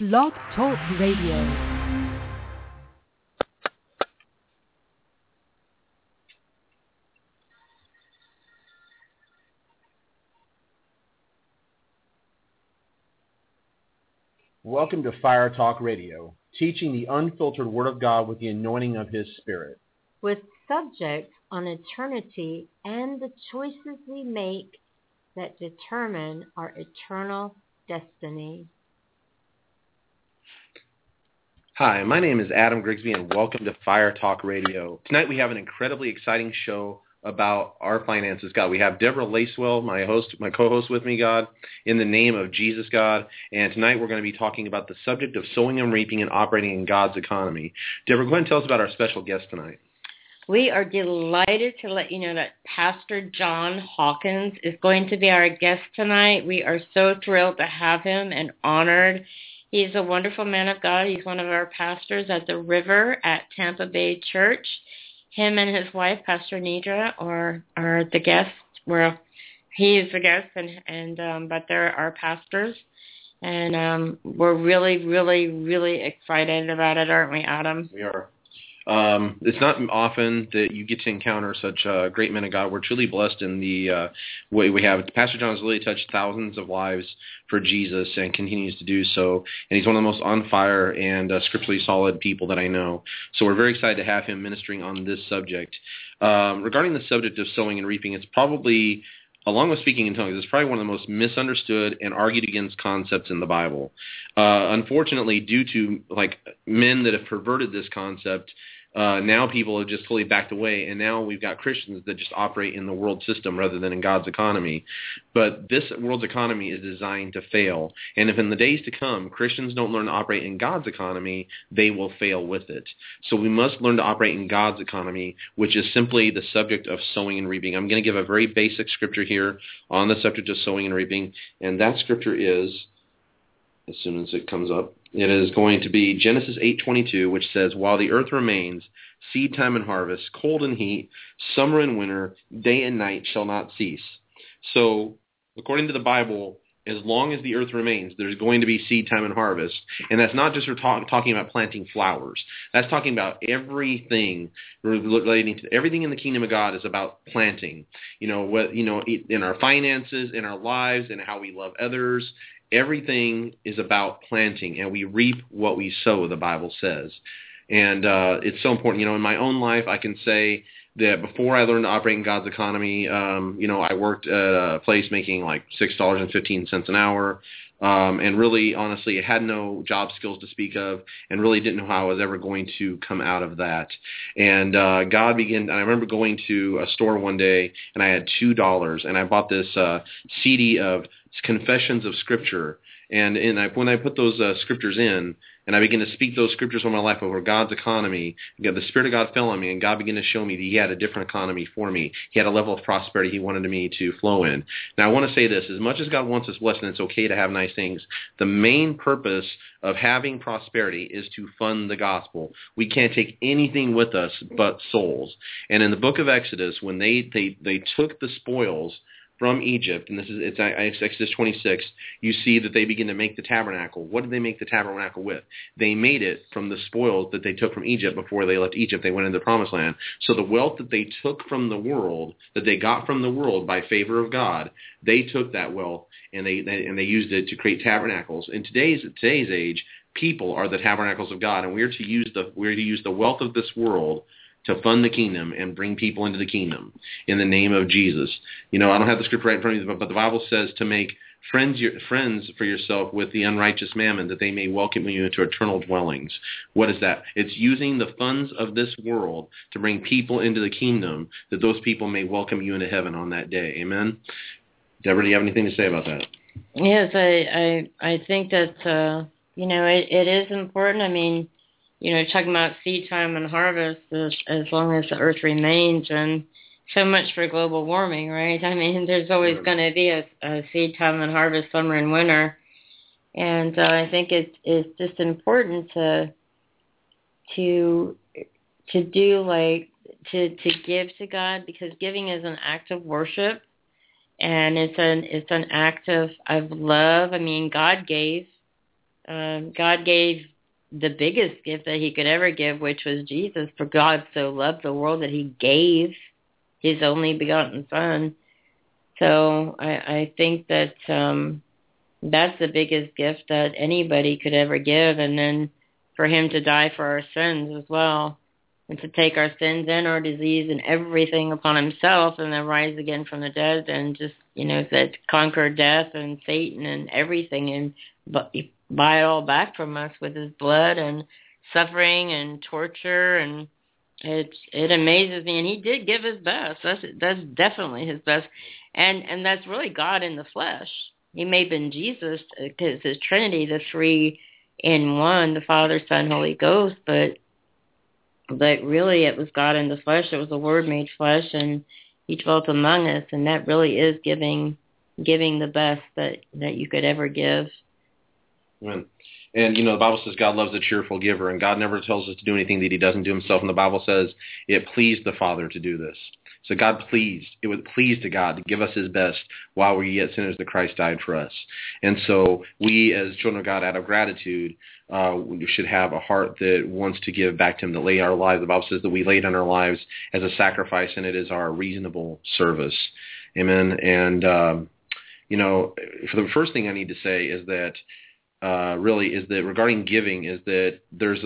Blog Talk Radio. Welcome to Fire Talk Radio, teaching the unfiltered Word of God with the anointing of His Spirit. with subjects on eternity and the choices we make that determine our eternal destiny. Hi, my name is Adam Grigsby, and welcome to Fire Talk Radio. Tonight we have an incredibly exciting show about our finances, God. We have Deborah Lacewell, my host, my co-host with me, God, in the name of Jesus, God. And tonight we're going to be talking about the subject of sowing and reaping and operating in God's economy. Deborah, go ahead and tell us about our special guest tonight. We are delighted to let you know that Pastor John Hawkins is going to be our guest tonight. We are so thrilled to have him and honored. He's a wonderful man of God. He's one of our pastors at the River at Tampa Bay Church. Him and his wife, Pastor Nidra, are are the guests. Well, he is the guest, and and um, but they're our pastors, and um, we're really, really, really excited about it, aren't we, Adam? We are. Um, it's not often that you get to encounter such uh, great men of God. We're truly blessed in the uh, way we have. Pastor John has really touched thousands of lives for Jesus and continues to do so. And he's one of the most on fire and uh, scripturally solid people that I know. So we're very excited to have him ministering on this subject. Um, regarding the subject of sowing and reaping, it's probably along with speaking in tongues, is probably one of the most misunderstood and argued against concepts in the Bible. Uh, unfortunately, due to like men that have perverted this concept, uh, now people have just fully backed away, and now we've got Christians that just operate in the world system rather than in God's economy. But this world's economy is designed to fail, and if in the days to come Christians don't learn to operate in God's economy, they will fail with it. So we must learn to operate in God's economy, which is simply the subject of sowing and reaping. I'm going to give a very basic scripture here on the subject of sowing and reaping, and that scripture is, as soon as it comes up, it is going to be Genesis 8:22, which says, "While the earth remains, seed time and harvest, cold and heat, summer and winter, day and night shall not cease." So, according to the Bible, as long as the earth remains, there's going to be seed time and harvest, and that's not just for talk, talking about planting flowers. That's talking about everything relating to everything in the kingdom of God is about planting. You know, what you know in our finances, in our lives, and how we love others, everything is about planting and we reap what we sow the bible says. And uh it's so important you know in my own life i can say that before i learned to operate in god's economy um you know i worked at a place making like six dollars and fifteen cents an hour um and really honestly I had no job skills to speak of and really didn't know how i was ever going to come out of that. And uh god began i remember going to a store one day and i had two dollars and i bought this uh cd of confessions of scripture and when I put those uh, scriptures in and I began to speak those scriptures over my life over God's economy, the Spirit of God fell on me and God began to show me that He had a different economy for me. He had a level of prosperity He wanted me to flow in. Now I want to say this: as much as God wants us blessed, and it's okay to have nice things, the main purpose of having prosperity is to fund the gospel. We can't take anything with us but souls. And in the book of Exodus, when they they they took the spoils from Egypt, and this is it's, Exodus 26, you see that they begin to make the tabernacle. What did they make the tabernacle with? They made it from the spoils that they took from Egypt before they left Egypt. They went into the promised land. So the wealth that they took from the world, that they got from the world by favor of God, they took that wealth and they, they and they used it to create tabernacles. In today's today's age, people are the tabernacles of God, and we're to use the we're to use the wealth of this world to fund the kingdom and bring people into the kingdom in the name of Jesus. You know, I don't have the script right in front of me, but the Bible says to make friends your, friends for yourself with the unrighteous mammon that they may welcome you into eternal dwellings. What is that? It's using the funds of this world to bring people into the kingdom that those people may welcome you into heaven on that day. Amen. Deborah, do you have anything to say about that? Yes, I I I think that uh, you know it, it is important. I mean, you know, talking about seed time and harvest as, as long as the earth remains and so much for global warming, right? I mean, there's always going to be a, a seed time and harvest, summer and winter. And uh, I think it's, it's just important to, to, to do like, to, to give to God because giving is an act of worship and it's an, it's an act of, of love. I mean, God gave, um, God gave the biggest gift that he could ever give, which was Jesus. For God so loved the world that he gave his only begotten son. So I, I think that um that's the biggest gift that anybody could ever give and then for him to die for our sins as well and to take our sins and our disease and everything upon himself and then rise again from the dead and just you know that conquer death and satan and everything and buy it all back from us with his blood and suffering and torture and it it amazes me. And he did give his best. That's that's definitely his best. And and that's really god in the flesh. He may have been jesus because uh, his trinity the three in one the father son holy ghost. But but really it was God in the flesh. It was the Word made flesh, and He dwelt among us, and that really is giving giving the best that that you could ever give. Amen. And you know the Bible says God loves a cheerful giver, and God never tells us to do anything that He doesn't do Himself. And the Bible says it pleased the Father to do this. So God pleased. It was pleased to God to give us His best while we yet sinners that Christ died for us. And so we, as children of God, out of gratitude, uh, we should have a heart that wants to give back to Him, that lay our lives. The Bible says that we lay down our lives as a sacrifice, and it is our reasonable service. Amen. And um, you know, for the first thing I need to say is that uh, really is that regarding giving is that there's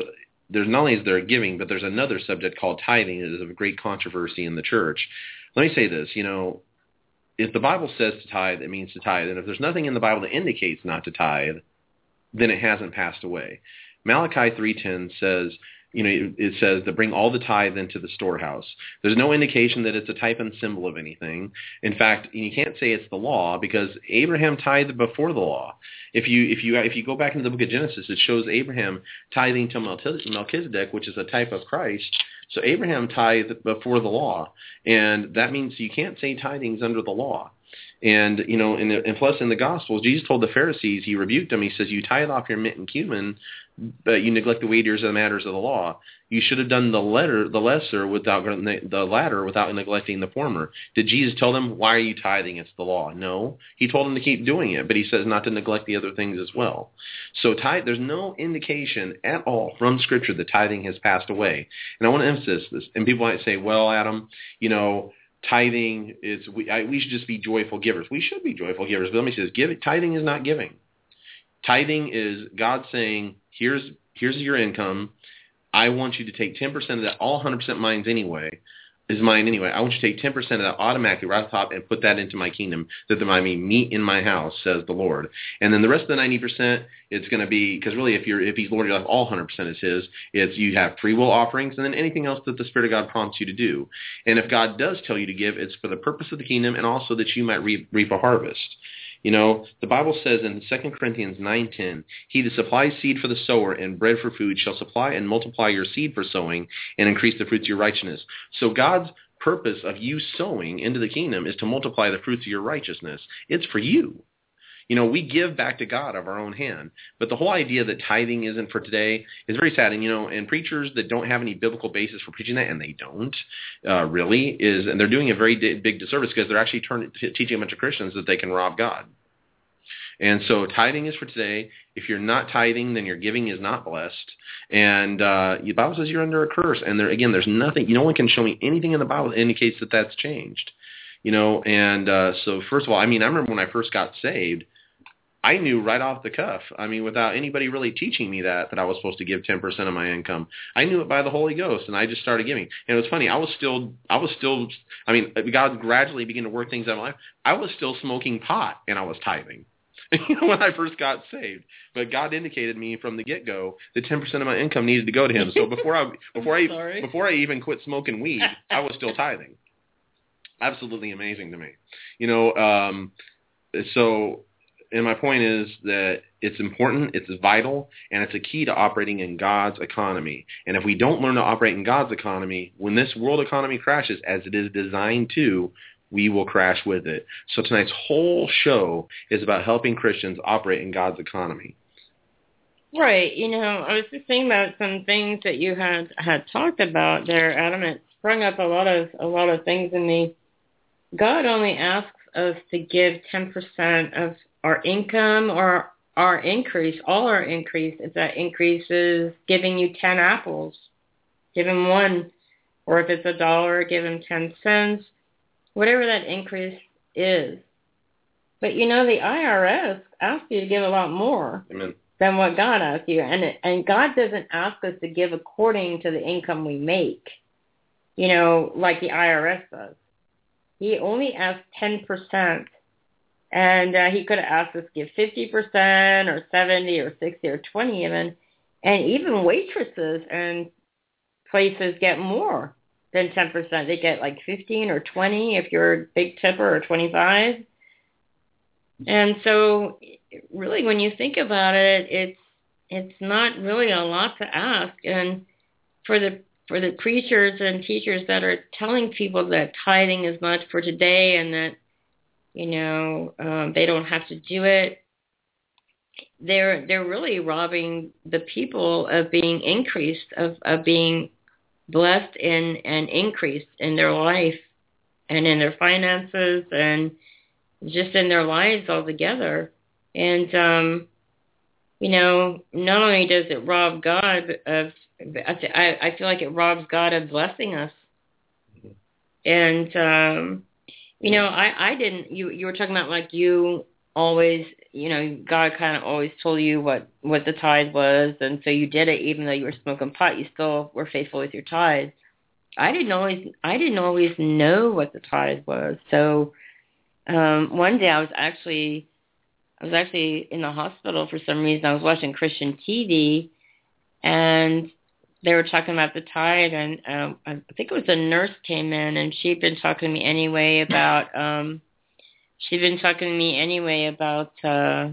there's not only is there giving, but there's another subject called tithing that is of great controversy in the church. Let me say this, you know, if the Bible says to tithe, it means to tithe. And if there's nothing in the Bible that indicates not to tithe, then it hasn't passed away. Malachi 3.10 says, you know, it says to bring all the tithe into the storehouse. There's no indication that it's a type and symbol of anything. In fact, you can't say it's the law because Abraham tithed before the law. If you if you if you go back into the book of Genesis, it shows Abraham tithing to Melchizedek, which is a type of Christ. So Abraham tithed before the law, and that means you can't say tithing's under the law. And you know, in the, and plus in the Gospels, Jesus told the Pharisees, he rebuked them. He says, "You tithe off your mint and cumin, but you neglect the weightier of the matters of the law. You should have done the letter, the lesser, without the latter, without neglecting the former." Did Jesus tell them, "Why are you tithing? It's the law." No, he told them to keep doing it, but he says not to neglect the other things as well. So tithe, there's no indication at all from Scripture that tithing has passed away. And I want to emphasize this. And people might say, "Well, Adam, you know." tithing is we I, we should just be joyful givers. We should be joyful givers. But let me say this: give, tithing is not giving. Tithing is God saying, "Here's here's your income. I want you to take 10% of that. All 100% mine's anyway is mine anyway. I want you to take 10% of that automatically right off the top and put that into my kingdom, that there might be meat in my house, says the Lord. And then the rest of the 90%, it's going to be, because really if you're, if he's Lord, your life, all 100% is his. It's you have free will offerings and then anything else that the Spirit of God prompts you to do. And if God does tell you to give, it's for the purpose of the kingdom and also that you might reap, reap a harvest. You know, the Bible says in 2 Corinthians 9:10, "He that supplies seed for the sower and bread for food shall supply and multiply your seed for sowing and increase the fruits of your righteousness." So God's purpose of you sowing into the kingdom is to multiply the fruits of your righteousness. It's for you. You know, we give back to God of our own hand. But the whole idea that tithing isn't for today is very sad. And, you know, and preachers that don't have any biblical basis for preaching that, and they don't uh, really, is, and they're doing a very di- big disservice because they're actually turn, t- teaching a bunch of Christians that they can rob God. And so tithing is for today. If you're not tithing, then your giving is not blessed. And uh, the Bible says you're under a curse. And there again, there's nothing. No one can show me anything in the Bible that indicates that that's changed. You know, and uh, so first of all, I mean, I remember when I first got saved, I knew right off the cuff. I mean, without anybody really teaching me that that I was supposed to give 10% of my income. I knew it by the Holy Ghost, and I just started giving. And it was funny. I was still, I was still. I mean, God gradually began to work things out of my life. I was still smoking pot, and I was tithing. when I first got saved. But God indicated me from the get go that ten percent of my income needed to go to Him. So before I before I sorry. before I even quit smoking weed, I was still tithing. Absolutely amazing to me, you know. Um, so and my point is that it's important, it's vital, and it's a key to operating in God's economy. And if we don't learn to operate in God's economy, when this world economy crashes, as it is designed to, we will crash with it. So tonight's whole show is about helping Christians operate in God's economy. Right. You know, I was just thinking about some things that you had had talked about there, Adam. It sprung up a lot of a lot of things in me. God only asks us to give ten percent of our income or our increase, all our increase, if that increase is giving you 10 apples, give him one. Or if it's a dollar, give him 10 cents, whatever that increase is. But you know, the IRS asks you to give a lot more Amen. than what God asks you. And, and God doesn't ask us to give according to the income we make, you know, like the IRS does. He only asks 10% and uh, he could have asked us to give 50% or 70 or 60 or 20 even. And even waitresses and places get more than 10%. They get like 15 or 20 if you're a big tipper or 25. And so really when you think about it, it's it's not really a lot to ask and for the for the preachers and teachers that are telling people that tithing is not for today and that you know um, they don't have to do it. They're they're really robbing the people of being increased of of being blessed in and increased in their life and in their finances and just in their lives altogether. And um you know not only does it rob god of i i feel like it robs god of blessing us. And um you know, I I didn't. You you were talking about like you always, you know, God kind of always told you what what the tithe was, and so you did it even though you were smoking pot. You still were faithful with your tithe. I didn't always I didn't always know what the tithe was. So um one day I was actually I was actually in the hospital for some reason. I was watching Christian TV, and they were talking about the tithe and um I think it was a nurse came in and she'd been talking to me anyway about um she'd been talking to me anyway about uh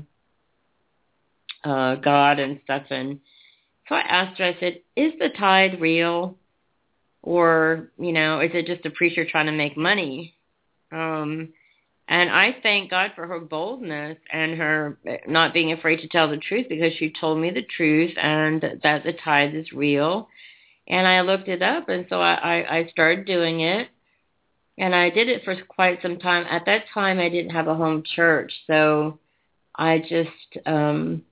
uh God and stuff and so I asked her, I said, Is the tithe real? Or, you know, is it just a preacher trying to make money? Um and I thank God for her boldness and her not being afraid to tell the truth because she told me the truth and that the tithe is real. And I looked it up and so I, I started doing it. And I did it for quite some time. At that time I didn't have a home church, so I just um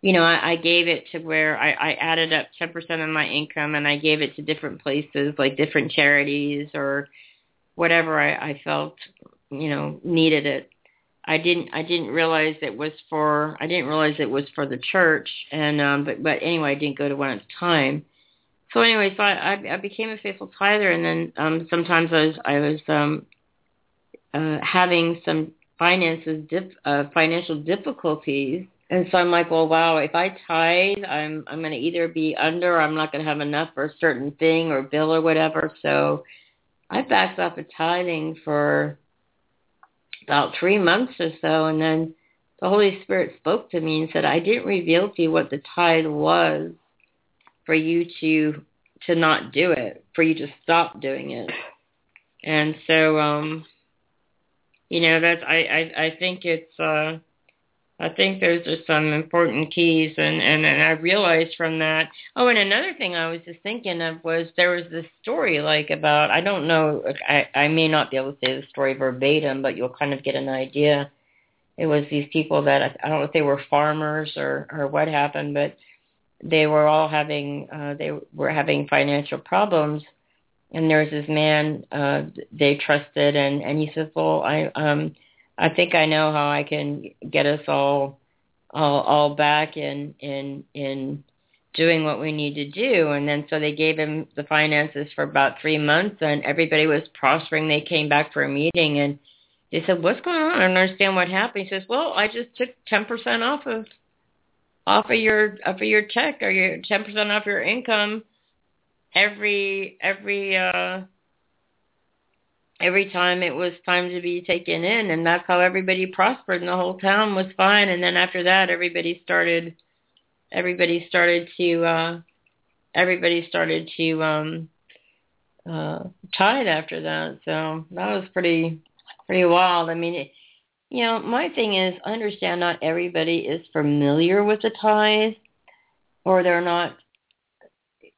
you know, I, I gave it to where I, I added up ten percent of my income and I gave it to different places, like different charities or whatever I, I felt you know needed it. I didn't i didn't realize it was for i didn't realize it was for the church. And um but but anyway i didn't go to one at the time. So anyway so i i, I became a faithful tither. And then um sometimes i was i was um uh having some finances dip, uh financial difficulties. And so I'm like, well, wow, if I tithe, I'm I'm going to either be under, or I'm not going to have enough for a certain thing or bill or whatever. So I backed off of tithing for about three months or so, and then the Holy Spirit spoke to me and said, I didn't reveal to you what the tithe was for you to to not do it, for you to stop doing it. And so um you know, that's I, I, I think it's uh I think those are some important keys and, and, and I realized from that oh and another thing I was just thinking of was there was this story like about I don't know I, I may not be able to say the story verbatim but you'll kind of get an idea. It was these people that I, don't know if they were farmers or, or what happened but they were all having uh they were having financial problems and there was this man uh they trusted and and he says well I um I think I know how I can get us all all all back in in in doing what we need to do. And then so they gave him the finances for about 3 months and everybody was prospering. They came back for a meeting and they said what's going on? I don't understand what happened. He says well I just took 10% off of off of your off of your check or your 10% off your income every every uh every time it was time to be taken in and that's how everybody prospered and the whole town was fine. And then after that everybody started everybody started to uh everybody started to um uh tithe after that. So that was pretty pretty wild. I mean it, you know my thing is understand not everybody is familiar with the tithe or they're not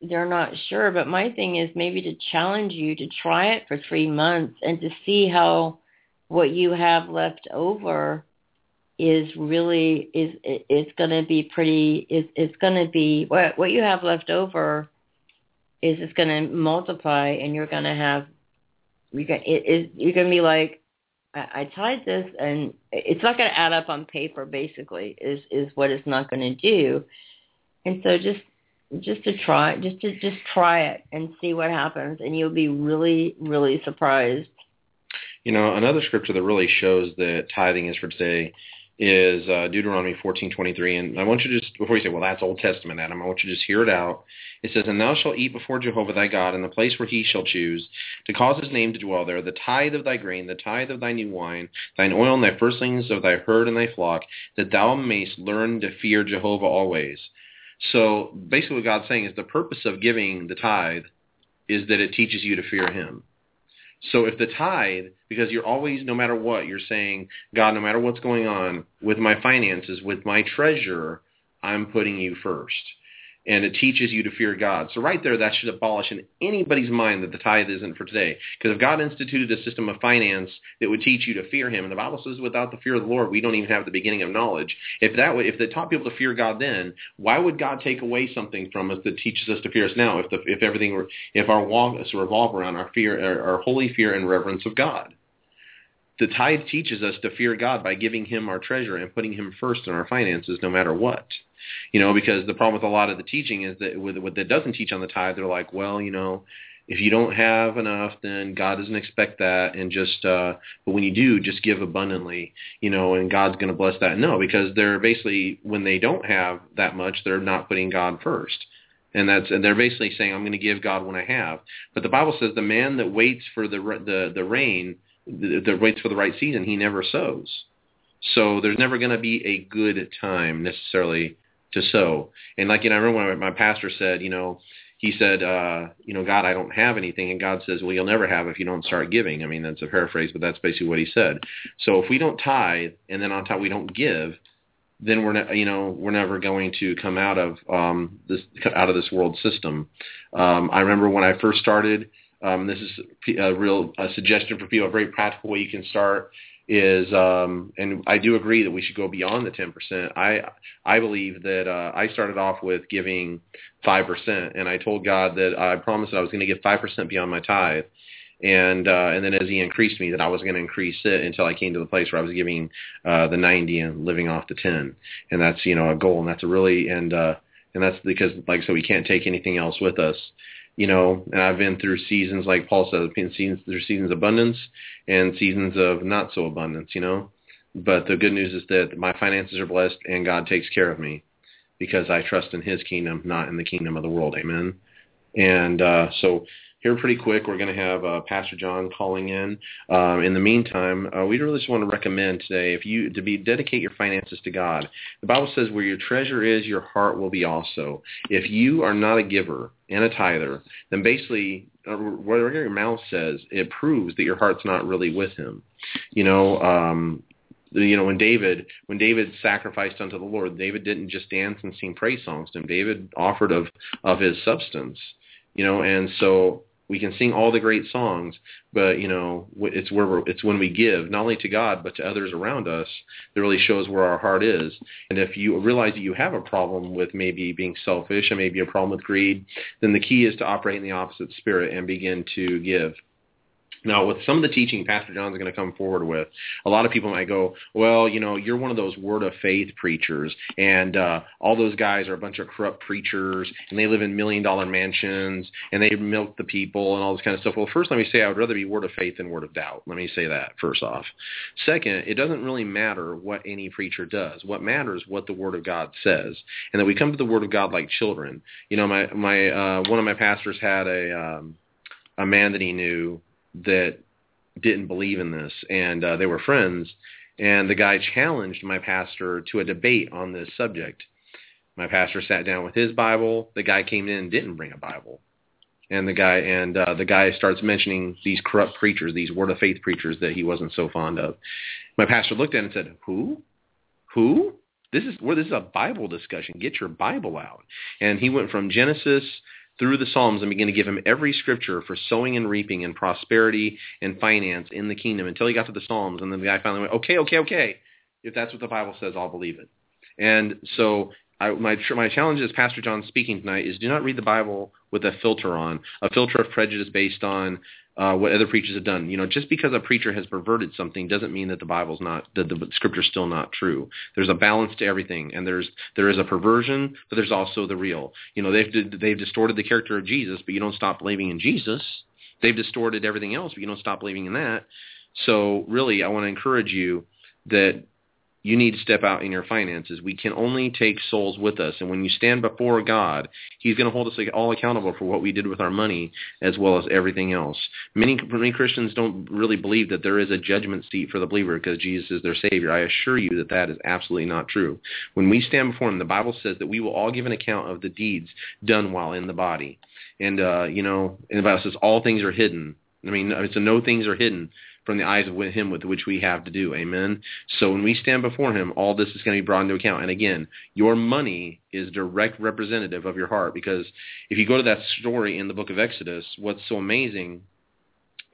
they're not sure. But my thing is maybe to challenge you to try it for three months and to see how what you have left over is really is it's going to be pretty is it's going to be what what you have left over is it's going to multiply and you're going to have you can it is you're going to be like I, I tithed this and it's not going to add up on paper basically is is what it's not going to do and so just just to try just to just try it and see what happens and you'll be really really surprised you know another scripture that really shows that tithing is for today is uh, Deuteronomy 14:23, and I want you to just before you say, "Well, that's Old Testament, Adam," I want you to just hear it out. It says, "And thou shalt eat before Jehovah thy God in the place where He shall choose to cause His name to dwell there, the tithe of thy grain, the tithe of thy new wine, thine oil, and thy firstlings of thy herd and thy flock, that thou mayst learn to fear Jehovah always." So basically, what God's saying is the purpose of giving the tithe is that it teaches you to fear Him. So if the tithe, because you're always, no matter what, you're saying, God, no matter what's going on with my finances, with my treasure, I'm putting you first and it teaches you to fear God. So right there, that should abolish in anybody's mind that the tithe isn't for today. Because if God instituted a system of finance that would teach you to fear Him, and the Bible says, without the fear of the Lord, we don't even have the beginning of knowledge. If that way, if they taught people to fear God then, why would God take away something from us that teaches us to fear us now? If the, if everything were, if our walk is revolve around our fear, our, our holy fear and reverence of God the tithe teaches us to fear God by giving him our treasure and putting him first in our finances no matter what. You know, because the problem with a lot of the teaching is that with what that doesn't teach on the tithe, they're like, well, you know, if you don't have enough, then God doesn't expect that, and just uh, but when you do, just give abundantly, you know, and God's going to bless that. No, because they're basically when they don't have that much, they're not putting God first and that's and they're basically saying I'm going to give God when I have. But the Bible says the man that waits for the the the rain, that waits for the right season, he never sows. So there's never going to be a good time necessarily to sow. And like, you know, I remember when my pastor said, you know, he said, uh, you know, God, I don't have anything. And God says, well, you'll never have if you don't start giving. I mean, that's a paraphrase, but that's basically what he said. So if we don't tithe and then on top we don't give, then we're ne- you know we're never going to come out of um, this out of this world system. Um, I remember when I first started. Um, this is a real a suggestion for people, a very practical way you can start is um and I do agree that we should go beyond the 10%. I I believe that uh I started off with giving 5% and I told God that I promised that I was going to give 5% beyond my tithe. And uh and then as he increased me that I was going to increase it until I came to the place where I was giving uh the 90 and living off the 10. And that's, you know, a goal and that's a really and uh and that's because like so we can't take anything else with us you know, and I've been through seasons like Paul says, been seasons there's seasons of abundance and seasons of not so abundance, you know. But the good news is that my finances are blessed and God takes care of me because I trust in his kingdom, not in the kingdom of the world. Amen. And uh, so here pretty quick. We're going to have uh, Pastor John calling in. Um, in the meantime, uh, we really just want to recommend today if you to be dedicate your finances to God. The Bible says, "Where your treasure is, your heart will be also." If you are not a giver and a tither, then basically uh, whatever your mouth says, it proves that your heart's not really with Him. You know, um, you know when David when David sacrificed unto the Lord, David didn't just dance and sing praise songs to him. David offered of of his substance, you know, and so we can sing all the great songs, but you know it's where we're, it's when we give not only to God but to others around us that really shows where our heart is. And if you realize that you have a problem with maybe being selfish and maybe a problem with greed, then the key is to operate in the opposite spirit and begin to give. Now, with some of the teaching Pastor John's going to come forward with, a lot of people might go, well, you know, you're one of those word of faith preachers, and uh, all those guys are a bunch of corrupt preachers, and they live in million-dollar mansions, and they milk the people and all this kind of stuff. Well, first let me say I would rather be word of faith than word of doubt. Let me say that first off. Second, it doesn't really matter what any preacher does. What matters is what the Word of God says, and that we come to the Word of God like children. You know, my my uh, one of my pastors had a um, a man that he knew that didn't believe in this, and uh, they were friends. And the guy challenged my pastor to a debate on this subject. My pastor sat down with his Bible. The guy came in and didn't bring a Bible. And the guy and uh, the guy starts mentioning these corrupt preachers, these word of faith preachers that he wasn't so fond of. My pastor looked at him and said, "Who? Who? This is where this is a Bible discussion. Get your Bible out." And he went from Genesis through the Psalms and begin to give him every scripture for sowing and reaping and prosperity and finance in the kingdom until he got to the Psalms. And then the guy finally went, okay, okay, okay. if that's what the Bible says, I'll believe it. And so I, my my challenge as Pastor John speaking tonight is do not read the Bible with a filter on, a filter of prejudice based on uh, what other preachers have done. You know, just because a preacher has perverted something doesn't mean that the Bible's not that the Scripture's still not true. There's a balance to everything, and there's there is a perversion, but there's also the real. You know, they've they've distorted the character of Jesus, but you don't stop believing in Jesus. They've distorted everything else, but you don't stop believing in that. So really, I want to encourage you that you need to step out in your finances. We can only take souls with us. And when you stand before God, he's going to hold us all accountable for what we did with our money as well as everything else. Many, many Christians don't really believe that there is a judgment seat for the believer because Jesus is their Savior. I assure you that that is absolutely not true. When we stand before him, the Bible says that we will all give an account of the deeds done while in the body. And, uh, you know, and the Bible says all things are hidden. I mean, it's a no things are hidden from the eyes of him with which we have to do. Amen. So when we stand before him, all this is going to be brought into account. And again, your money is direct representative of your heart because if you go to that story in the book of Exodus, what's so amazing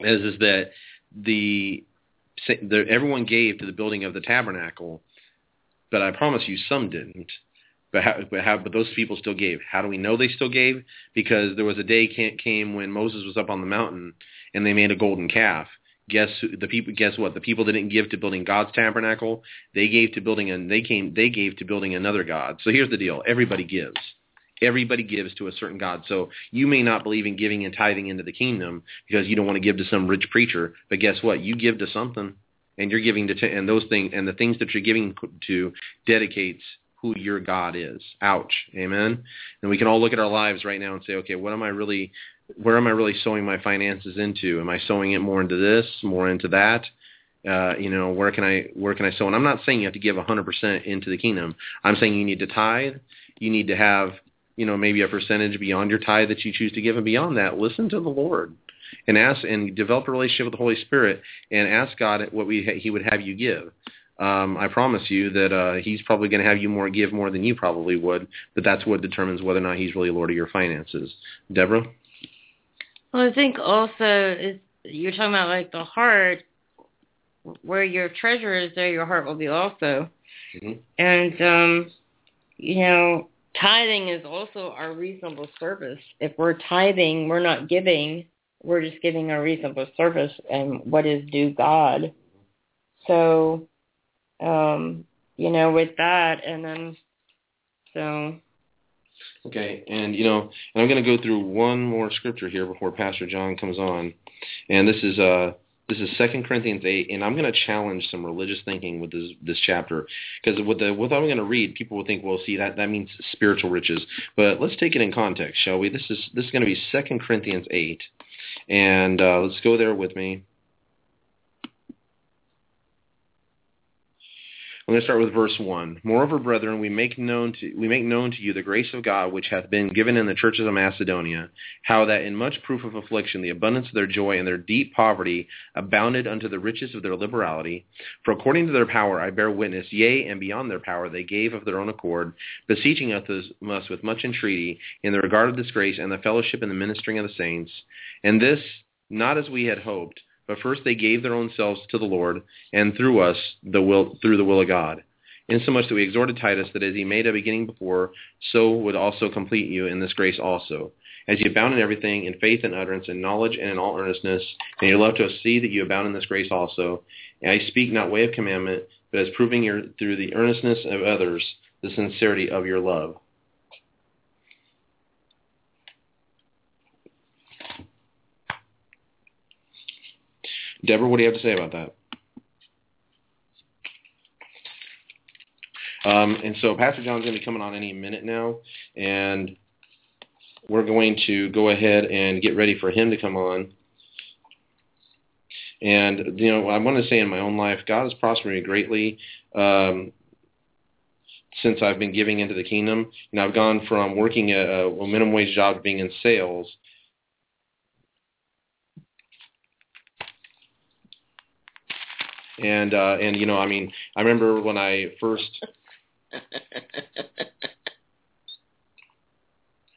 is is that the, the everyone gave to the building of the tabernacle, but I promise you some didn't. But how, but how, but those people still gave. How do we know they still gave? Because there was a day came when Moses was up on the mountain and they made a golden calf guess who, the people guess what? The people didn't give to building God's tabernacle. They gave to building and they came they gave to building another god. So here's the deal. Everybody gives. Everybody gives to a certain god. So you may not believe in giving and tithing into the kingdom because you don't want to give to some rich preacher. But guess what? You give to something and you're giving to t- and those things and the things that you're giving to dedicates who your God is. Ouch. Amen. And we can all look at our lives right now and say, okay, what am I really where am I really sowing my finances into? Am I sowing it more into this, more into that? Uh, you know, where can I where can I sow? And I'm not saying you have to give 100% into the kingdom. I'm saying you need to tithe. You need to have, you know, maybe a percentage beyond your tithe that you choose to give, and beyond that, listen to the Lord and ask and develop a relationship with the Holy Spirit and ask God what we He would have you give. Um, I promise you that uh, He's probably going to have you more give more than you probably would, but that's what determines whether or not He's really Lord of your finances. Deborah. Well, I think also is you're talking about like the heart, where your treasure is, there your heart will be also. Mm-hmm. And um, you know, tithing is also our reasonable service. If we're tithing, we're not giving. We're just giving a reasonable service and what is due God. So, um, you know, with that, and then so Okay, and you know, and I'm going to go through one more scripture here before Pastor John comes on, and this is uh this is Second Corinthians eight, and I'm going to challenge some religious thinking with this this chapter because with the what I'm going to read, people will think, well, see that that means spiritual riches, but let's take it in context, shall we? This is this is going to be Second Corinthians eight, and uh, let's go there with me. I'm going to start with verse 1. Moreover, brethren, we make known to we make known to you the grace of God which hath been given in the churches of Macedonia, how that in much proof of affliction the abundance of their joy and their deep poverty abounded unto the riches of their liberality. For according to their power I bear witness, yea, and beyond their power they gave of their own accord, beseeching us with much entreaty in the regard of this grace and the fellowship and the ministering of the saints, and this not as we had hoped, but first they gave their own selves to the Lord, and through us the will through the will of God. Insomuch that we exhorted Titus that as he made a beginning before, so would also complete you in this grace also. As you abound in everything, in faith and utterance, in knowledge and in all earnestness, and you love to see that you abound in this grace also. And I speak not way of commandment, but as proving your, through the earnestness of others the sincerity of your love. Deborah, what do you have to say about that? Um, and so Pastor John's going to be coming on any minute now, and we're going to go ahead and get ready for him to come on. And, you know, I want to say in my own life, God has prospered me greatly um, since I've been giving into the kingdom. And I've gone from working a, a minimum wage job to being in sales And uh, and you know, I mean, I remember when I first.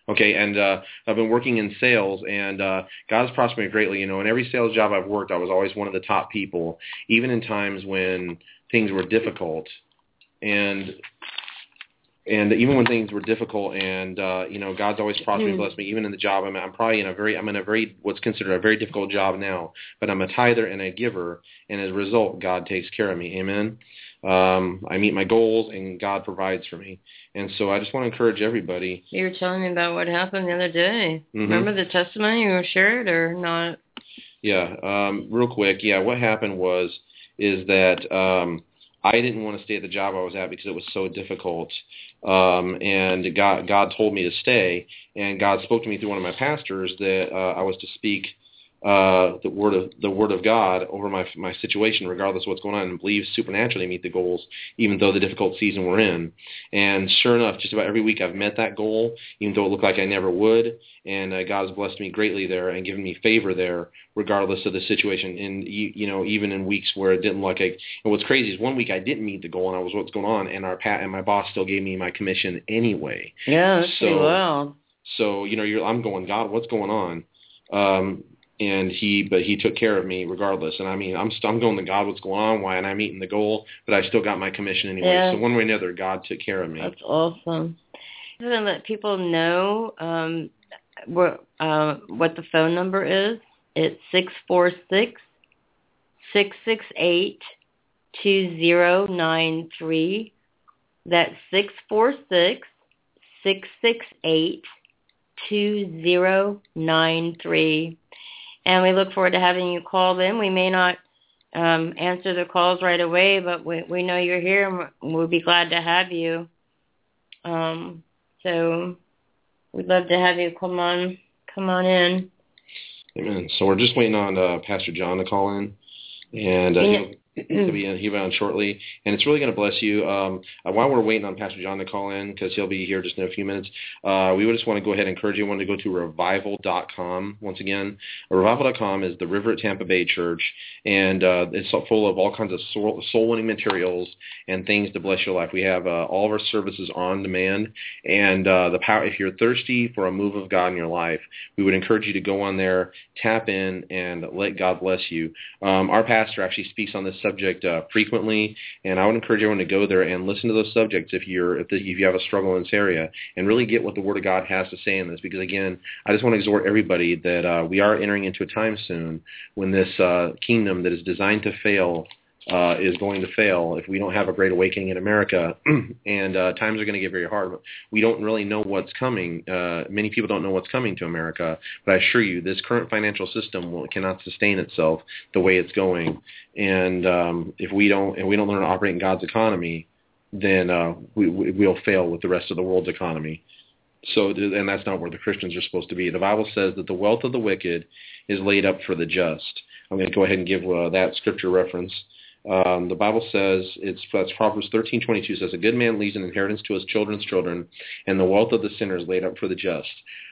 Okay, and uh, I've been working in sales, and uh, God has prospered me greatly. You know, in every sales job I've worked, I was always one of the top people, even in times when things were difficult, and and even when things were difficult and uh you know god's always prospered and blessed me even in the job i'm i'm probably in a very i'm in a very what's considered a very difficult job now but i'm a tither and a giver and as a result god takes care of me amen um i meet my goals and god provides for me and so i just want to encourage everybody You were telling me about what happened the other day. Mhm. Remember the testimony you shared or not? Yeah, um, real quick. Yeah, what happened was is that um, I didn't want to stay at the job I was at because it was so difficult, um, and God God told me to stay, and God spoke to me through one of my pastors that uh, I was to speak uh, the word of the word of God over my my situation, regardless of what's going on, and believe supernaturally meet the goals, even though the difficult season we're in. And sure enough, just about every week I've met that goal, even though it looked like I never would. And uh, God has blessed me greatly there and given me favor there, regardless of the situation. And you, you know, even in weeks where it didn't look like. And what's crazy is one week I didn't meet the goal, and I was what's going on, and our pat and my boss still gave me my commission anyway. Yeah, So- well. So you know, you're, I'm going, God, what's going on? Um, and he, but he took care of me regardless. And I mean, I'm st- I'm going to God, what's going on? Why? And I'm meeting the goal, but I still got my commission anyway. Yeah. So one way or another, God took care of me. That's awesome. I'm gonna let people know um, what uh, what the phone number is. It's six four six six six eight two zero nine three. That's six four six six six eight two zero nine three. And we look forward to having you call in. We may not um, answer the calls right away, but we we know you're here, and we'll- we'll be glad to have you. Um, so we'd love to have you come on come on in. Amen. So we're just waiting on uh, Pastor John to call in, and uh, He'll be be on shortly. And it's really going to bless you. Um, uh, while we're waiting on Pastor John to call in, because he'll be here just in a few minutes, uh, we would just want to go ahead and encourage you. To go to revival.com once again. Revival.com is the River at Tampa Bay Church, and uh, it's full of all kinds of soul, soul-winning materials and things to bless your life. We have uh, all of our services on demand, and uh, the power. If you're thirsty for a move of God in your life, we would encourage you to go on there, tap in, and let God bless you. Um, our pastor actually speaks on this subject uh, frequently, and I would encourage everyone to go there and listen to those subjects if you're if, the, if you have a struggle in this area, and really get what the Word of God has to say in this. Because again, I just want to exhort everybody that uh, we are entering into a time soon when this uh, kingdom that is designed to fail uh, is going to fail if we don't have a great awakening in America, and uh, times are going to get very hard. We don't really know what's coming. Uh, many people don't know what's coming to America, but I assure you, this current financial system will, cannot sustain itself the way it's going. And um, if we don't, and we don't learn to operate in God's economy, then uh, we, we, we'll fail with the rest of the world's economy. So, and that's not where the Christians are supposed to be. The Bible says that the wealth of the wicked is laid up for the just. I'm going to go ahead and give uh, that scripture reference. Um, the Bible says it's that's Proverbs thirteen twenty two says a good man leaves an inheritance to his children's children, and the wealth of the sinner is laid up for the just.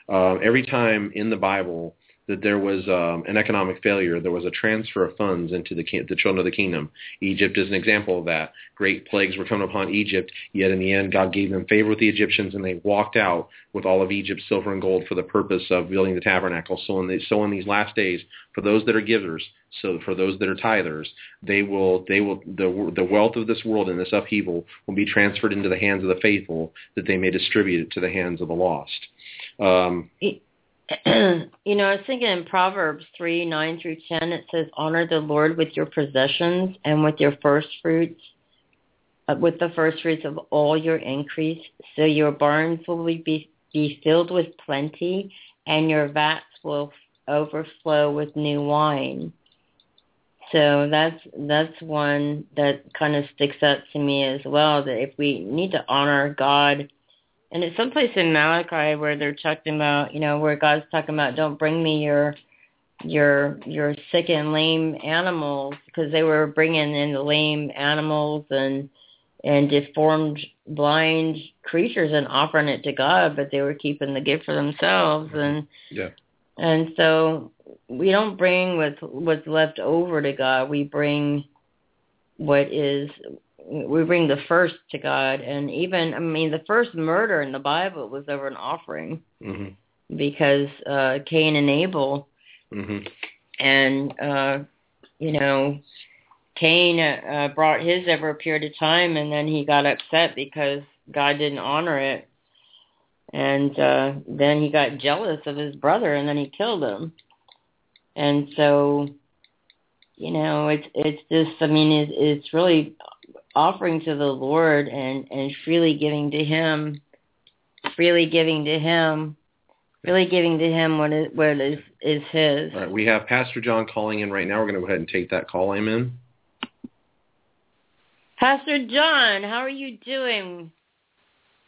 Um, every time in the Bible that there was um, an economic failure, there was a transfer of funds into the, the children of the kingdom. Egypt is an example of that. Great plagues were coming upon Egypt, yet in the end God gave them favor with the Egyptians, and they walked out with all of Egypt's silver and gold for the purpose of building the tabernacle. So in, the, so in these last days, for those that are givers, so for those that are tithers, they will they will the the wealth of this world and this upheaval will be transferred into the hands of the faithful, that they may distribute it to the hands of the lost. Um, you know, I was thinking in Proverbs 3, 9 through 10, it says, honor the Lord with your possessions and with your first fruits, uh, with the first fruits of all your increase. So your barns will be, be filled with plenty and your vats will overflow with new wine. So that's that's one that kind of sticks out to me as well. That if we need to honor God, and it's someplace in Malachi where they're talking about, you know, where God's talking about, don't bring me your your your sick and lame animals because they were bringing in the lame animals and and deformed blind creatures and offering it to God, but they were keeping the gift for themselves and yeah. and so we don't bring what's what's left over to God. We bring what is we bring the first to God. And even I mean the first murder in the Bible was over an offering hmm because uh Cain and Abel hmm and uh you know Cain uh, brought his over a period of time, and then he got upset because God didn't honor it, and uh, then he got jealous of his brother, and then he killed him. And so, you know, it's it's just, I mean, it's, it's really offering to the Lord and and freely giving to Him, freely giving to Him, really giving to Him what is what is is His. All right, we have Pastor John calling in right now. We're going to go ahead and take that call. Amen. Pastor John, how are you doing?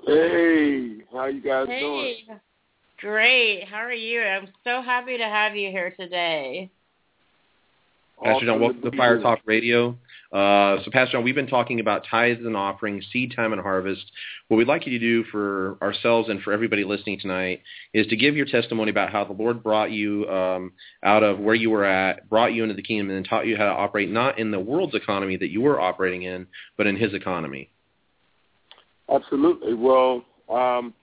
Hey, how you guys hey. doing? Great. How are you? I'm so happy to have you here today. Pastor John, welcome to Fire Talk Radio. Uh, so, Pastor John, we've been talking about tithes and offerings, seed time and harvest. What we'd like you to do for ourselves and for everybody listening tonight is to give your testimony about how the Lord brought you um, out of where you were at, brought you into the kingdom, and then taught you how to operate not in the world's economy that you were operating in, but in His economy. Absolutely. Well, um,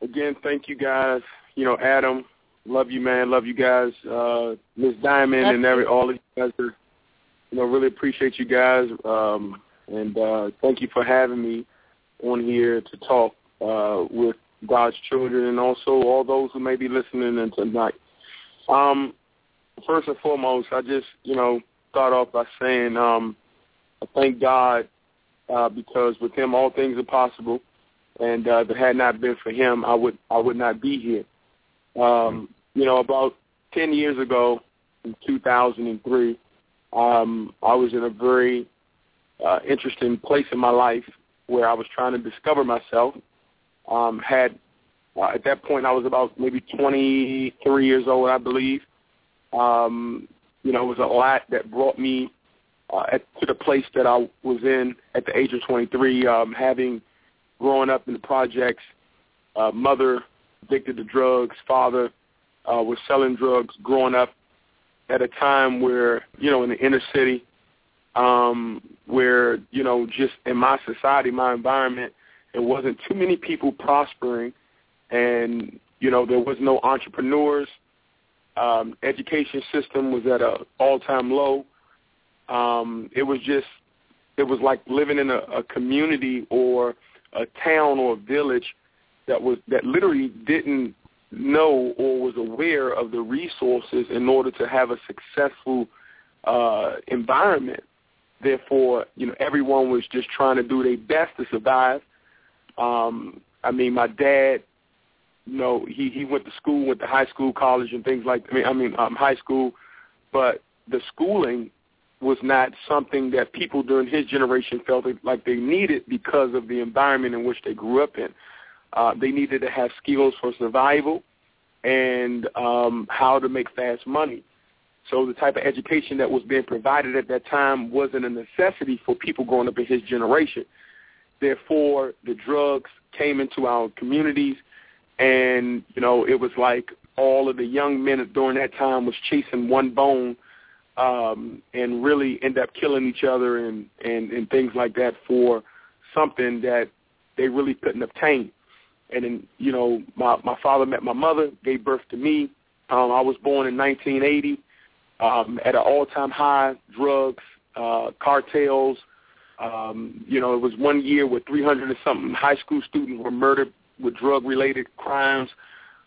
again, thank you guys. You know, Adam, love you, man. Love you guys. Uh, Miss Diamond and every all of you guys are you know, really appreciate you guys, um, and uh, thank you for having me on here to talk uh, with God's children and also all those who may be listening in tonight. Um, first and foremost, I just, you know, start off by saying um, I thank God uh, because with Him all things are possible, and uh, if it had not been for Him, I would I would not be here. Um, you know, about ten years ago, in 2003, um, I was in a very uh, interesting place in my life where I was trying to discover myself. Um, had uh, at that point I was about maybe 23 years old, I believe. Um, you know, it was a lot that brought me uh, at, to the place that I was in at the age of 23, um, having grown up in the projects, uh, mother addicted to drugs, father uh, was selling drugs, growing up at a time where you know in the inner city um where you know just in my society my environment there wasn't too many people prospering and you know there was no entrepreneurs. Um education system was at a all time low. Um it was just it was like living in a, a community or a town or a village that was that literally didn't know or was aware of the resources in order to have a successful uh, environment. Therefore, you know, everyone was just trying to do their best to survive. Um, I mean, my dad, you know, he he went to school, went to high school, college, and things like. I mean, I mean, um, high school, but the schooling was not something that people during his generation felt like they needed because of the environment in which they grew up in. Uh, they needed to have skills for survival and um, how to make fast money. So the type of education that was being provided at that time wasn't a necessity for people growing up in his generation. Therefore, the drugs came into our communities, and you know it was like all of the young men during that time was chasing one bone, um, and really end up killing each other and, and and things like that for something that they really couldn't obtain and then you know my my father met my mother, gave birth to me. Um, I was born in 1980 um, at an all-time high. Drugs, uh, cartels. Um, you know, it was one year where 300 and something high school students were murdered with drug-related crimes.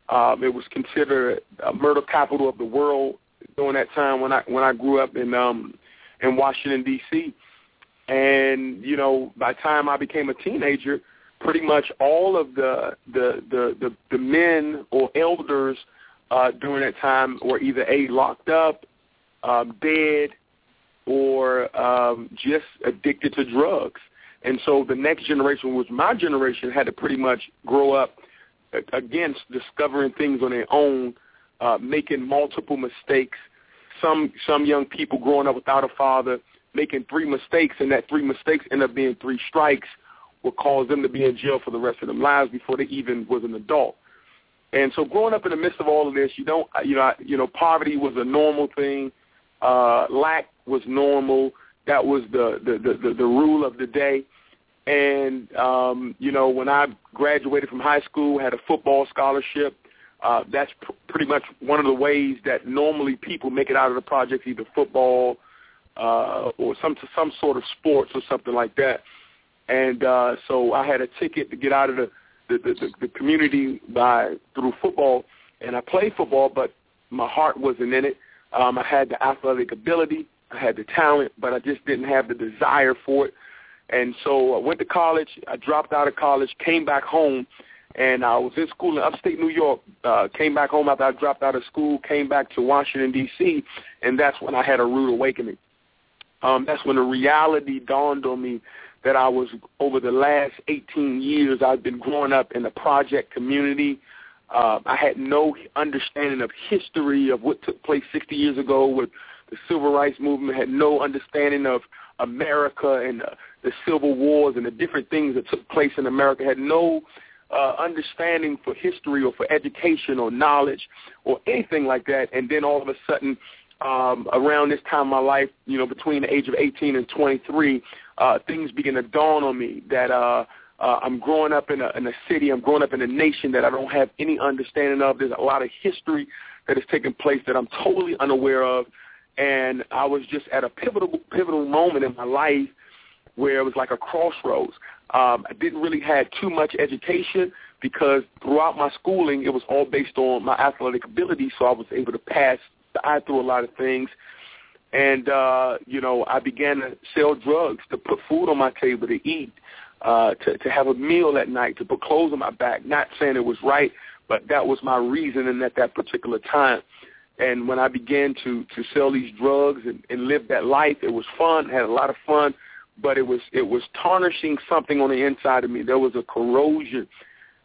Um, it was considered a murder capital of the world during that time when I when I grew up in um, in Washington D.C. And you know, by the time I became a teenager, pretty much all of the the the the, the men or elders uh, during that time were either a locked up, um, dead, or um, just addicted to drugs. And so the next generation, was my generation, had to pretty much grow up against discovering things on their own, uh, making multiple mistakes. Some some young people growing up without a father, making three mistakes, and that three mistakes end up being three strikes would cause them to be in jail for the rest of their lives before they even was an adult. And so growing up in the midst of all of this, you don't, you know, you know, poverty was a normal thing. Uh, lack was normal. That was the, the, the, the, rule of the day. And, um, you know, when I graduated from high school, had a football scholarship, uh, that's pr- pretty much one of the ways that normally people make it out of the projects, either football, uh, or some some sort of sports or something like that. And uh, so I had a ticket to get out of the the, the, the community by through football, and I played football, but my heart wasn't in it. Um, I had the athletic ability, I had the talent, but I just didn't have the desire for it. And so I went to college. I dropped out of college, came back home, and I was in school in upstate New York. Uh, came back home after I dropped out of school, came back to Washington D.C., and that's when I had a rude awakening. Um, that's when the reality dawned on me that I was over the last 18 years. I've been growing up in the project community. Uh, I had no understanding of history of what took place 60 years ago with the civil rights movement. Had no understanding of America and uh, the civil wars and the different things that took place in America. Had no uh, understanding for history or for education or knowledge or anything like that. And then all of a sudden, um, around this time in my life, you know, between the age of 18 and 23, uh, things begin to dawn on me that uh, uh, I'm growing up in a, in a city, I'm growing up in a nation that I don't have any understanding of. There's a lot of history that has taken place that I'm totally unaware of, and I was just at a pivotal pivotal moment in my life where it was like a crossroads. Um, I didn't really have too much education because throughout my schooling it was all based on my athletic ability, so I was able to pass eye through a lot of things and uh, you know, I began to sell drugs to put food on my table to eat, uh, to to have a meal at night, to put clothes on my back. Not saying it was right, but that was my reasoning at that particular time. And when I began to to sell these drugs and, and live that life, it was fun. Had a lot of fun, but it was it was tarnishing something on the inside of me. There was a corrosion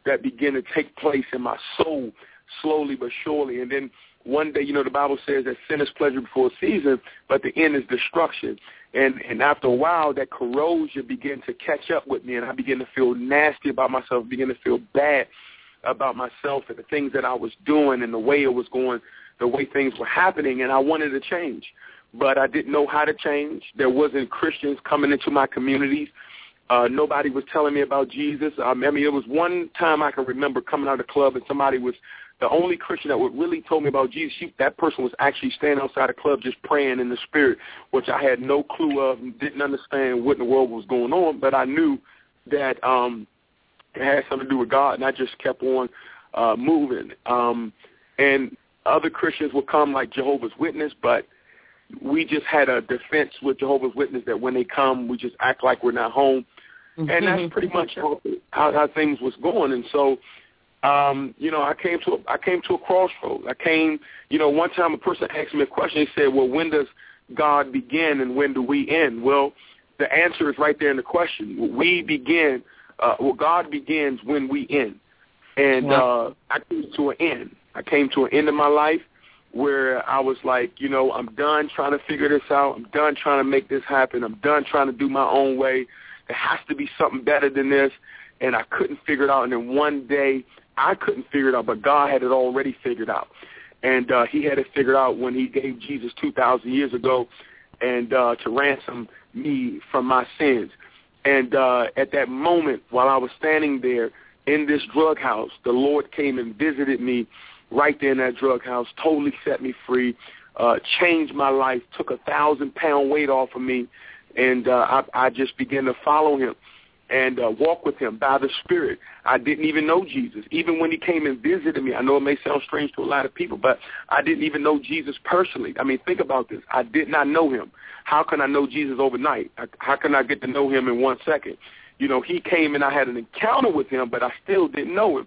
that began to take place in my soul, slowly but surely. And then one day, you know, the Bible says that sin is pleasure before a season, but the end is destruction. And and after a while, that corrosion began to catch up with me, and I began to feel nasty about myself, began to feel bad about myself and the things that I was doing and the way it was going, the way things were happening, and I wanted to change. But I didn't know how to change. There wasn't Christians coming into my communities. Uh, nobody was telling me about Jesus. Um, I mean, it was one time I can remember coming out of the club and somebody was the only Christian that would really told me about Jesus, she, that person was actually standing outside the club just praying in the spirit, which I had no clue of and didn't understand what in the world was going on, but I knew that um it had something to do with God, and I just kept on uh moving. Um And other Christians would come like Jehovah's Witness, but we just had a defense with Jehovah's Witness that when they come, we just act like we're not home. And that's pretty much how, how, how things was going. And so um, you know, I came to a, I came to a crossroad. I came, you know, one time a person asked me a question. He said, "Well, when does God begin and when do we end?" Well, the answer is right there in the question. We begin. Uh, well, God begins when we end, and wow. uh, I came to an end. I came to an end of my life where I was like, you know, I'm done trying to figure this out. I'm done trying to make this happen. I'm done trying to do my own way. There has to be something better than this. And I couldn't figure it out. And then one day I couldn't figure it out, but God had it already figured out. And uh, he had it figured out when he gave Jesus 2,000 years ago and uh, to ransom me from my sins. And uh, at that moment, while I was standing there in this drug house, the Lord came and visited me right there in that drug house, totally set me free, uh, changed my life, took a thousand pound weight off of me, and uh, I, I just began to follow him and uh, walk with him by the Spirit. I didn't even know Jesus. Even when he came and visited me, I know it may sound strange to a lot of people, but I didn't even know Jesus personally. I mean, think about this. I did not know him. How can I know Jesus overnight? How can I get to know him in one second? You know, he came and I had an encounter with him, but I still didn't know him.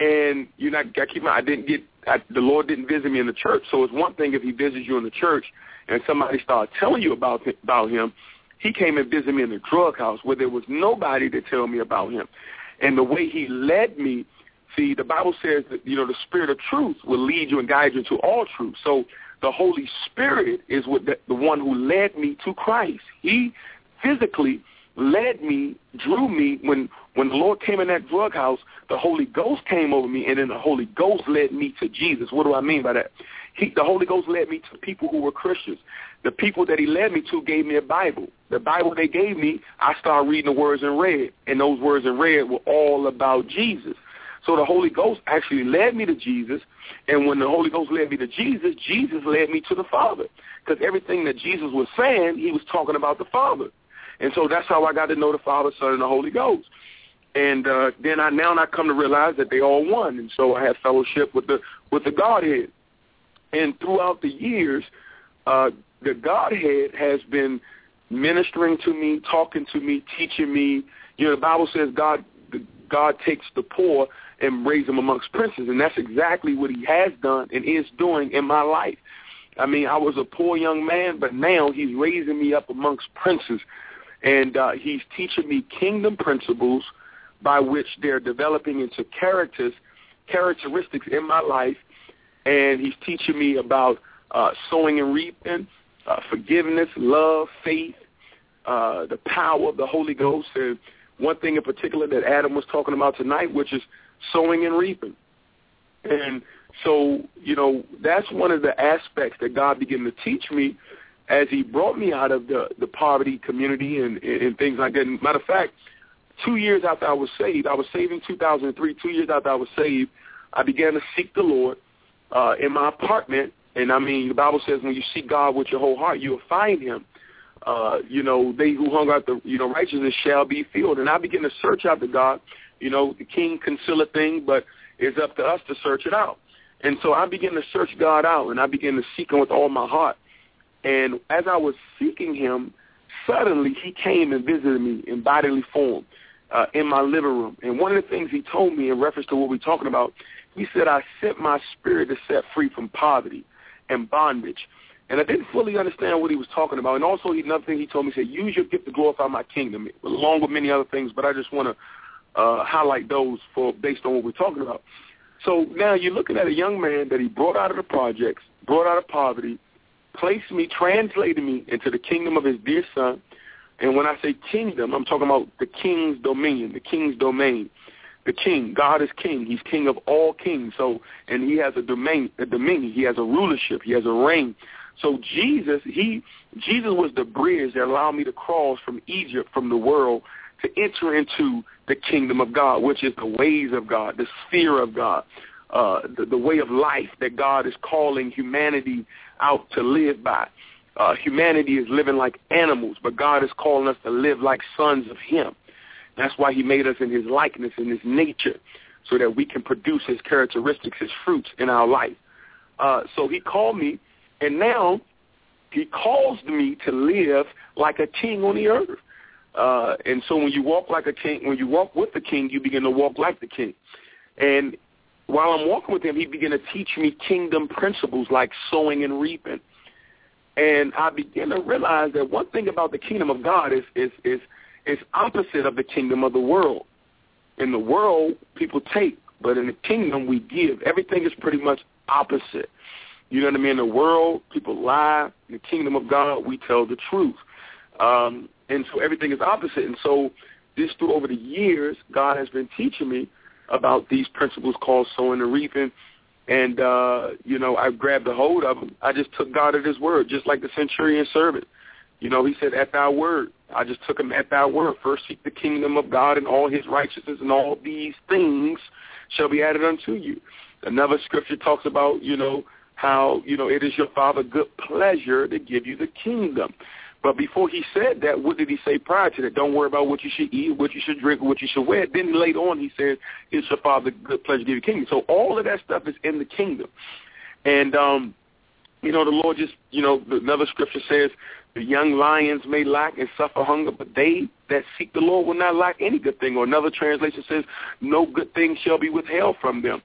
And you know, I keep my I didn't get I, the Lord didn't visit me in the church. So it's one thing if He visits you in the church and somebody starts telling you about about Him, he came and visited me in the drug house where there was nobody to tell me about him. And the way he led me, see, the Bible says that, you know, the spirit of truth will lead you and guide you into all truth. So the Holy Spirit is what the, the one who led me to Christ. He physically led me, drew me. When when the Lord came in that drug house, the Holy Ghost came over me, and then the Holy Ghost led me to Jesus. What do I mean by that? He, the Holy Ghost led me to people who were Christians. The people that he led me to gave me a Bible. The Bible they gave me, I started reading the words in red, and those words in red were all about Jesus. So the Holy Ghost actually led me to Jesus, and when the Holy Ghost led me to Jesus, Jesus led me to the Father. Because everything that Jesus was saying, he was talking about the Father. And so that's how I got to know the Father, Son, and the Holy Ghost. And uh, then I now I come to realize that they all one, and so I have fellowship with the with the Godhead. And throughout the years, uh, the Godhead has been ministering to me, talking to me, teaching me. You know, the Bible says God God takes the poor and raise them amongst princes, and that's exactly what He has done and is doing in my life. I mean, I was a poor young man, but now He's raising me up amongst princes, and uh, He's teaching me kingdom principles by which they're developing into characters, characteristics in my life, and He's teaching me about uh, sowing and reaping, uh, forgiveness, love, faith, uh, the power of the Holy Ghost, and one thing in particular that Adam was talking about tonight, which is sowing and reaping. And so, you know, that's one of the aspects that God began to teach me as he brought me out of the, the poverty community and, and things like that. And matter of fact, two years after I was saved, I was saved in 2003, two years after I was saved, I began to seek the Lord uh, in my apartment. And I mean, the Bible says when you seek God with your whole heart, you'll find him uh, you know, they who hung out the, you know, righteousness shall be filled. And I begin to search after God. You know, the king conceal a thing, but it's up to us to search it out. And so I began to search God out, and I began to seek him with all my heart. And as I was seeking him, suddenly he came and visited me in bodily form uh, in my living room. And one of the things he told me in reference to what we're talking about, he said, I sent my spirit to set free from poverty and bondage and I didn't fully understand what he was talking about. And also, another thing he told me, he said, use your gift to glorify my kingdom, along with many other things. But I just want to uh, highlight those for based on what we're talking about. So now you're looking at a young man that he brought out of the projects, brought out of poverty, placed me, translated me into the kingdom of his dear son. And when I say kingdom, I'm talking about the king's dominion, the king's domain. The king, God is king. He's king of all kings. So, and he has a domain, a dominion. He has a rulership. He has a reign. So Jesus, he Jesus was the bridge that allowed me to cross from Egypt, from the world, to enter into the kingdom of God, which is the ways of God, the sphere of God, uh, the, the way of life that God is calling humanity out to live by. Uh, humanity is living like animals, but God is calling us to live like sons of him. That's why he made us in his likeness, in his nature, so that we can produce his characteristics, his fruits in our life. Uh, so he called me and now he calls me to live like a king on the earth. Uh, and so when you walk like a king, when you walk with the king, you begin to walk like the king. And while I'm walking with him, he began to teach me kingdom principles like sowing and reaping. And I began to realize that one thing about the kingdom of God is is is is opposite of the kingdom of the world. In the world, people take, but in the kingdom, we give. Everything is pretty much opposite. You know what I mean? In the world, people lie. In the kingdom of God, we tell the truth. Um, and so everything is opposite. And so this through over the years, God has been teaching me about these principles called sowing and reaping. And, uh, you know, I grabbed a hold of them. I just took God at his word, just like the centurion servant. You know, he said, at thy word. I just took him at thy word. First seek the kingdom of God and all his righteousness, and all these things shall be added unto you. Another scripture talks about, you know, how, you know, it is your Father good pleasure to give you the kingdom. But before he said that, what did he say prior to that? Don't worry about what you should eat, what you should drink, what you should wear. Then later on he said, it's your Father good pleasure to give you kingdom. So all of that stuff is in the kingdom. And, um, you know, the Lord just, you know, another scripture says, the young lions may lack and suffer hunger, but they that seek the Lord will not lack any good thing. Or another translation says, no good thing shall be withheld from them.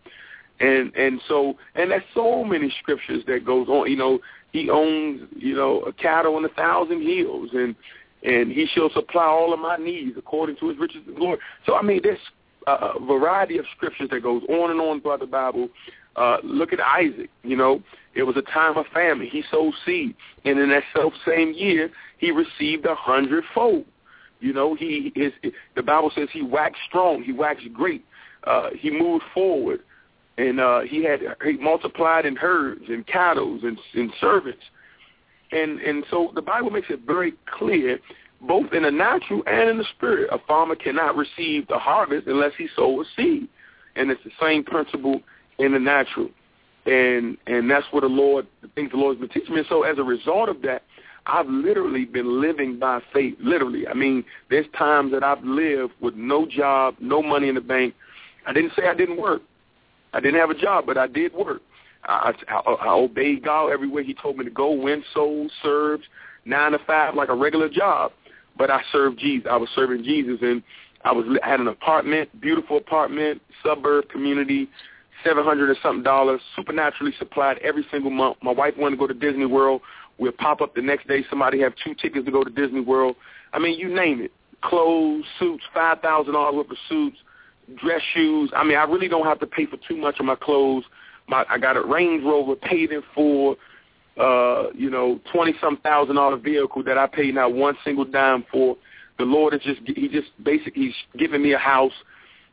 And and so and there's so many scriptures that goes on. You know, he owns you know a cattle on a thousand hills, and and he shall supply all of my needs according to his riches and glory. So I mean, there's a variety of scriptures that goes on and on throughout the Bible. Uh, look at Isaac. You know, it was a time of famine. He sowed seed, and in that self same year, he received a hundredfold. You know, he is. The Bible says he waxed strong. He waxed great. Uh, he moved forward and uh, he had he multiplied in herds and cattle and, and servants, and and so the Bible makes it very clear, both in the natural and in the spirit, a farmer cannot receive the harvest unless he sows seed, and it's the same principle in the natural. And and that's what the Lord, the things the Lord's been teaching me. And so as a result of that, I've literally been living by faith. Literally, I mean, there's times that I've lived with no job, no money in the bank. I didn't say I didn't work. I didn't have a job, but I did work. I, I, I obeyed God everywhere He told me to go, win souls, served nine to five like a regular job. But I served Jesus. I was serving Jesus, and I was I had an apartment, beautiful apartment, suburb community, seven hundred and something dollars, supernaturally supplied every single month. My wife wanted to go to Disney World. We'll pop up the next day. Somebody have two tickets to go to Disney World. I mean, you name it. Clothes, suits, five thousand dollars worth of suits, dress shoes. I mean, I really don't have to pay for too much of my clothes. My I got a Range Rover paid in full. Uh, you know, twenty some thousand dollar vehicle that I paid not one single dime for. The Lord is just he just basically he's giving me a house.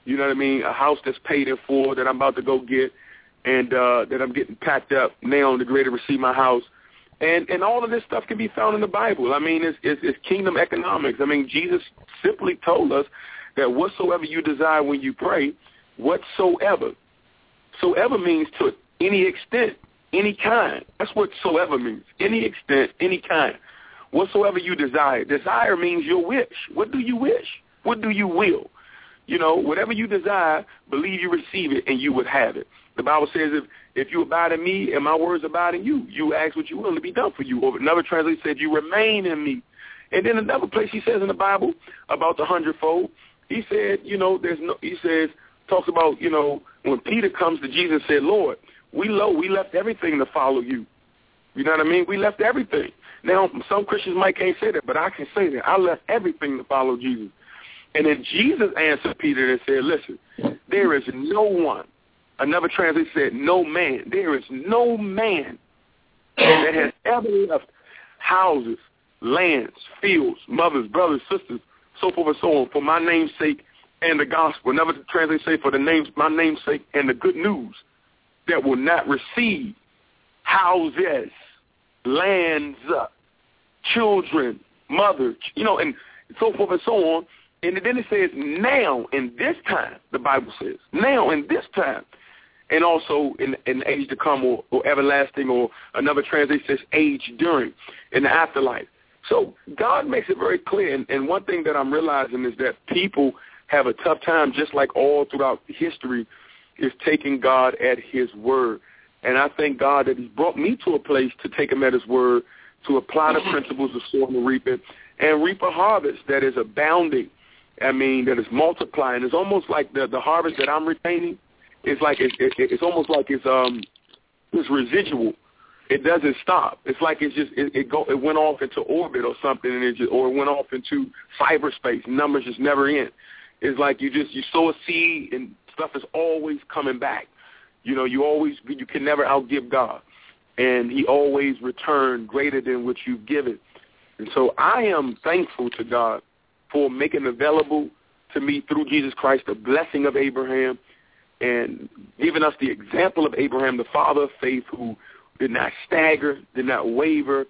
You know what I mean? A house that's paid in full that I'm about to go get, and uh, that I'm getting packed up now on the greater receive my house. And and all of this stuff can be found in the Bible. I mean, it's, it's, it's kingdom economics. I mean, Jesus simply told us that whatsoever you desire when you pray, whatsoever, soever means to any extent, any kind. That's what soever means. Any extent, any kind. Whatsoever you desire. Desire means your wish. What do you wish? What do you will? You know, whatever you desire, believe you receive it and you would have it. The Bible says if if you abide in me and my words abide in you, you ask what you will to be done for you. Or another translation said you remain in me. And then another place he says in the Bible about the hundredfold, he said, you know, there's no he says talks about, you know, when Peter comes to Jesus and said, Lord, we low, we left everything to follow you. You know what I mean? We left everything. Now, some Christians might can't say that, but I can say that. I left everything to follow Jesus. And then Jesus answered Peter and said, listen, there is no one. Another translation said, no man. There is no man that has ever left houses, lands, fields, mothers, brothers, sisters, so forth and so on, for my name's sake and the gospel. Another translation say, for the name's, my name's sake and the good news that will not receive houses, lands, children, mothers, you know, and so forth and so on. And then it says, now in this time, the Bible says, now in this time, and also in, in the age to come or, or everlasting or another translation says age during, in the afterlife. So God makes it very clear. And, and one thing that I'm realizing is that people have a tough time, just like all throughout history, is taking God at his word. And I thank God that he's brought me to a place to take him at his word, to apply the mm-hmm. principles of sowing and reaping, and reap a harvest that is abounding I mean, that is multiplying. It's almost like the the harvest that I'm retaining. It's like it, it, it's almost like it's um it's residual. It doesn't stop. It's like it's just it, it go it went off into orbit or something, and it just or it went off into cyberspace. Numbers just never end. It's like you just you sow a seed and stuff is always coming back. You know, you always you can never outgive God, and He always return greater than what you've given. And so I am thankful to God for making available to me through Jesus Christ the blessing of Abraham and giving us the example of Abraham, the father of faith, who did not stagger, did not waver,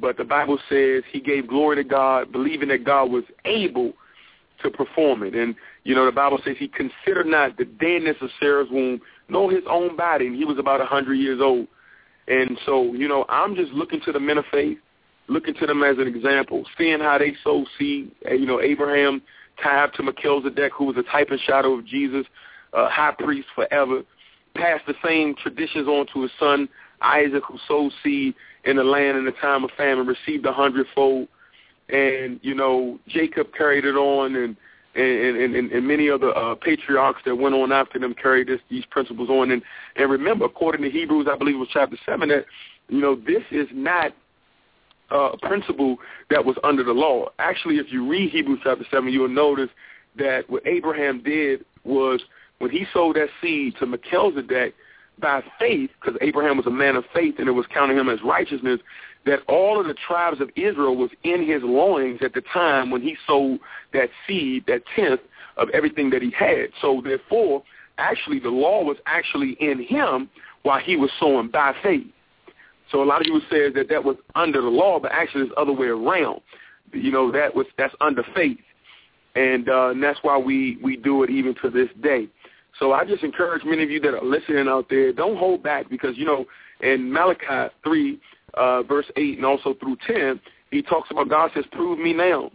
but the Bible says he gave glory to God, believing that God was able to perform it. And, you know, the Bible says he considered not the deadness of Sarah's womb, nor his own body, and he was about a 100 years old. And so, you know, I'm just looking to the men of faith looking to them as an example, seeing how they sow seed. You know, Abraham tithed to Melchizedek, who was a type and shadow of Jesus, uh, high priest forever, passed the same traditions on to his son Isaac, who sowed seed in the land in the time of famine, received a hundredfold. And, you know, Jacob carried it on and and, and, and many other uh, patriarchs that went on after them carried this, these principles on. And, and remember, according to Hebrews, I believe it was chapter 7, that, you know, this is not uh, principle that was under the law. Actually, if you read Hebrews chapter 7, you'll notice that what Abraham did was when he sowed that seed to Melchizedek by faith, because Abraham was a man of faith and it was counting him as righteousness, that all of the tribes of Israel was in his loins at the time when he sowed that seed, that tenth of everything that he had. So therefore, actually the law was actually in him while he was sowing by faith. So a lot of people say that that was under the law, but actually it's the other way around. You know, that was that's under faith, and, uh, and that's why we we do it even to this day. So I just encourage many of you that are listening out there, don't hold back because, you know, in Malachi 3, uh, verse 8 and also through 10, he talks about God says, prove me now.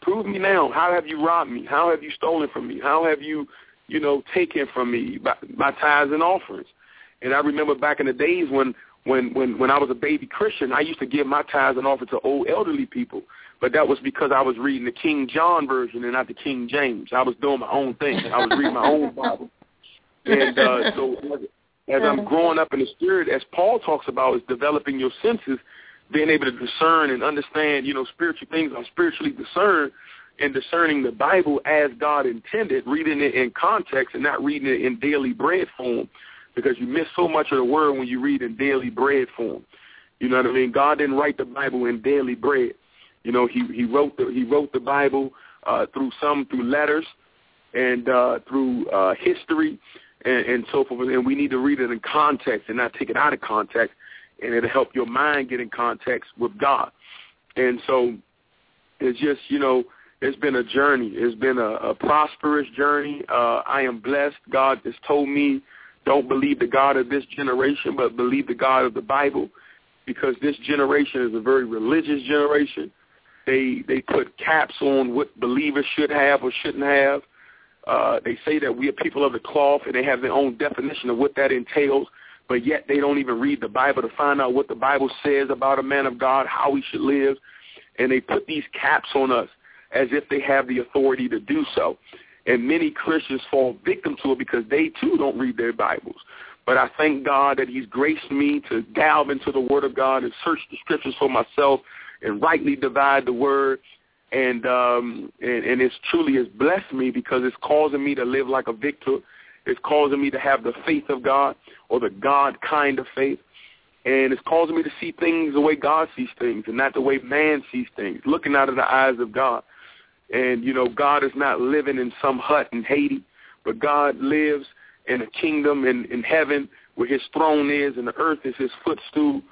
Prove me now. How have you robbed me? How have you stolen from me? How have you, you know, taken from me my, my tithes and offerings? And I remember back in the days when when when when I was a baby Christian, I used to give my tithes and offer to old elderly people, but that was because I was reading the King John version and not the King James. I was doing my own thing. I was reading my own Bible, and uh, so as I'm growing up in the spirit, as Paul talks about, is developing your senses, being able to discern and understand, you know, spiritual things are spiritually discerned, and discerning the Bible as God intended, reading it in context and not reading it in daily bread form because you miss so much of the word when you read in daily bread form. You know what I mean? God didn't write the Bible in daily bread. You know, he he wrote the he wrote the Bible uh, through some through letters and uh, through uh, history and, and so forth. And we need to read it in context and not take it out of context. And it'll help your mind get in context with God. And so it's just you know it's been a journey. It's been a, a prosperous journey. Uh, I am blessed. God has told me don't believe the God of this generation, but believe the God of the Bible, because this generation is a very religious generation. They they put caps on what believers should have or shouldn't have. Uh, they say that we are people of the cloth, and they have their own definition of what that entails. But yet they don't even read the Bible to find out what the Bible says about a man of God, how he should live, and they put these caps on us as if they have the authority to do so. And many Christians fall victim to it because they too don't read their Bibles. But I thank God that he's graced me to delve into the Word of God and search the Scriptures for myself and rightly divide the Word. And um, and, and it's truly has blessed me because it's causing me to live like a victor. It's causing me to have the faith of God or the God kind of faith. And it's causing me to see things the way God sees things and not the way man sees things, looking out of the eyes of God. And, you know, God is not living in some hut in Haiti, but God lives in a kingdom in, in heaven where his throne is and the earth is his footstool.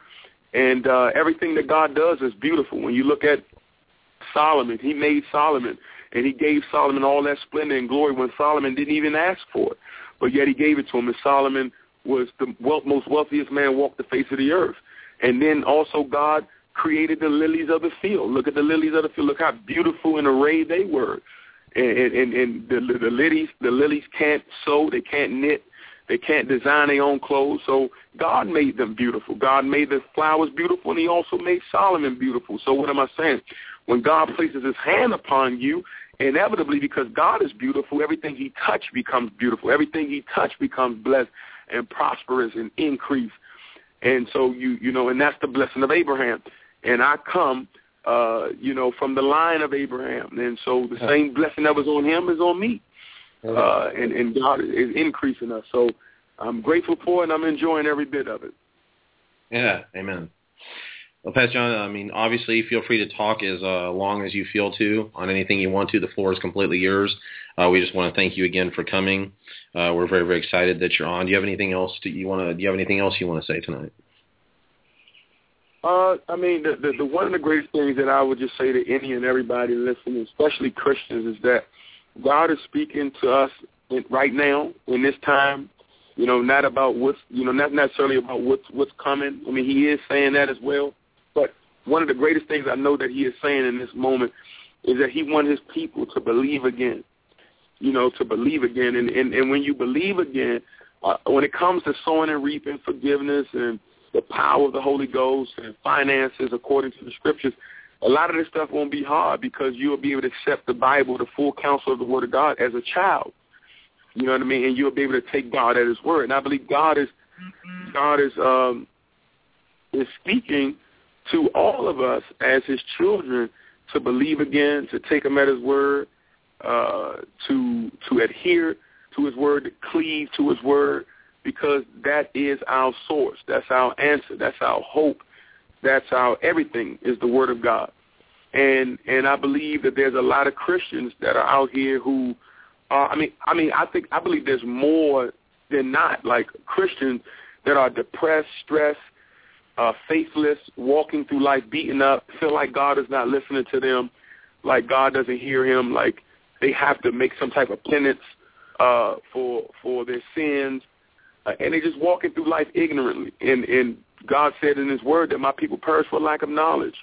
And uh, everything that God does is beautiful. When you look at Solomon, he made Solomon, and he gave Solomon all that splendor and glory when Solomon didn't even ask for it. But yet he gave it to him, and Solomon was the wealth, most wealthiest man walked the face of the earth. And then also God created the lilies of the field. Look at the lilies of the field. Look how beautiful in array they were. And, and, and the, the lilies, the lilies can't sew, they can't knit, they can't design their own clothes. So God made them beautiful. God made the flowers beautiful, and He also made Solomon beautiful. So what am I saying? When God places His hand upon you, inevitably, because God is beautiful, everything He touched becomes beautiful. Everything He touched becomes blessed and prosperous and increased. And so you you know, and that's the blessing of Abraham and I come, uh, you know, from the line of Abraham, and so the same blessing that was on him is on me, uh, and and God is increasing us. So I'm grateful for it, and I'm enjoying every bit of it. Yeah, amen. Well, Pastor John, I mean, obviously, feel free to talk as uh, long as you feel to on anything you want to. The floor is completely yours. Uh, we just want to thank you again for coming. Uh, we're very, very excited that you're on. Do you have anything else to, you want to? Do you have anything else you want to say tonight? Uh, I mean, the, the, the one of the greatest things that I would just say to any and everybody listening, especially Christians, is that God is speaking to us right now in this time. You know, not about what's you know, not necessarily about what's what's coming. I mean, He is saying that as well. But one of the greatest things I know that He is saying in this moment is that He wants His people to believe again. You know, to believe again, and and, and when you believe again, uh, when it comes to sowing and reaping forgiveness and the power of the Holy Ghost and finances according to the scriptures, a lot of this stuff won't be hard because you'll be able to accept the Bible, the full counsel of the Word of God as a child. You know what I mean? And you'll be able to take God at His word. And I believe God is God is um, is speaking to all of us as His children to believe again, to take Him at His word, uh, to to adhere to His word, to cleave to His word, because that is our source. That's our answer. That's our hope. That's our everything is the Word of God. And and I believe that there's a lot of Christians that are out here who are. I mean, I mean, I think I believe there's more than not like Christians that are depressed, stressed, uh, faithless, walking through life beaten up, feel like God is not listening to them, like God doesn't hear him, like they have to make some type of penance uh, for for their sins, Uh, and they just walking through life ignorantly. And and God said in His Word that my people perish for lack of knowledge.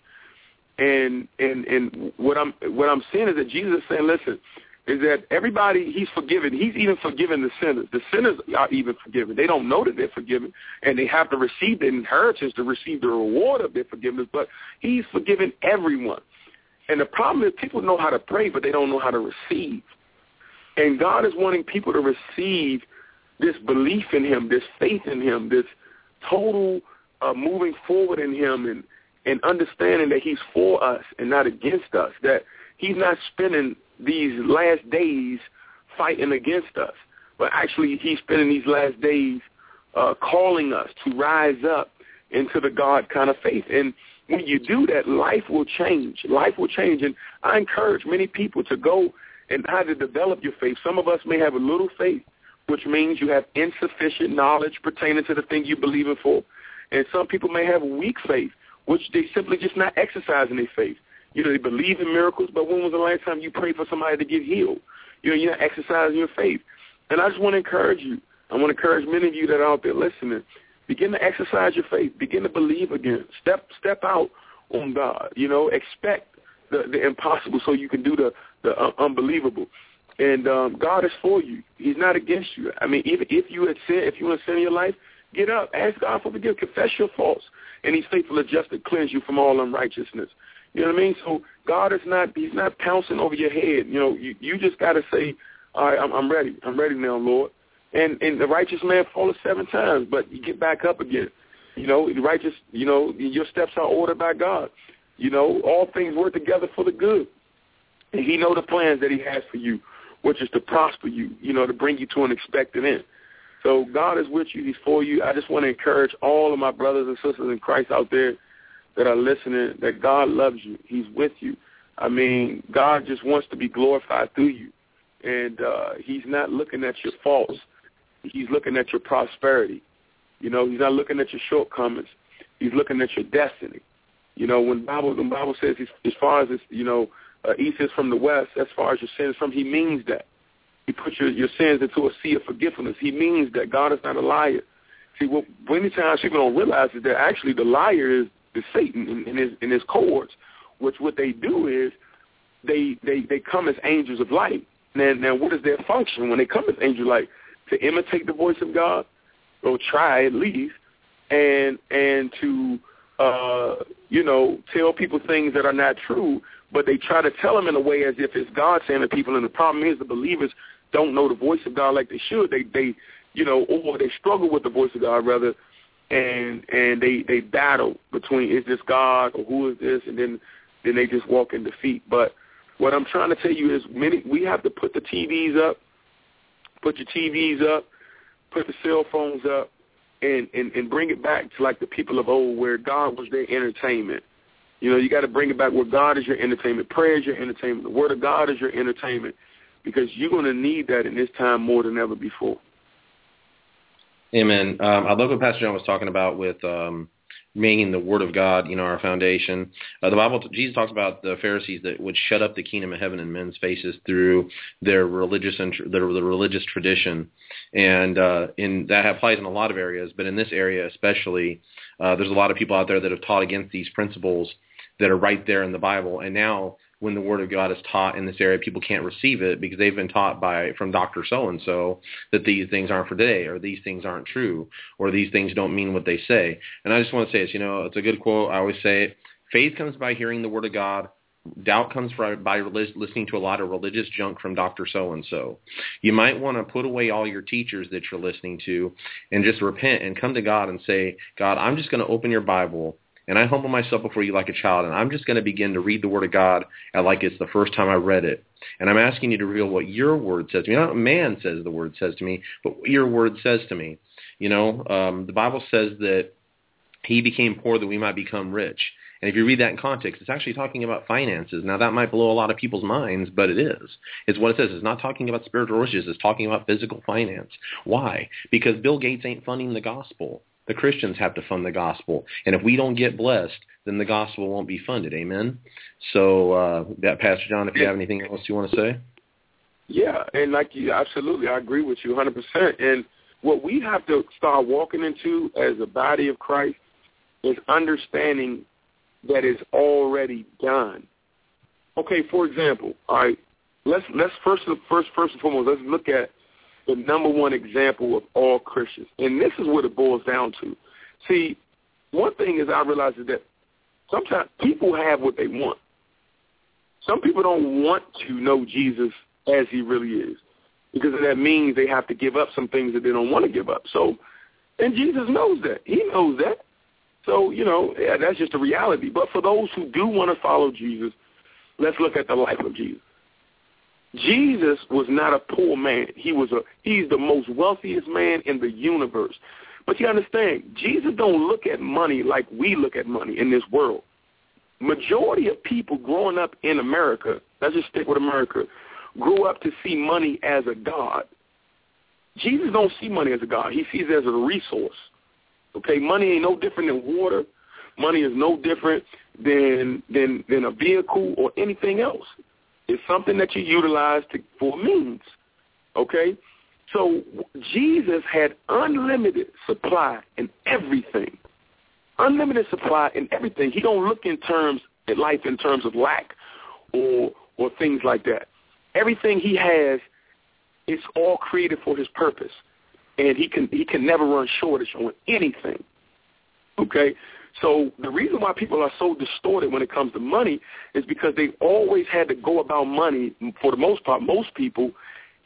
And and and what I'm what I'm saying is that Jesus is saying, listen, is that everybody he's forgiven. He's even forgiven the sinners. The sinners are even forgiven. They don't know that they're forgiven, and they have to receive the inheritance to receive the reward of their forgiveness. But he's forgiven everyone. And the problem is people know how to pray, but they don't know how to receive. And God is wanting people to receive this belief in him, this faith in him, this total uh, moving forward in him and, and understanding that he's for us and not against us, that he's not spending these last days fighting against us, but actually he's spending these last days uh, calling us to rise up into the God kind of faith. And when you do that, life will change. Life will change. And I encourage many people to go and to develop your faith. Some of us may have a little faith, which means you have insufficient knowledge pertaining to the thing you believe in for. And some people may have weak faith, which they simply just not exercising their faith. You know, they believe in miracles, but when was the last time you prayed for somebody to get healed? You know, you're not exercising your faith. And I just want to encourage you. I want to encourage many of you that are out there listening. Begin to exercise your faith. Begin to believe again. Step step out on God. You know, expect the, the impossible so you can do the the uh, unbelievable. And um, God is for you. He's not against you. I mean, even if you had sin, if you want to sin in your life, get up, ask God for forgiveness, confess your faults, and He's faithful and just to cleanse you from all unrighteousness. You know what I mean? So God is not He's not pouncing over your head. You know, you you just got to say, all right, I'm, I'm ready. I'm ready now, Lord. And and the righteous man falleth seven times, but you get back up again. You know, the righteous. You know, your steps are ordered by God. You know, all things work together for the good. And He know the plans that He has for you, which is to prosper you. You know, to bring you to an expected end. So God is with you. He's for you. I just want to encourage all of my brothers and sisters in Christ out there that are listening that God loves you. He's with you. I mean, God just wants to be glorified through you. And uh, he's not looking at your faults. He's looking at your prosperity. You know, he's not looking at your shortcomings. He's looking at your destiny. You know, when Bible when Bible says as far as it's, you know, uh, east is from the west, as far as your sins from, he means that. He puts your, your sins into a sea of forgiveness. He means that God is not a liar. See, what many times people don't realize is that actually the liar is the Satan and, and his and his cohorts, which what they do is they they they come as angels of light. Now, now what is their function when they come as angels of light? To imitate the voice of God, or try at least, and and to uh, you know tell people things that are not true, but they try to tell them in a way as if it's God saying to people. And the problem is the believers don't know the voice of God like they should. They they you know, or they struggle with the voice of God rather and and they they battle between is this God or who is this, and then then they just walk in defeat. But what I'm trying to tell you is, many we have to put the TVs up, put your TVs up, put the cell phones up, and and and bring it back to like the people of old, where God was their entertainment. You know, you got to bring it back where God is your entertainment, prayer is your entertainment, the Word of God is your entertainment, because you're going to need that in this time more than ever before. Amen. Um, I love what Pastor John was talking about with um, making the Word of God, you know, our foundation. Uh, the Bible, Jesus talks about the Pharisees that would shut up the kingdom of heaven in men's faces through their religious their the religious tradition, and uh, in that applies in a lot of areas, but in this area especially, uh, there's a lot of people out there that have taught against these principles that are right there in the Bible, and now when the word of God is taught in this area, people can't receive it because they've been taught by from Doctor So and So that these things aren't for today, or these things aren't true, or these things don't mean what they say. And I just want to say this, you know, it's a good quote. I always say it. Faith comes by hearing the word of God. Doubt comes by listening to a lot of religious junk from Dr. So-and-so. You might want to put away all your teachers that you're listening to and just repent and come to God and say, God, I'm just going to open your Bible and I humble myself before you like a child, and I'm just going to begin to read the Word of God like it's the first time I read it. And I'm asking you to reveal what your Word says to me. Not what man says the Word says to me, but what your Word says to me. You know, um, the Bible says that he became poor that we might become rich. And if you read that in context, it's actually talking about finances. Now, that might blow a lot of people's minds, but it is. It's what it says. It's not talking about spiritual riches. It's talking about physical finance. Why? Because Bill Gates ain't funding the gospel. The Christians have to fund the gospel. And if we don't get blessed, then the gospel won't be funded. Amen? So, uh, Pastor John, if you have anything else you want to say? Yeah, and like you, absolutely, I agree with you 100%. And what we have to start walking into as a body of Christ is understanding that it's already done. Okay, for example, all right, let's let's first first first and foremost let's look at the number one example of all Christians, and this is what it boils down to. See, one thing is I realize is that sometimes people have what they want. Some people don't want to know Jesus as he really is because that means they have to give up some things that they don't want to give up. So, and Jesus knows that. He knows that. So, you know, yeah, that's just a reality. But for those who do want to follow Jesus, let's look at the life of Jesus. Jesus was not a poor man. He was a he's the most wealthiest man in the universe. But you understand, Jesus don't look at money like we look at money in this world. Majority of people growing up in America, let's just stick with America, grew up to see money as a god. Jesus don't see money as a god. He sees it as a resource. Okay, money ain't no different than water. Money is no different than than than a vehicle or anything else. It's something that you utilize to, for means. Okay, so Jesus had unlimited supply in everything. Unlimited supply in everything. He don't look in terms in life in terms of lack or or things like that. Everything he has, it's all created for his purpose, and he can he can never run shortage on anything. Okay, so the reason why people are so distorted when it comes to money is because they always had to go about money, for the most part, most people,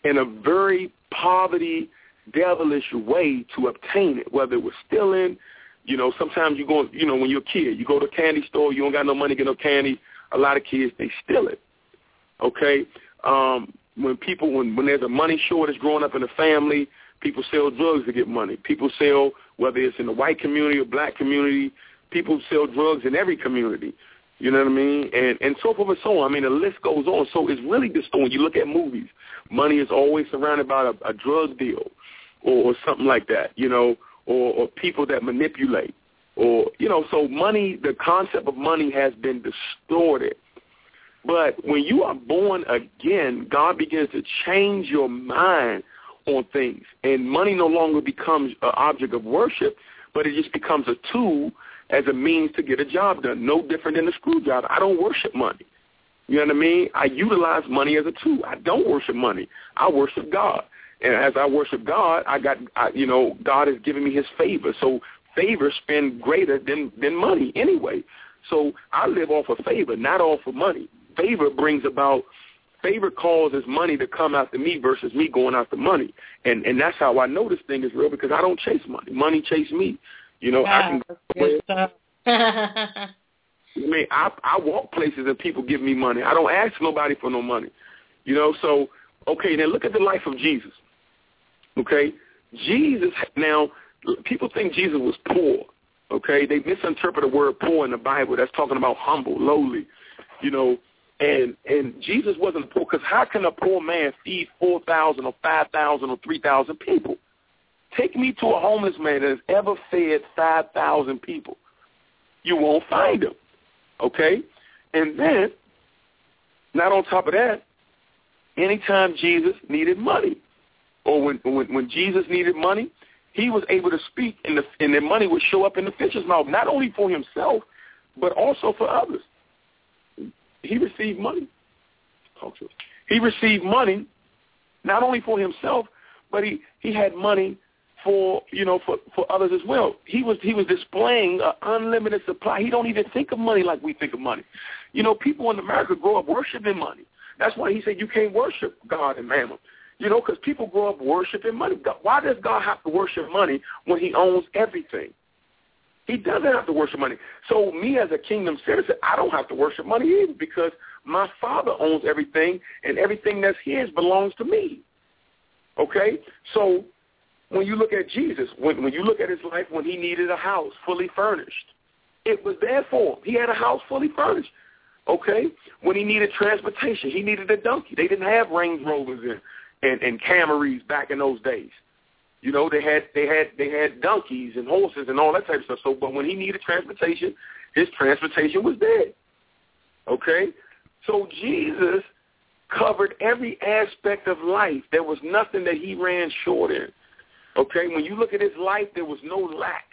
in a very poverty, devilish way to obtain it, whether it was stealing, you know, sometimes you go, you know, when you're a kid, you go to a candy store, you don't got no money to get no candy. A lot of kids, they steal it. Okay? Um, when people, when, when there's a money shortage growing up in a family, people sell drugs to get money. People sell, whether it's in the white community or black community, people sell drugs in every community. You know what I mean? And and so forth and so on. I mean, the list goes on. So it's really distorted. You look at movies. Money is always surrounded by a, a drug deal or, or something like that, you know, or, or people that manipulate. Or, you know, so money, the concept of money has been distorted. But when you are born again, God begins to change your mind on things. And money no longer becomes an object of worship, but it just becomes a tool as a means to get a job done. No different than a screwdriver. I don't worship money. You know what I mean? I utilize money as a tool. I don't worship money. I worship God. And as I worship God, I got, I, you know, God has given me his favor. So favor spend greater than, than money anyway. So I live off of favor, not off of money. Favor brings about, favor causes money to come after me versus me going after money. And, and that's how I know this thing is real because I don't chase money. Money chase me. You know, yeah, I can. I mean, I I walk places and people give me money. I don't ask nobody for no money. You know, so okay, then look at the life of Jesus. Okay, Jesus now people think Jesus was poor. Okay, they misinterpret the word poor in the Bible. That's talking about humble, lowly. You know, and and Jesus wasn't poor because how can a poor man feed four thousand or five thousand or three thousand people? Take me to a homeless man that has ever fed five thousand people. You won't find him. Okay? And then, not on top of that, anytime Jesus needed money, or when when, when Jesus needed money, he was able to speak, and the and the money would show up in the fish's mouth, not only for himself, but also for others. He received money. He received money, not only for himself, but he he had money for you know for for others as well. He was he was displaying an unlimited supply. He don't even think of money like we think of money. You know, people in America grow up worshiping money. That's why he said you can't worship God and mammon. You know, because people grow up worshiping money. Why does God have to worship money when He owns everything? He doesn't have to worship money. So me as a kingdom citizen, I don't have to worship money either because my Father owns everything, and everything that's His belongs to me. Okay, so when you look at Jesus, when, when you look at his life when he needed a house fully furnished, it was there for him. He had a house fully furnished. Okay? When he needed transportation, he needed a donkey. They didn't have Range Rovers and, and, and Camaries back in those days. You know, they had they had they had donkeys and horses and all that type of stuff. So but when he needed transportation, his transportation was there. Okay? So Jesus covered every aspect of life. There was nothing that he ran short in. Okay, when you look at his life, there was no lack.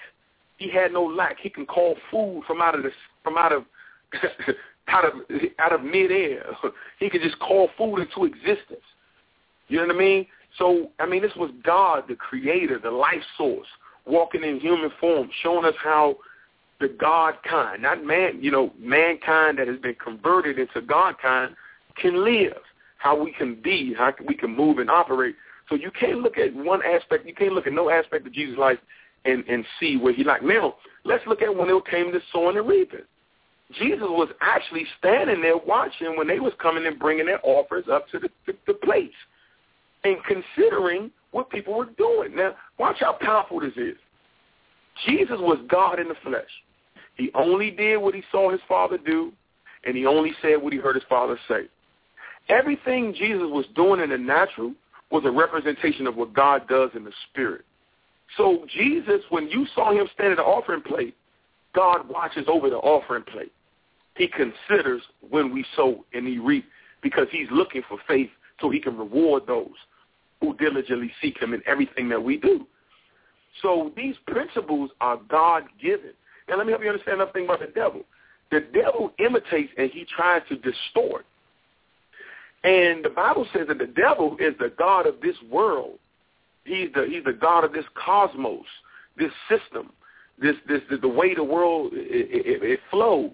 He had no lack. He can call food from out of the from out of out of out of midair. He could just call food into existence. You know what I mean? So I mean, this was God, the Creator, the life source, walking in human form, showing us how the God kind, not man, you know, mankind that has been converted into God kind, can live. How we can be, how we can move and operate. So you can't look at one aspect. You can't look at no aspect of Jesus' life and and see where he like. Now let's look at when it came to sowing and reaping. Jesus was actually standing there watching when they was coming and bringing their offers up to the, the, the place and considering what people were doing. Now, watch how powerful this is. Jesus was God in the flesh. He only did what he saw his Father do, and he only said what he heard his Father say. Everything Jesus was doing in the natural was a representation of what God does in the spirit. So Jesus, when you saw him stand at the offering plate, God watches over the offering plate. He considers when we sow and he reap because he's looking for faith so he can reward those who diligently seek him in everything that we do. So these principles are God-given. Now let me help you understand another thing about the devil. The devil imitates and he tries to distort. And the Bible says that the devil is the God of this world. He's the he's the God of this cosmos, this system, this this, this the way the world it, it, it flows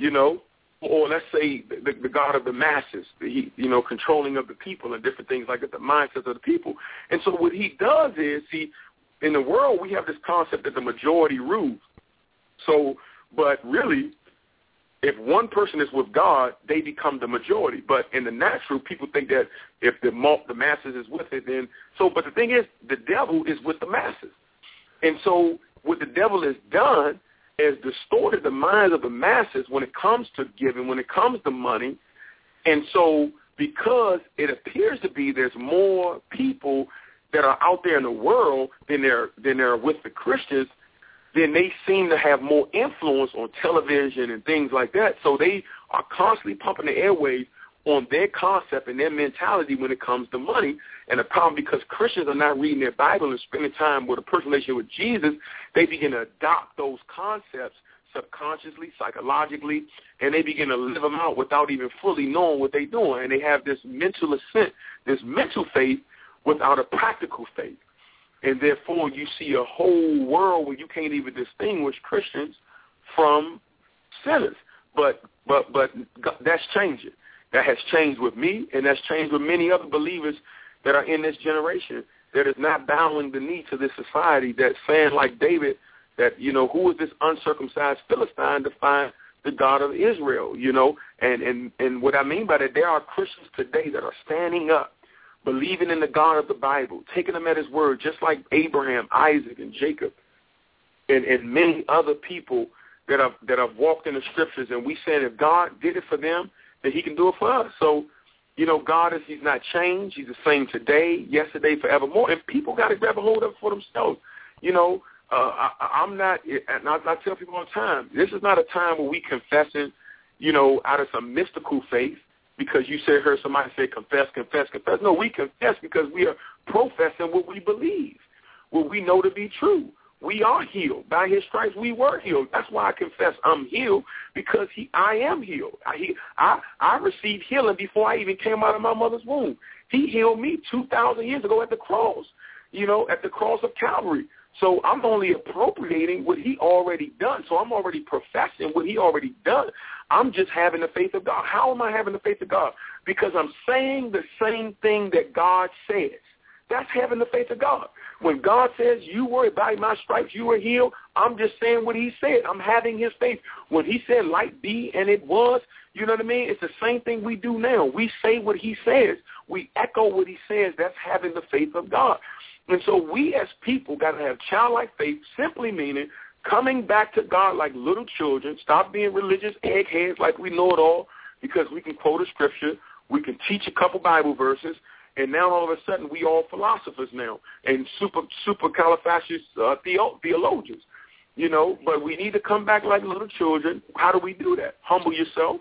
you know, or let's say the, the God of the masses, the, you know, controlling of the people and different things like that, the mindsets of the people. And so what he does is, he, in the world, we have this concept that the majority rules. So, but really, if one person is with God, they become the majority. But in the natural, people think that if the the masses is with it, then so. But the thing is, the devil is with the masses, and so what the devil has done has distorted the minds of the masses when it comes to giving, when it comes to money. And so because it appears to be there's more people that are out there in the world than there than there are with the Christians, then they seem to have more influence on television and things like that. So they are constantly pumping the airwaves on their concept and their mentality when it comes to money. And the problem, because Christians are not reading their Bible and spending time with a personal relationship with Jesus, they begin to adopt those concepts subconsciously, psychologically, and they begin to live them out without even fully knowing what they're doing. And they have this mental assent, this mental faith without a practical faith. And therefore, you see a whole world where you can't even distinguish Christians from sinners. But but but that's changing. That has changed with me, and that's changed with many other believers that are in this generation that is not bowing the knee to this society that's saying like David that, you know, who is this uncircumcised Philistine to find the God of Israel, you know? And, and, and what I mean by that, there are Christians today that are standing up, believing in the God of the Bible, taking him at his word, just like Abraham, Isaac, and Jacob, and, and many other people that have, that have walked in the scriptures. And we said if God did it for them, that he can do it for us. So, you know, God is, he's not changed. He's the same today, yesterday, forevermore. And people got to grab a hold of it for themselves. You know, uh, I, I'm not, and I, I tell people all the time, this is not a time where we confessing, you know, out of some mystical faith because you said, heard somebody say confess, confess, confess. No, we confess because we are professing what we believe, what we know to be true. We are healed. By his stripes we were healed. That's why I confess I'm healed because he I am healed. I he, I I received healing before I even came out of my mother's womb. He healed me 2000 years ago at the cross. You know, at the cross of Calvary. So I'm only appropriating what he already done. So I'm already professing what he already done. I'm just having the faith of God. How am I having the faith of God? Because I'm saying the same thing that God says. That's having the faith of God. When God says you were by my stripes, you were healed, I'm just saying what he said. I'm having his faith. When he said light be and it was, you know what I mean? It's the same thing we do now. We say what he says. We echo what he says. That's having the faith of God. And so we as people got to have childlike faith, simply meaning coming back to God like little children. Stop being religious eggheads like we know it all because we can quote a scripture. We can teach a couple Bible verses and now all of a sudden we all philosophers now and super super califascious uh, theo- theologians, you know. But we need to come back like little children. How do we do that? Humble yourself,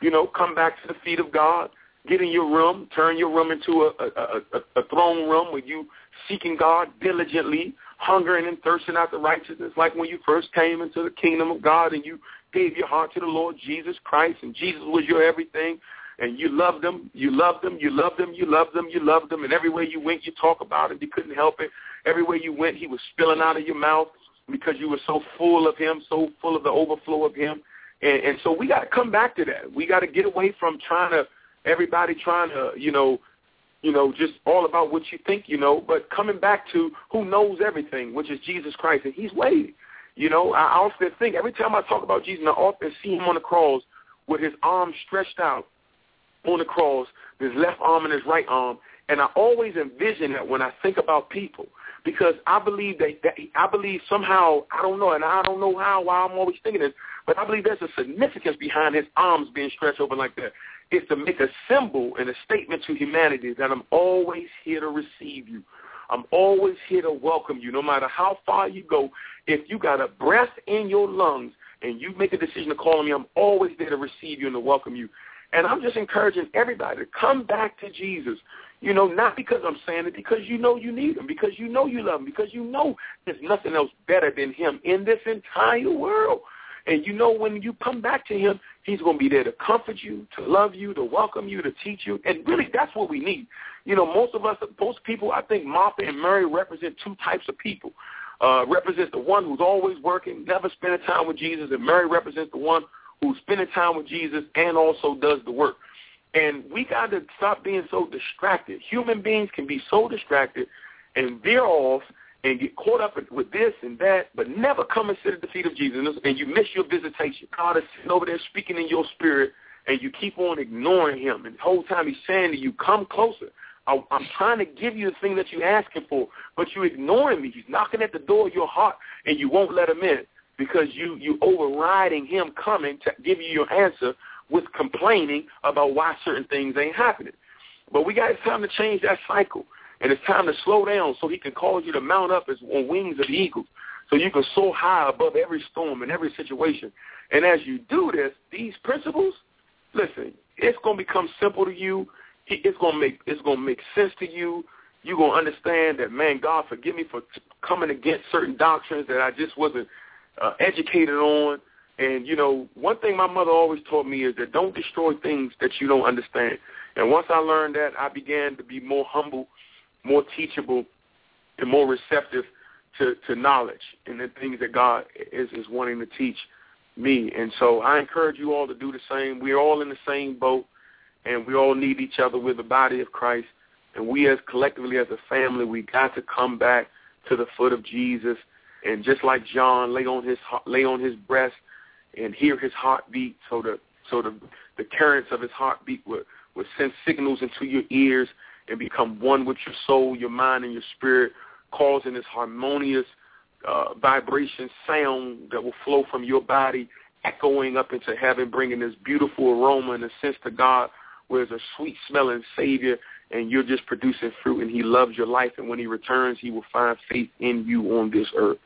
you know. Come back to the feet of God. Get in your room, turn your room into a, a, a, a throne room where you seeking God diligently, hungering and thirsting after righteousness, like when you first came into the kingdom of God and you gave your heart to the Lord Jesus Christ, and Jesus was your everything, and you loved him, you loved him, you loved him, you loved him, you loved him, and everywhere you went, you talk about it. You couldn't help it. Everywhere you went, he was spilling out of your mouth because you were so full of him, so full of the overflow of him. And, and so we got to come back to that. We got to get away from trying to everybody trying to, you know, you know, just all about what you think you know, but coming back to who knows everything, which is Jesus Christ, and He's waiting. You know, I often think every time I talk about Jesus, I often see Him on the cross with His arms stretched out on the cross, his left arm and his right arm, and I always envision that when I think about people because I believe that, that I believe somehow I don't know, and I don't know how why I'm always thinking this, but I believe there's a significance behind his arms being stretched open like that. It's to make a symbol and a statement to humanity that I'm always here to receive you. I'm always here to welcome you, no matter how far you go. If you got a breath in your lungs and you make a decision to call on me, I'm always there to receive you and to welcome you. And I'm just encouraging everybody to come back to Jesus. You know, not because I'm saying it, because you know you need him, because you know you love him, because you know there's nothing else better than him in this entire world. And you know when you come back to him, he's going to be there to comfort you, to love you, to welcome you, to teach you. And really, that's what we need. You know, most of us, most people, I think Martha and Mary represent two types of people. Uh, represents the one who's always working, never spending time with Jesus, and Mary represents the one who's spending time with Jesus and also does the work. And we got to stop being so distracted. Human beings can be so distracted and veer off and get caught up with this and that, but never come and sit at the feet of Jesus. And you miss your visitation. God is sitting over there speaking in your spirit, and you keep on ignoring him. And the whole time he's saying to you, come closer. I'm trying to give you the thing that you're asking for, but you're ignoring me. He's knocking at the door of your heart, and you won't let him in because you you overriding him coming to give you your answer with complaining about why certain things ain't happening. But we got time to change that cycle, and it's time to slow down so he can cause you to mount up as on wings of eagles, so you can soar high above every storm and every situation. And as you do this, these principles, listen, it's to become simple to you. It's to make it's to make sense to you. You're to understand that, man, God, forgive me for coming against certain doctrines that I just wasn't uh, educated on. And, you know, one thing my mother always taught me is that don't destroy things that you don't understand. And once I learned that, I began to be more humble, more teachable, and more receptive to, to knowledge and the things that God is, is wanting to teach me. And so I encourage you all to do the same. We're all in the same boat, and we all need each other. We're the body of Christ. And we as collectively as a family, we got to come back to the foot of Jesus and just like John, lay on his lay on his breast and hear his heartbeat, so the so the the currents of his heartbeat would would send signals into your ears and become one with your soul, your mind, and your spirit, causing this harmonious uh, vibration sound that will flow from your body, echoing up into heaven, bringing this beautiful aroma and a sense to God, where there's a sweet smelling Savior, and you're just producing fruit, and He loves your life, and when He returns, He will find faith in you on this earth.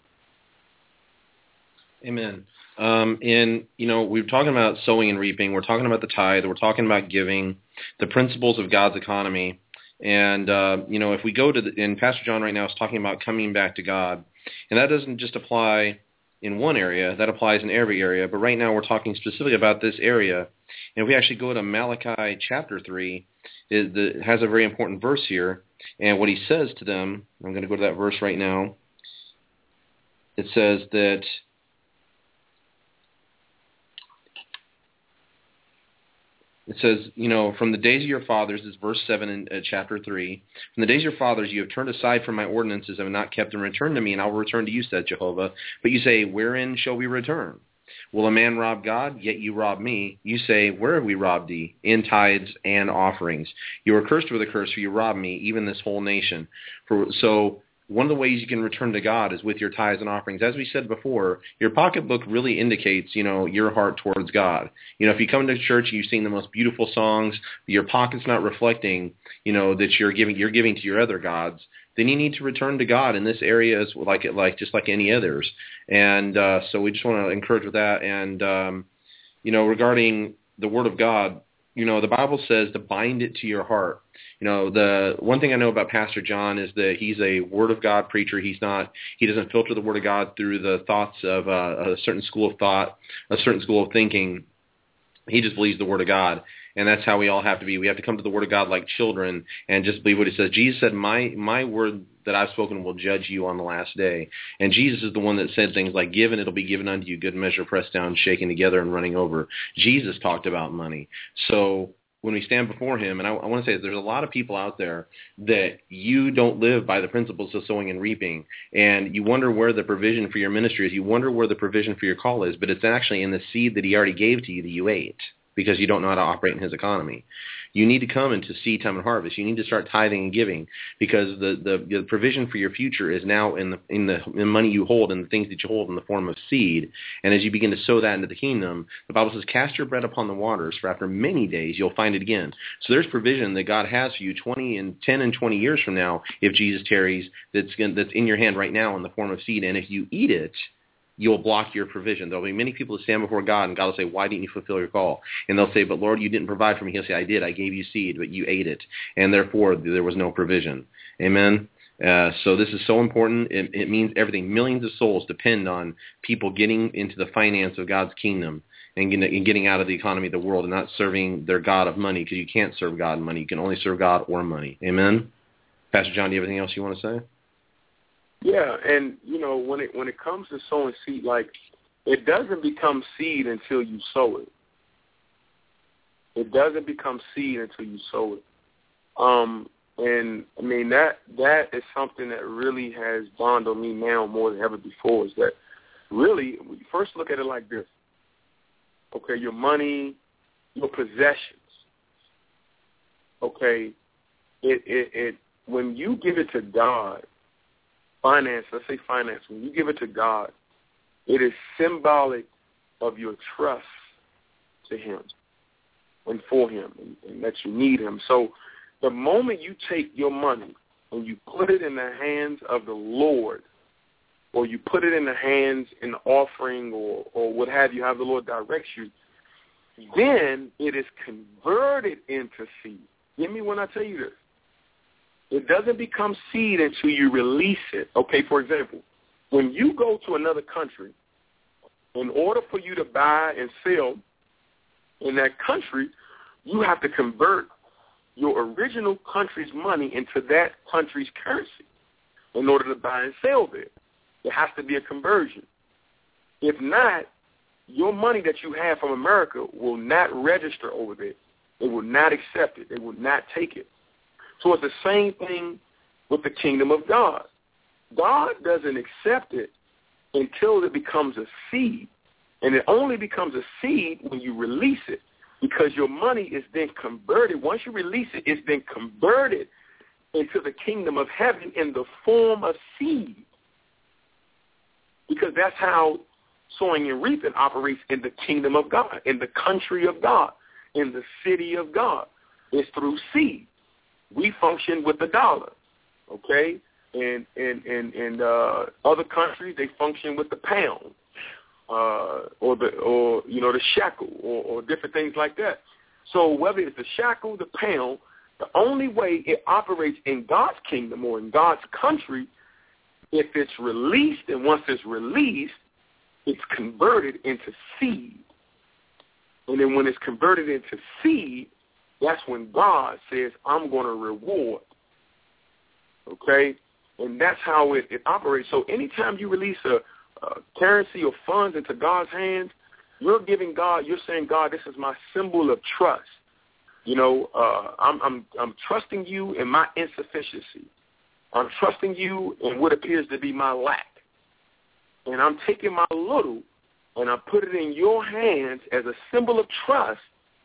Amen. Um, and you know, we're talking about sowing and reaping. We're talking about the tithe. We're talking about giving, the principles of God's economy. And uh, you know, if we go to the, and Pastor John right now is talking about coming back to God, and that doesn't just apply in one area. That applies in every area. But right now, we're talking specifically about this area. And if we actually go to Malachi chapter three, it, it has a very important verse here. And what he says to them, I'm going to go to that verse right now. It says that It says, you know, from the days of your fathers, is verse 7 in uh, chapter 3. From the days of your fathers, you have turned aside from my ordinances and have not kept them. Return to me, and I will return to you, said Jehovah. But you say, wherein shall we return? Will a man rob God? Yet you rob me. You say, Where have we robbed thee? In tithes and offerings. You are cursed with a curse, for you rob me, even this whole nation. For so one of the ways you can return to God is with your tithes and offerings. As we said before, your pocketbook really indicates, you know, your heart towards God. You know, if you come to church and you sing the most beautiful songs, but your pocket's not reflecting, you know, that you're giving you're giving to your other gods, then you need to return to God in this area as like it like just like any others. And uh, so we just want to encourage with that. And um, you know, regarding the Word of God, you know, the Bible says to bind it to your heart. You know, the one thing I know about Pastor John is that he's a Word of God preacher. He's not, he doesn't filter the Word of God through the thoughts of uh, a certain school of thought, a certain school of thinking. He just believes the Word of God and that's how we all have to be. We have to come to the Word of God like children and just believe what He says. Jesus said, "My my word that I've spoken will judge you on the last day." And Jesus is the one that said things like, "Given it'll be given unto you, good measure, pressed down, shaken together, and running over." Jesus talked about money, so when we stand before him, and I, I want to say there's a lot of people out there that you don't live by the principles of sowing and reaping, and you wonder where the provision for your ministry is. You wonder where the provision for your call is, but it's actually in the seed that he already gave to you that you ate because you don't know how to operate in his economy. You need to come into seed time and harvest. You need to start tithing and giving because the, the, the provision for your future is now in the in the in the money you hold and the things that you hold in the form of seed. And as you begin to sow that into the kingdom, the Bible says, "Cast your bread upon the waters, for after many days you'll find it again." So there's provision that God has for you 20 and 10 and 20 years from now, if Jesus tarries, that's that's in your hand right now in the form of seed. And if you eat it, you'll block your provision. There'll be many people that stand before God, and God will say, why didn't you fulfill your call? And they'll say, but Lord, you didn't provide for me. He'll say, I did. I gave you seed, but you ate it, and therefore there was no provision. Amen? Uh, so this is so important. It, it means everything. Millions of souls depend on people getting into the finance of God's kingdom and getting out of the economy of the world and not serving their God of money because you can't serve God and money. You can only serve God or money. Amen? Pastor John, do you have anything else you want to say? Yeah, and you know when it when it comes to sowing seed, like it doesn't become seed until you sow it. It doesn't become seed until you sow it. Um, and I mean that that is something that really has dawned on me now more than ever before. Is that really? when you First, look at it like this. Okay, your money, your possessions. Okay, it it, it when you give it to God, finance, let's say finance, when you give it to God, it is symbolic of your trust to him and for him and, and that you need him. So the moment you take your money and you put it in the hands of the Lord, or you put it in the hands in the offering or, or what have you, how the Lord directs you, then it is converted into seed. Give me when I tell you this. It doesn't become seed until you release it. Okay, for example, when you go to another country, in order for you to buy and sell in that country, you have to convert your original country's money into that country's currency in order to buy and sell there. There has to be a conversion. If not, your money that you have from America will not register over there. They will not accept it. They will not take it. So it's the same thing with the kingdom of God. God doesn't accept it until it becomes a seed. And it only becomes a seed when you release it because your money is then converted. Once you release it, it's then converted into the kingdom of heaven in the form of seed. Because that's how sowing and reaping operates in the kingdom of God, in the country of God, in the city of God. It's through seed we function with the dollar, okay? And and and and uh, other countries they function with the pound, uh, or the or you know the shekel or, or different things like that. So whether it's the shekel, the pound, the only way it operates in God's kingdom or in God's country, if it's released, and once it's released, it's converted into seed. And then when it's converted into seed, that's when God says, I'm going to reward. Okay? And that's how it, it operates. So anytime you release a, a currency or funds into God's hands, you're giving God, you're saying, God, this is my symbol of trust. You know, uh, I'm, I'm, I'm trusting you in my insufficiency. I'm trusting you in what appears to be my lack. And I'm taking my little and I put it in your hands as a symbol of trust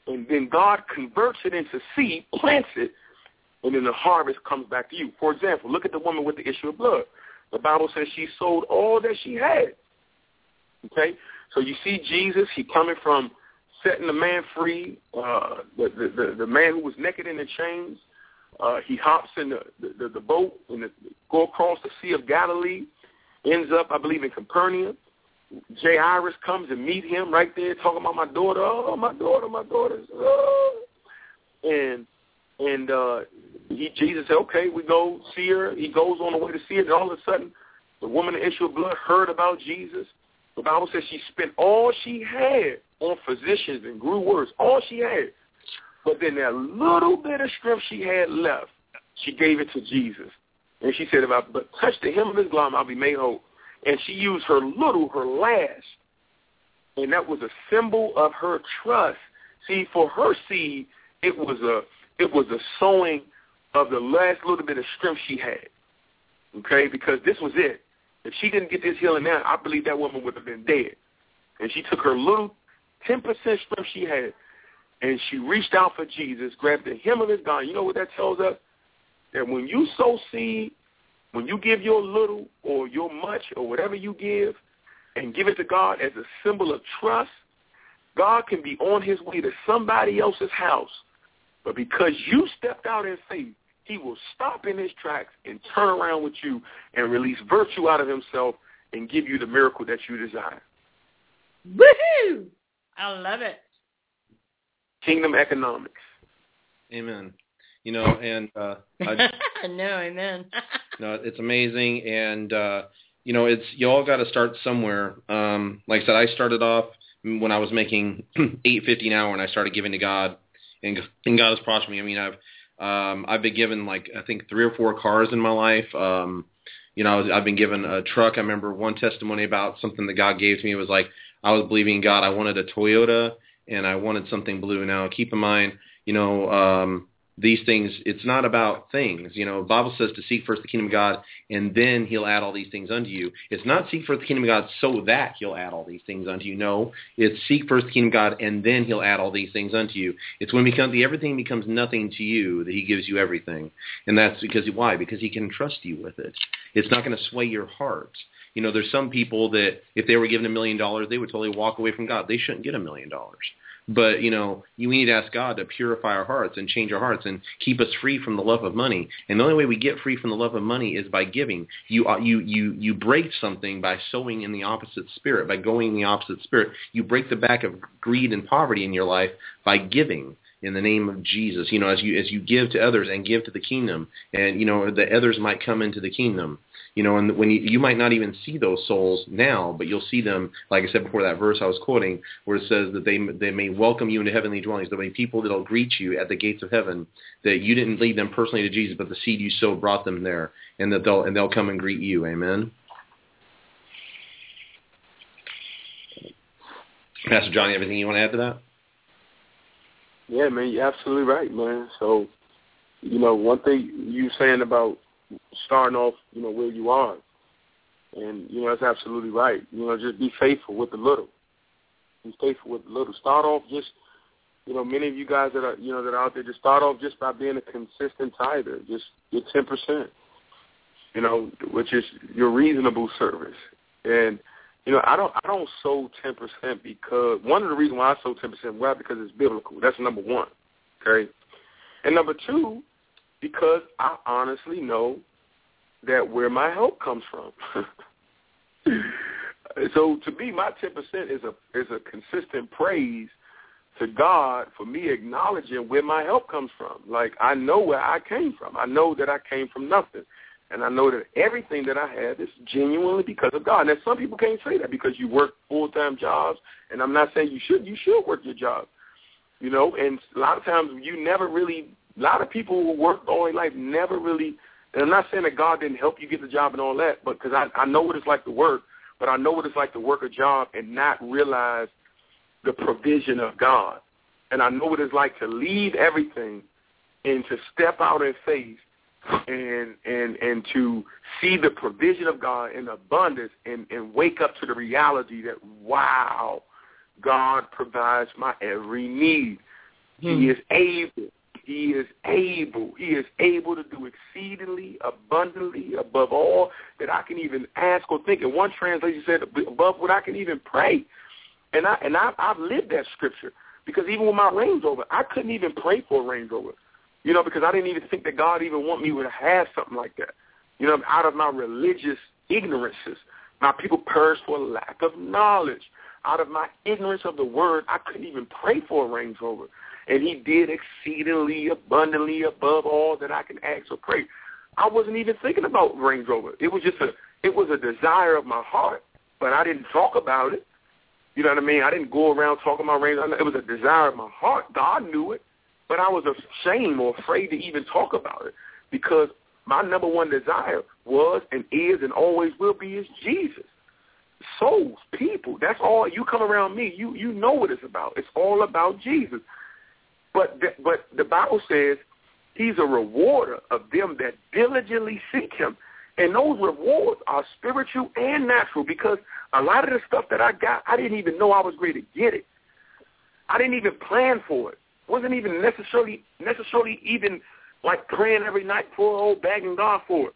and then God converts it into seed, plants it, and then the harvest comes back to you. For example, look at the woman with the issue of blood. The Bible says she sold all that she had. Okay? So you see Jesus, he coming from setting the man free, uh, the, the, the, man who was naked in the chains. Uh, he hops in the, the, the boat and the, go across the Sea of Galilee, ends up, I believe, in Capernaum. Jairus comes and meet him right there talking about my daughter. Oh, my daughter, my daughter. Oh. and and uh, he Jesus said, okay, we go see her. He goes on the way to see her, and all of a sudden, the woman in issue of blood heard about Jesus. The Bible says she spent all she had on physicians and grew worse, all she had. But then that little bit of strength she had left, she gave it to Jesus. And she said, if I but touch the hem of his garment, I'll be made whole. And she used her little, her last. And that was a symbol of her trust. See, for her seed, it was a it was a sowing of the last little bit of strength she had. Okay, because this was it. If she didn't get this healing now, I believe that woman would have been dead. And she took her little 10% strength she had, and she reached out for Jesus, grabbed the hem of his garment. You know what that tells us? That when you sow seed, when you give your little or your much or whatever you give, and give it to God as a symbol of trust, God can be on his way to somebody else's house. But because you stepped out in faith, he will stop in his tracks and turn around with you and release virtue out of himself and give you the miracle that you desire. Woohoo! I love it. Kingdom economics. Amen. You know, and uh I, no, amen. no, it's amazing and uh you know, it's you all got to start somewhere. Um like I said I started off when I was making 850 an hour and I started giving to God and, and God has prospered me. I mean, I've um, I've been given like I think three or four cars in my life. Um, you know, I've been given a truck. I remember one testimony about something that God gave to me. It was like I was believing God. I wanted a Toyota and I wanted something blue. Now, keep in mind, you know, um, these things, it's not about things. You know, Bible says to seek first the kingdom of God, and then he'll add all these things unto you. It's not seek first the kingdom of God so that he'll add all these things unto you. No, it's seek first the kingdom of God, and then he'll add all these things unto you. It's when become, the everything becomes nothing to you that he gives you everything. And that's because, why? Because he can trust you with it. It's not going to sway your heart. You know, there's some people that if they were given a million dollars, they would totally walk away from God. They shouldn't get a million dollars. But you know, we need to ask God to purify our hearts and change our hearts and keep us free from the love of money. And the only way we get free from the love of money is by giving. You uh, you you you break something by sowing in the opposite spirit, by going in the opposite spirit. You break the back of greed and poverty in your life by giving in the name of Jesus. You know, as you as you give to others and give to the kingdom, and you know the others might come into the kingdom. You know, and when you, you might not even see those souls now, but you'll see them, like I said before, that verse I was quoting, where it says that they they may welcome you into heavenly dwellings. There'll be people that'll greet you at the gates of heaven. That you didn't lead them personally to Jesus, but the seed you sowed brought them there, and that they'll and they'll come and greet you. Amen. Pastor Johnny, everything you want to add to that? Yeah, man, you're absolutely right, man. So, you know, one thing you saying about starting off, you know, where you are. And, you know, that's absolutely right. You know, just be faithful with the little. Be faithful with the little. Start off just, you know, many of you guys that are, you know, that are out there, just start off just by being a consistent tither. Just get 10%, you know, which is your reasonable service. And, you know, I don't, I don't sow 10% because, one of the reasons why I sow 10%, why? Because it's biblical. That's number one, okay? And number two, because I honestly know that where my help comes from. so to me, my ten percent is a is a consistent praise to God for me acknowledging where my help comes from. Like I know where I came from. I know that I came from nothing. And I know that everything that I have is genuinely because of God. Now, some people can't say that because you work full-time jobs, and I'm not saying you should. You should work your job, you know. And a lot of times you never really a lot of people who work all their life never really. And I'm not saying that God didn't help you get the job and all that, but because I, I know what it's like to work, but I know what it's like to work a job and not realize the provision of God. And I know what it's like to leave everything and to step out in faith and and and to see the provision of God in abundance and and wake up to the reality that wow, God provides my every need. Hmm. He is able he is able. He is able to do exceedingly abundantly above all that I can even ask or think. And one translation said above what I can even pray. And I and I, I've lived that scripture because even with my Range Rover, I couldn't even pray for a Range Rover. You know, because I didn't even think that God even want me to have something like that. You know, out of my religious ignorances, my people perish for lack of knowledge. Out of my ignorance of the word, I couldn't even pray for a Range Rover. And he did exceedingly abundantly above all that I can ask or pray. I wasn't even thinking about Range Rover. It was just a it was a desire of my heart, but I didn't talk about it. You know what I mean? I didn't go around talking about Range Rover. It was a desire of my heart. God knew it, but I was ashamed or afraid to even talk about it because my number one desire was and is and always will be is Jesus. Souls, people. That's all. You come around me, you you know what it's about. It's all about Jesus. But the, but the Bible says He's a rewarder of them that diligently seek him. And those rewards are spiritual and natural because a lot of the stuff that I got, I didn't even know I was ready to get it. I didn't even plan for it. Wasn't even necessarily necessarily even like praying every night for or oh, begging God for it.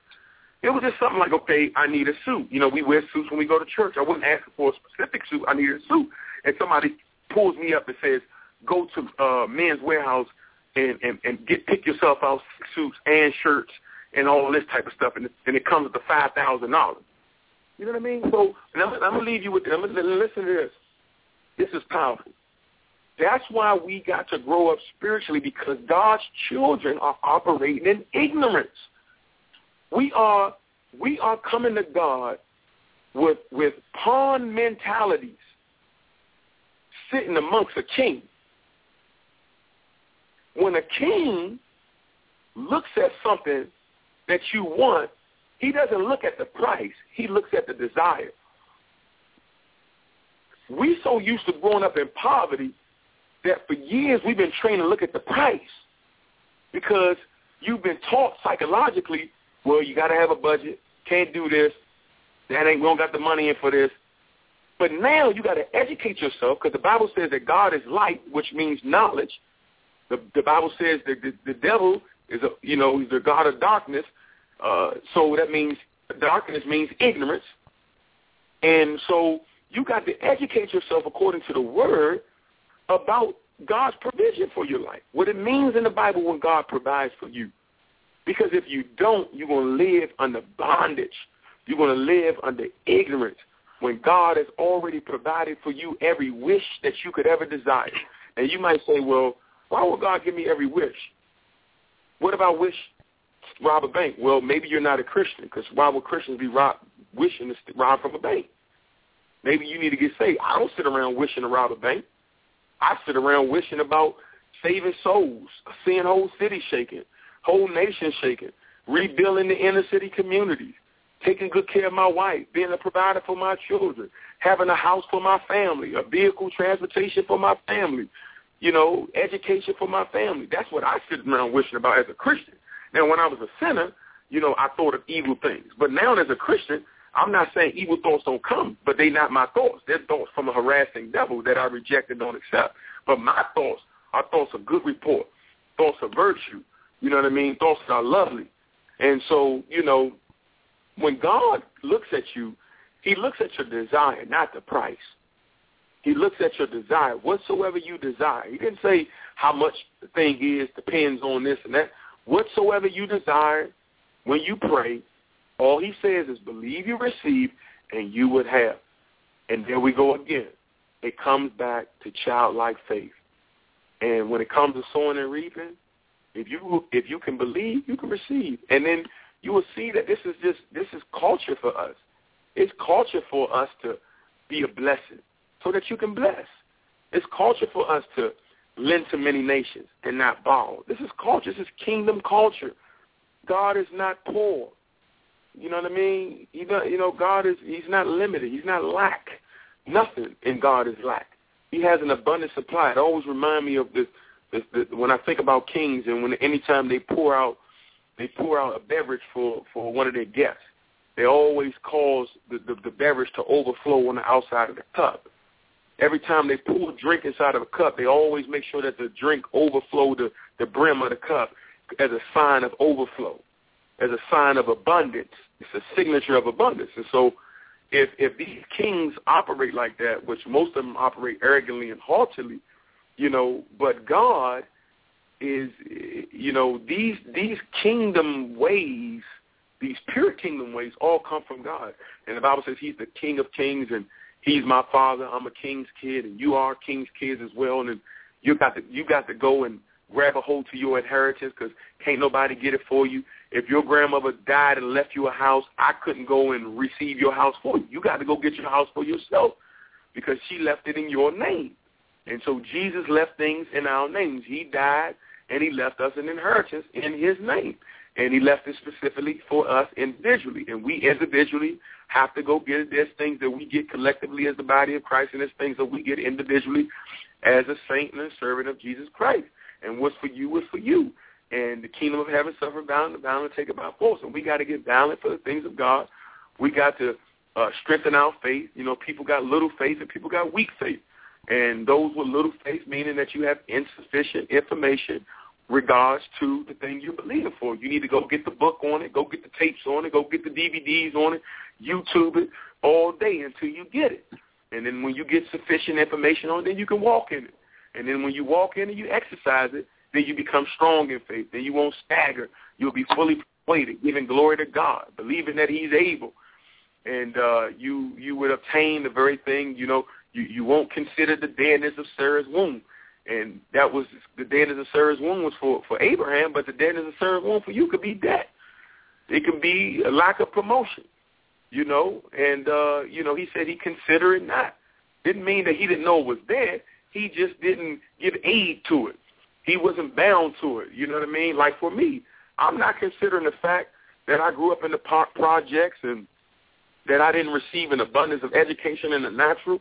It was just something like, okay, I need a suit. You know, we wear suits when we go to church. I wasn't asking for a specific suit. I needed a suit. And somebody pulls me up and says, go to uh, Men's Wearhouse and, and, and get pick yourself out suits and shirts and all this type of stuff, and, and it comes to five thousand dollars. You know what I mean? So and I'm, I'm gonna leave you with. I'm gonna listen to this. This is powerful. That's why we got to grow up spiritually because God's children are operating in ignorance. We are we are coming to God with with pawn mentalities, sitting amongst a king when a king looks at something that you want, he doesn't look at the price. He looks at the desire. We so used to growing up in poverty that for years we've been trained to look at the price because you've been taught psychologically, well, you got to have a budget, can't do this, that ain't, we don't got the money in for this. But now you got to educate yourself because the Bible says that God is light, which means knowledge, the, the Bible says that the, the devil is, a, you know, he's the god of darkness. Uh, so that means darkness means ignorance. And so you got to educate yourself according to the word about God's provision for your life, what it means in the Bible when God provides for you. Because if you don't, you're going to live under bondage. You're going to live under ignorance when God has already provided for you every wish that you could ever desire. And you might say, well, why would God give me every wish? What if I wish rob a bank? Well, maybe you're not a Christian because why would Christians be rob, wishing to rob from a bank? Maybe you need to get saved. I don't sit around wishing to rob a bank. I sit around wishing about saving souls, seeing whole cities shaking, whole nations shaking, rebuilding the inner city communities, taking good care of my wife, being a provider for my children, having a house for my family, a vehicle transportation for my family, you know, education for my family. That's what I sit around wishing about as a Christian. Now, when I was a sinner, you know, I thought of evil things. But now as a Christian, I'm not saying evil thoughts don't come, but they're not my thoughts. They're thoughts from a harassing devil that I reject and don't accept. But my thoughts are thoughts of good report, thoughts of virtue, you know what I mean, thoughts that are lovely. And so, you know, when God looks at you, he looks at your desire, not the price. He looks at your desire, whatsoever you desire. He didn't say how much the thing is, depends on this and that. Whatsoever you desire, when you pray, all he says is believe you receive and you would have. And there we go again. It comes back to childlike faith. And when it comes to sowing and reaping, if you if you can believe, you can receive. And then you will see that this is just this is culture for us. It's culture for us to be a blessing so that you can bless. It's culture for us to lend to many nations and not borrow. This is culture. This is kingdom culture. God is not poor. You know what I mean? You know, God is He's not limited. He's not lack. Nothing in God is lack. He has an abundant supply. It always reminds me of this, this, this when I think about kings and when anytime they pour out they pour out a beverage for for one of their guests, they always cause the, the, the beverage to overflow on the outside of the cup. Every time they pour a drink inside of a cup, they always make sure that the drink overflow the, the brim of the cup as a sign of overflow, as a sign of abundance. It's a signature of abundance. And so if if these kings operate like that, which most of them operate arrogantly and haughtily, you know, but God is you know, these these kingdom ways, these pure kingdom ways all come from God. And the Bible says he's the King of Kings and he's my father. I'm a king's kid, and you are king's kids as well. And You got to you got to go and grab a hold to your inheritance because can't nobody get it for you. If your grandmother died and left you a house, I couldn't go and receive your house for you. You got to go get your house for yourself because she left it in your name. And so Jesus left things in our names. He died and he left us an inheritance in his name. And he left it specifically for us individually. And we individually have to go get it. There's things that we get collectively as the body of Christ, and there's things that we get individually as a saint and a servant of Jesus Christ. And what's for you is for you. And the kingdom of heaven suffer bound and bound and take it by force. And we got to get violent for the things of God. We got to uh, strengthen our faith. You know, people got little faith and people got weak faith. And those with little faith, meaning that you have insufficient information regards to the thing you're believing for. You need to go get the book on it, go get the tapes on it, go get the DVDs on it, YouTube it all day until you get it. And then when you get sufficient information on it, then you can walk in it. And then when you walk in and you exercise it, then you become strong in faith. Then you won't stagger. You'll be fully persuaded, giving glory to God, believing that he's able. And uh, you you would obtain the very thing, you know, you, you won't consider the deadness of Sarah's womb. And that was the deadness of Sarah's womb was for, for Abraham, but the deadness of Sarah's womb for you could be debt. It could be a lack of promotion, you know. And, uh, you know, he said he considered it not. Didn't mean that he didn't know it was there. He just didn't give aid to it. He wasn't bound to it. You know what I mean? Like for me, I'm not considering the fact that I grew up in the park projects and that I didn't receive an abundance of education in the natural.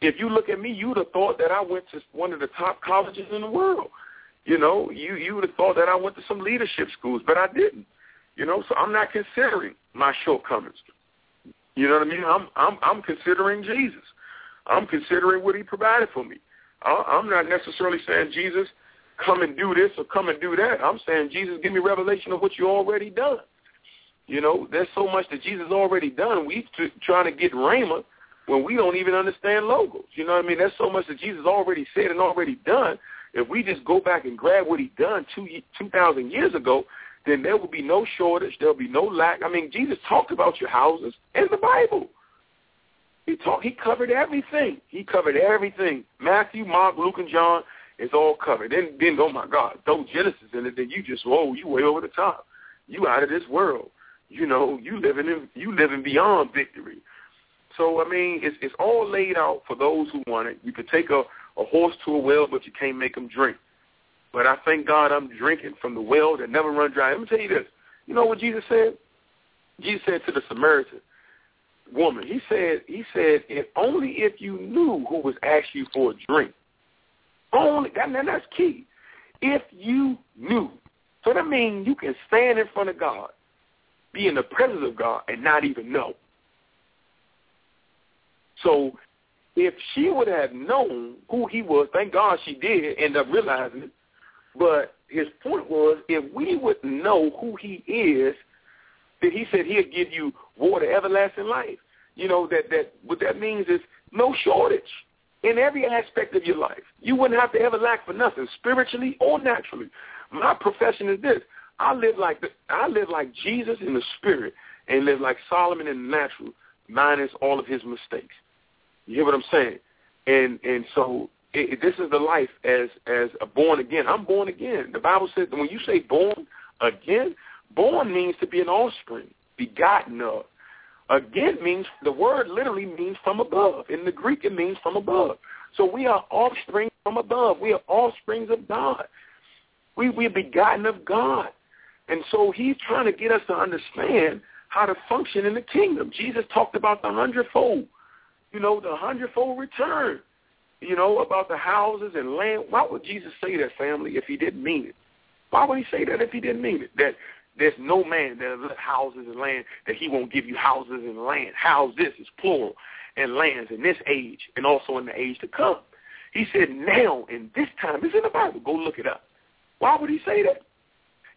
If you look at me, you would have thought that I went to one of the top colleges in the world. You know, you you would have thought that I went to some leadership schools, but I didn't. You know, so I'm not considering my shortcomings. You know what I mean? I'm I'm I'm considering Jesus. I'm considering what He provided for me. I'm not necessarily saying Jesus, come and do this or come and do that. I'm saying, Jesus, give me revelation of what you already done. You know, there's so much that Jesus already done. We t- trying to get Rhema when we don't even understand logos. You know what I mean? There's so much that Jesus already said and already done. If we just go back and grab what he done two two thousand years ago, then there will be no shortage. There'll be no lack. I mean, Jesus talked about your houses in the Bible. He talked. He covered everything. He covered everything. Matthew, Mark, Luke, and John. It's all covered. Then, then, oh my God, throw Genesis in it. Then you just, oh, you way over the top. You out of this world. You know, you living in, you living beyond victory. So I mean, it's it's all laid out for those who want it. You could take a a horse to a well, but you can't make them drink. But I thank God I'm drinking from the well that never run dry. Let me tell you this. You know what Jesus said? Jesus said to the Samaritan woman, he said, he said, if only if you knew who was asking you for a drink, only, that, that's key. If you knew. So that means you can stand in front of God, be in the presence of God, and not even know. So if she would have known who he was, thank God she did end up realizing it. But his point was, if we would know who he is, then he said he'll give you water, everlasting life. You know that that what that means is no shortage in every aspect of your life. You wouldn't have to ever lack for nothing, spiritually or naturally. My profession is this: I live like the, I live like Jesus in the spirit, and live like Solomon in the natural, minus all of his mistakes. You hear what I'm saying? And and so it, this is the life as as a born again. I'm born again. The Bible says that when you say born again, born means to be an offspring, begotten of. Again means the word literally means from above. In the Greek, it means from above. So we are offspring from above. We are offsprings of God. We we are begotten of God, and so He's trying to get us to understand how to function in the kingdom. Jesus talked about the hundredfold, you know, the hundredfold return, you know, about the houses and land. Why would Jesus say that, family, if He didn't mean it? Why would He say that if He didn't mean it? That there's no man that has left houses and land that he won't give you houses and land. House this is plural and lands in this age and also in the age to come. He said now in this time. It's in the Bible. Go look it up. Why would he say that?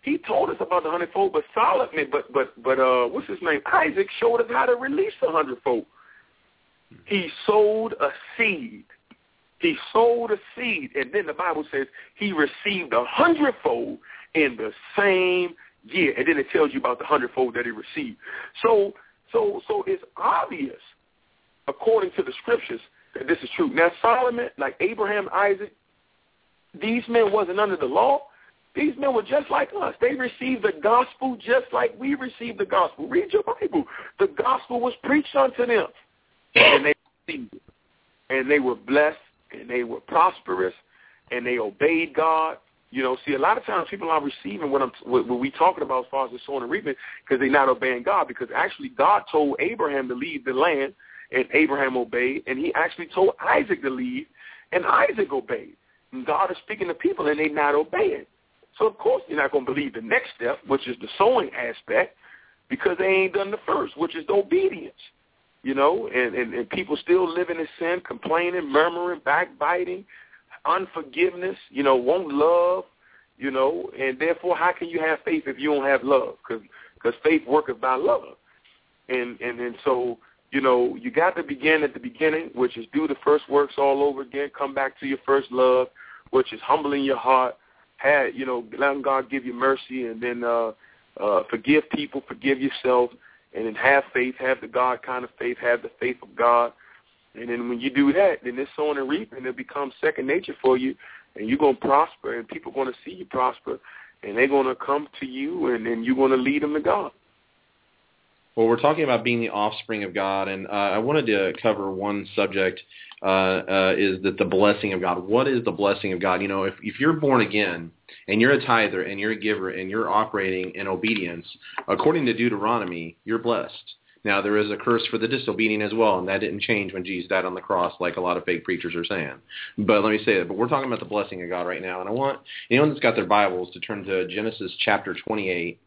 He told us about the hundredfold, but Solomon, but but but uh, what's his name? Isaac showed us how to release the hundredfold. He sowed a seed. He sowed a seed, and then the Bible says he received a hundredfold in the same year, and then it tells you about the hundredfold that he received. So, so, so it's obvious, according to the scriptures, that this is true. Now, Solomon, like Abraham, Isaac, these men wasn't under the law. These men were just like us. They received the gospel just like we received the gospel. Read your Bible. The gospel was preached unto them, and they received. And they were blessed, and they were prosperous, and they obeyed God. You know, see, a lot of times people aren't receiving what I'm what, what we talking about as far as the sowing and reaping because they're not obeying God. Because actually, God told Abraham to leave the land, and Abraham obeyed, and He actually told Isaac to leave, and Isaac obeyed. And God is speaking to people, and they're not obeying. So of course you're not going to believe the next step, which is the sowing aspect, because they ain't done the first, which is the obedience. You know, and, and, and people still living in sin, complaining, murmuring, backbiting, unforgiveness, you know, won't love, you know, and therefore how can you have faith if you don't have love? Because cause faith worketh by love. And, and, and so, you know, you got to begin at the beginning, which is do the first works all over again, come back to your first love, which is humbling your heart, had you know letting God give you mercy, and then uh, uh, forgive people, forgive yourself, and then have faith, have the God kind of faith, have the faith of God, and then when you do that, then this sowing and reaping it becomes second nature for you, and you're gonna prosper, and people are gonna see you prosper, and they're gonna come to you, and then you're gonna lead them to God. Well, we're talking about being the offspring of God, and uh, I wanted to cover one subject uh, uh, is that the blessing of God. What is the blessing of God? You know, if, if you're born again and you're a tither and you're a giver and you're operating in obedience, according to Deuteronomy, you're blessed. Now, there is a curse for the disobedient as well, and that didn't change when Jesus died on the cross like a lot of fake preachers are saying. But let me say that. But we're talking about the blessing of God right now, and I want anyone that's got their Bibles to turn to Genesis chapter 28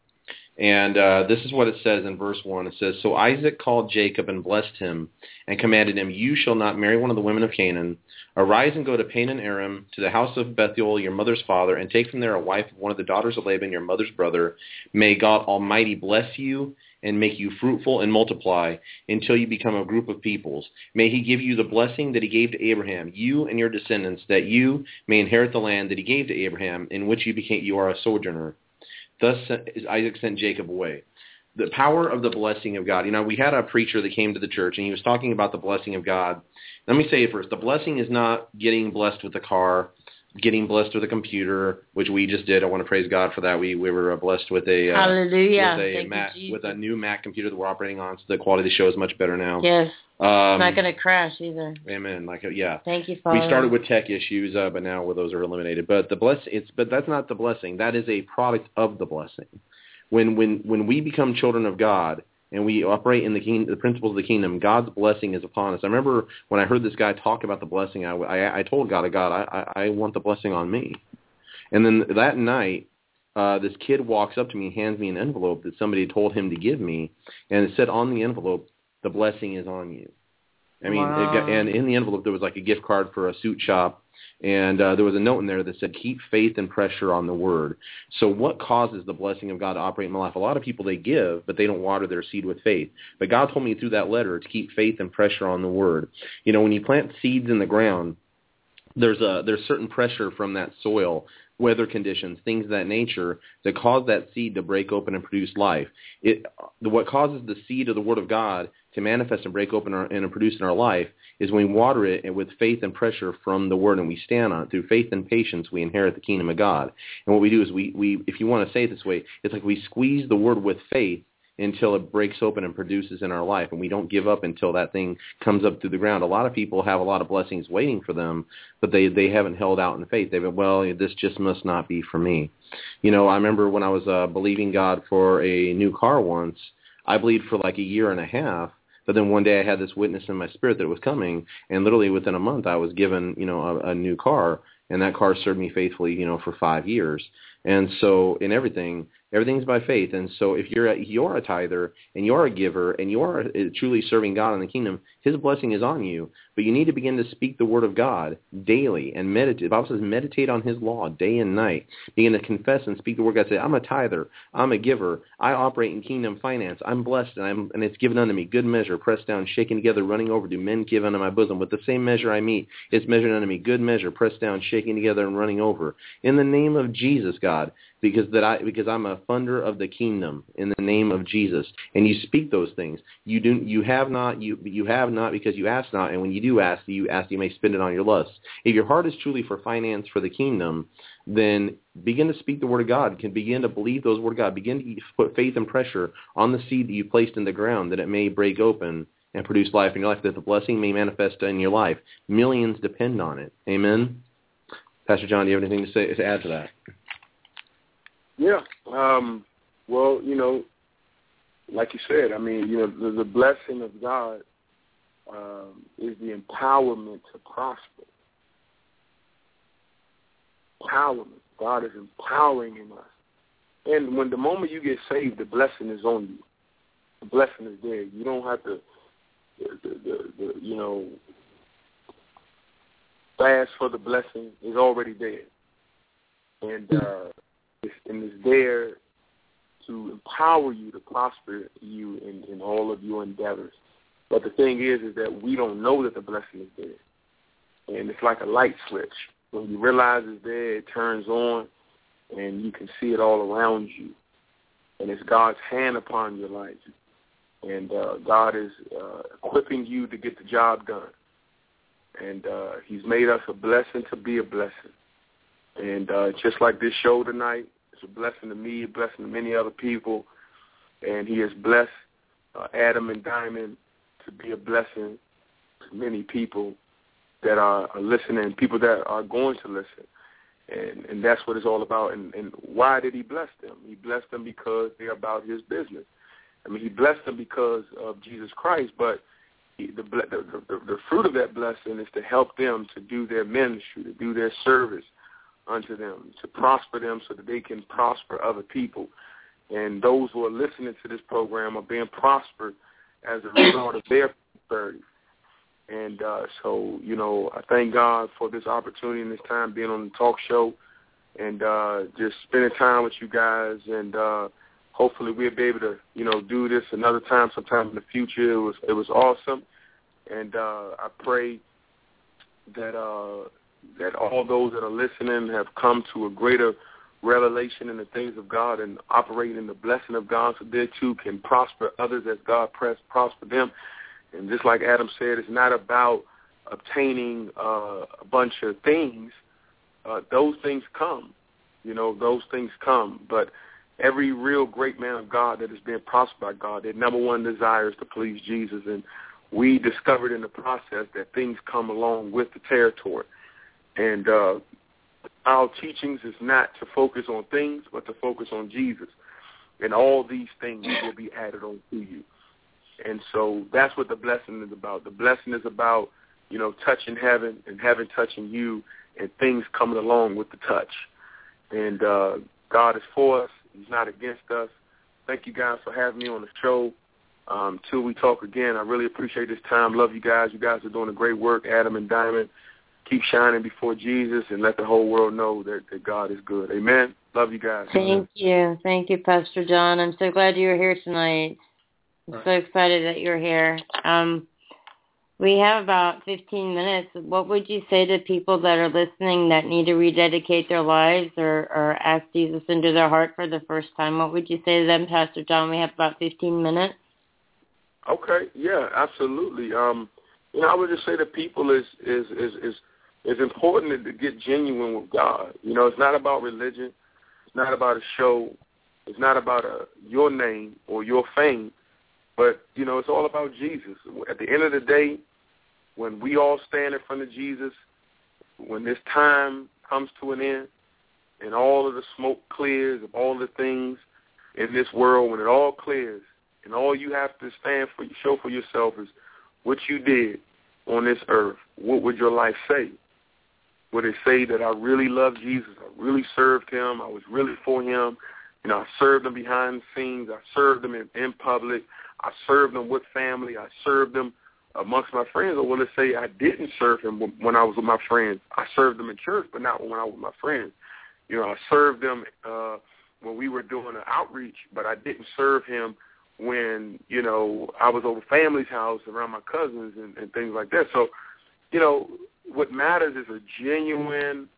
and uh, this is what it says in verse 1. It says, So Isaac called Jacob and blessed him and commanded him, You shall not marry one of the women of Canaan. Arise and go to Padan Aram, to the house of Bethuel, your mother's father, and take from there a wife of one of the daughters of Laban, your mother's brother. May God Almighty bless you and make you fruitful and multiply until you become a group of peoples. May he give you the blessing that he gave to Abraham, you and your descendants, that you may inherit the land that he gave to Abraham, in which you became you are a sojourner. Thus is Isaac sent Jacob away. The power of the blessing of God. You know, we had a preacher that came to the church, and he was talking about the blessing of God. Let me say it first. The blessing is not getting blessed with a car, getting blessed with a computer, which we just did. I want to praise God for that. We we were blessed with a uh, hallelujah with a Mac, with a new Mac computer that we're operating on, so the quality of the show is much better now. Yes. Um, it's not going to crash either. Amen. Like yeah. Thank you, Father. We started with tech issues, uh, but now those are eliminated. But the bless it's but that's not the blessing. That is a product of the blessing. When when when we become children of God and we operate in the king, the principles of the kingdom, God's blessing is upon us. I remember when I heard this guy talk about the blessing, I, I, I told God, God, I, I want the blessing on me. And then that night, uh, this kid walks up to me and hands me an envelope that somebody told him to give me, and it said on the envelope, the blessing is on you. I mean, wow. got, and in the envelope there was like a gift card for a suit shop, and uh, there was a note in there that said, "Keep faith and pressure on the word." So, what causes the blessing of God to operate in my life? A lot of people they give, but they don't water their seed with faith. But God told me through that letter to keep faith and pressure on the word. You know, when you plant seeds in the ground, there's a there's certain pressure from that soil weather conditions, things of that nature, that cause that seed to break open and produce life. It, what causes the seed of the Word of God to manifest and break open our, and produce in our life is when we water it with faith and pressure from the Word and we stand on it. Through faith and patience, we inherit the kingdom of God. And what we do is we, we if you want to say it this way, it's like we squeeze the Word with faith until it breaks open and produces in our life and we don't give up until that thing comes up through the ground. A lot of people have a lot of blessings waiting for them, but they they haven't held out in faith. They've been, well, this just must not be for me. You know, I remember when I was uh believing God for a new car once, I believed for like a year and a half but then one day I had this witness in my spirit that it was coming, and literally within a month I was given, you know, a, a new car, and that car served me faithfully, you know, for five years. And so in everything, everything's by faith. And so if you're a, you're a tither and you're a giver and you're uh, truly serving God in the kingdom, His blessing is on you. But you need to begin to speak the word of God daily and meditate. The Bible says meditate on His law day and night. Begin to confess and speak the word. God say, I'm a tither. I'm a giver. I operate in kingdom finance. I'm blessed and I'm and it's given unto me good measure, pressed down, shaken together, running over. Do men give unto my bosom with the same measure I meet? It's measured unto me good measure, pressed down, shaken together, and running over. In the name of Jesus, God. Because that I because I'm a funder of the kingdom in the name of Jesus. And you speak those things. You do you have not you you have not because you ask not, and when you do ask, you ask you may spend it on your lusts. If your heart is truly for finance for the kingdom, then begin to speak the word of God. Can begin to believe those word of God. Begin to put faith and pressure on the seed that you placed in the ground that it may break open and produce life in your life, that the blessing may manifest in your life. Millions depend on it. Amen. Pastor John, do you have anything to say to add to that? Yeah. Um, well, you know, like you said, I mean, you know, the, the blessing of God um, is the empowerment to prosper. Empowerment. God is empowering in us. And when the moment you get saved, the blessing is on you. The blessing is there. You don't have to, the, the, the, the you know, fast for the blessing is already there. And uh, and it's there to empower you to prosper you in, in all of your endeavors. But the thing is, is that we don't know that the blessing is there. And it's like a light switch. When you realize it's there, it turns on, and you can see it all around you. And it's God's hand upon your life. And uh, God is uh, equipping you to get the job done. And uh, he's made us a blessing to be a blessing. And uh, just like this show tonight, it's a blessing to me, a blessing to many other people. And he has blessed uh, Adam and Diamond to be a blessing to many people that are, are listening, people that are going to listen. And, and that's what it's all about. And, and why did he bless them? He blessed them because they're about his business. I mean, he blessed them because of Jesus Christ, but he, the, the, the, the fruit of that blessing is to help them to do their ministry, to do their service unto them, to prosper them so that they can prosper other people. And those who are listening to this program are being prospered as a result of their prosperity. And uh, so, you know, I thank God for this opportunity and this time being on the talk show and uh, just spending time with you guys. And uh, hopefully we'll be able to, you know, do this another time sometime in the future. It was it was awesome. And uh, I pray that uh, that all those that are listening have come to a greater revelation in the things of God and operating in the blessing of God so they too can prosper others as God press, prosper them. And just like Adam said, it's not about obtaining uh, a bunch of things. Uh, those things come. You know, those things come. But every real great man of God that is being prospered by God, their number one desire is to please Jesus. And we discovered in the process that things come along with the territory. And uh, our teachings is not to focus on things, but to focus on Jesus. And all these things will be added on to you. And so that's what the blessing is about. The blessing is about, you know, touching heaven and heaven touching you and things coming along with the touch. And uh, God is for us. He's not against us. Thank you guys for having me on the show. Um, till we talk again, I really appreciate this time. Love you guys. You guys are doing a great work, Adam and Diamond. Keep shining before Jesus and let the whole world know that, that God is good. Amen. Love you guys. Thank you. Thank you, Pastor John. I'm so glad you're here tonight. I'm right. so excited that you're here. Um, we have about 15 minutes. What would you say to people that are listening that need to rededicate their lives or, or ask Jesus into their heart for the first time? What would you say to them, Pastor John? We have about 15 minutes. Okay. Yeah, absolutely. Um, you know, I would just say to people is is is is it's important to get genuine with God. You know, it's not about religion. It's not about a show. It's not about a, your name or your fame. But, you know, it's all about Jesus. At the end of the day, when we all stand in front of Jesus, when this time comes to an end and all of the smoke clears of all the things in this world, when it all clears and all you have to stand for, show for yourself is what you did on this earth, what would your life say? Would they say that I really love Jesus? I really served him. I was really for him. You know, I served him behind the scenes. I served him in, in public. I served them with family. I served them amongst my friends. Or will it say I didn't serve him when I was with my friends? I served them in church, but not when I was with my friends. You know, I served them uh, when we were doing an outreach, but I didn't serve him when you know I was over family's house around my cousins and, and things like that. So, you know, what matters is a genuine,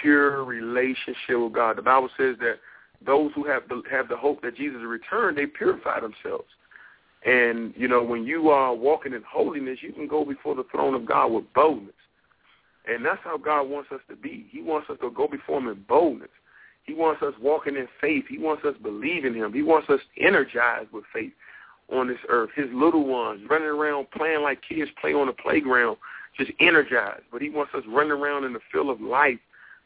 pure relationship with God. The Bible says that those who have the, have the hope that Jesus will return, they purify themselves. And, you know, when you are walking in holiness, you can go before the throne of God with boldness. And that's how God wants us to be. He wants us to go before him in boldness. He wants us walking in faith. He wants us believing him. He wants us energized with faith on this earth. His little ones running around playing like kids play on the playground, just energized. But he wants us running around in the field of life,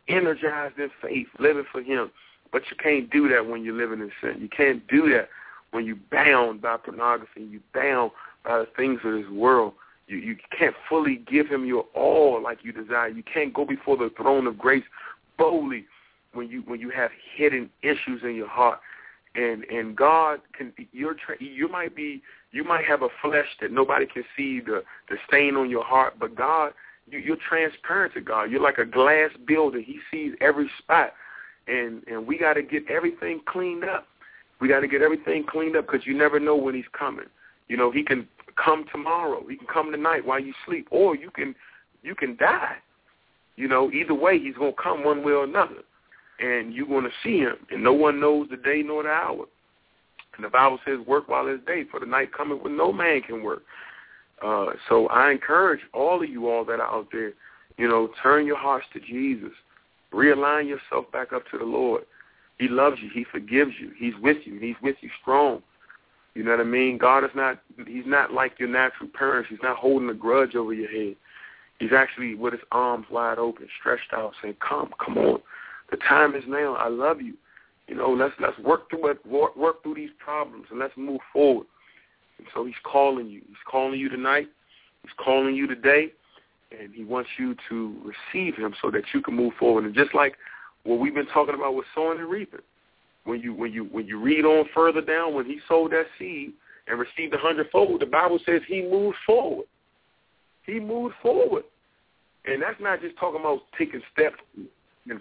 energized in faith, living for him. But you can't do that when you're living in sin. You can't do that when you're bound by pornography, you're bound by the things of this world. You, you can't fully give him your all like you desire. You can't go before the throne of grace boldly when you when you have hidden issues in your heart. And and God can you're you might be you might have a flesh that nobody can see the the stain on your heart, but God you, you're transparent to God. You're like a glass building. He sees every spot, and and we got to get everything cleaned up. We got to get everything cleaned up because you never know when he's coming. You know, he can come tomorrow. He can come tonight while you sleep, or you can you can die. You know, either way, he's gonna come one way or another, and you're gonna see him. And no one knows the day nor the hour. And the Bible says, "Work while it's day, for the night coming when no man can work." Uh, so I encourage all of you all that are out there, you know, turn your hearts to Jesus, realign yourself back up to the Lord he loves you. He forgives you. He's with you. He's with you strong. You know what I mean? God is not, he's not like your natural parents. He's not holding a grudge over your head. He's actually with his arms wide open, stretched out, saying, come, come on. The time is now. I love you. You know, let's let's work through it, work, work through these problems, and let's move forward. And so he's calling you. He's calling you tonight. He's calling you today, and he wants you to receive him so that you can move forward. And just like what we've been talking about with sowing and reaping. When you when you when you read on further down, when he sowed that seed and received a hundredfold, the Bible says he moved forward. He moved forward, and that's not just talking about taking steps, and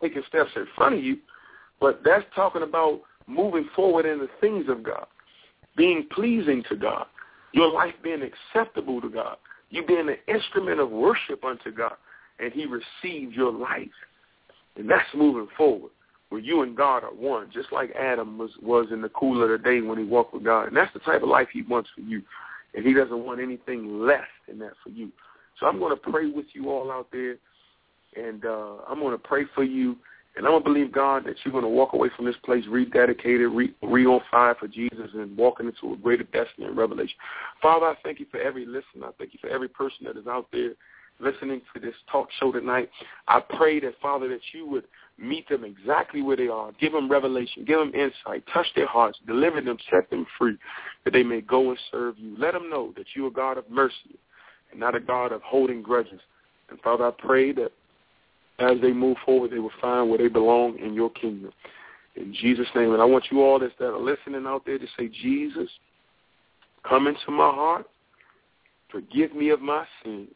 taking steps in front of you, but that's talking about moving forward in the things of God, being pleasing to God, your life being acceptable to God, you being an instrument of worship unto God and he received your life. And that's moving forward, where you and God are one, just like Adam was, was in the cool of the day when he walked with God. And that's the type of life he wants for you. And he doesn't want anything less than that for you. So I'm going to pray with you all out there, and uh, I'm going to pray for you. And I'm going to believe, God, that you're going to walk away from this place rededicated, re, re on fire for Jesus and walking into a greater destiny and revelation. Father, I thank you for every listener. I thank you for every person that is out there listening to this talk show tonight. I pray that, Father, that you would meet them exactly where they are. Give them revelation. Give them insight. Touch their hearts. Deliver them. Set them free that they may go and serve you. Let them know that you are God of mercy and not a God of holding grudges. And, Father, I pray that as they move forward, they will find where they belong in your kingdom. In Jesus' name. And I want you all that's, that are listening out there to say, Jesus, come into my heart. Forgive me of my sins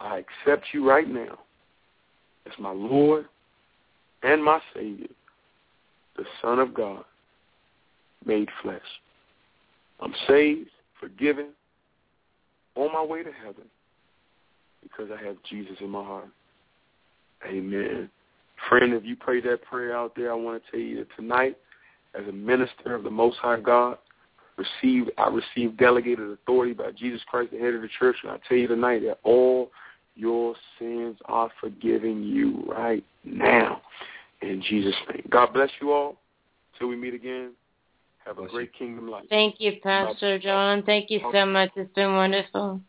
I accept you right now as my Lord and my Savior, the Son of God, made flesh. I'm saved, forgiven, on my way to heaven because I have Jesus in my heart. Amen. Friend, if you pray that prayer out there, I want to tell you that tonight, as a minister of the Most High God, received I received delegated authority by Jesus Christ, the head of the church, and I tell you tonight that all your sins are forgiven you right now. In Jesus' name. God bless you all. Till we meet again. Have a bless great you. kingdom life. Thank you, Pastor John. Thank you so much. It's been wonderful.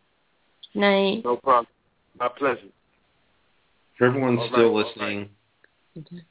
Night. No problem. My pleasure. For everyone all still listening, right.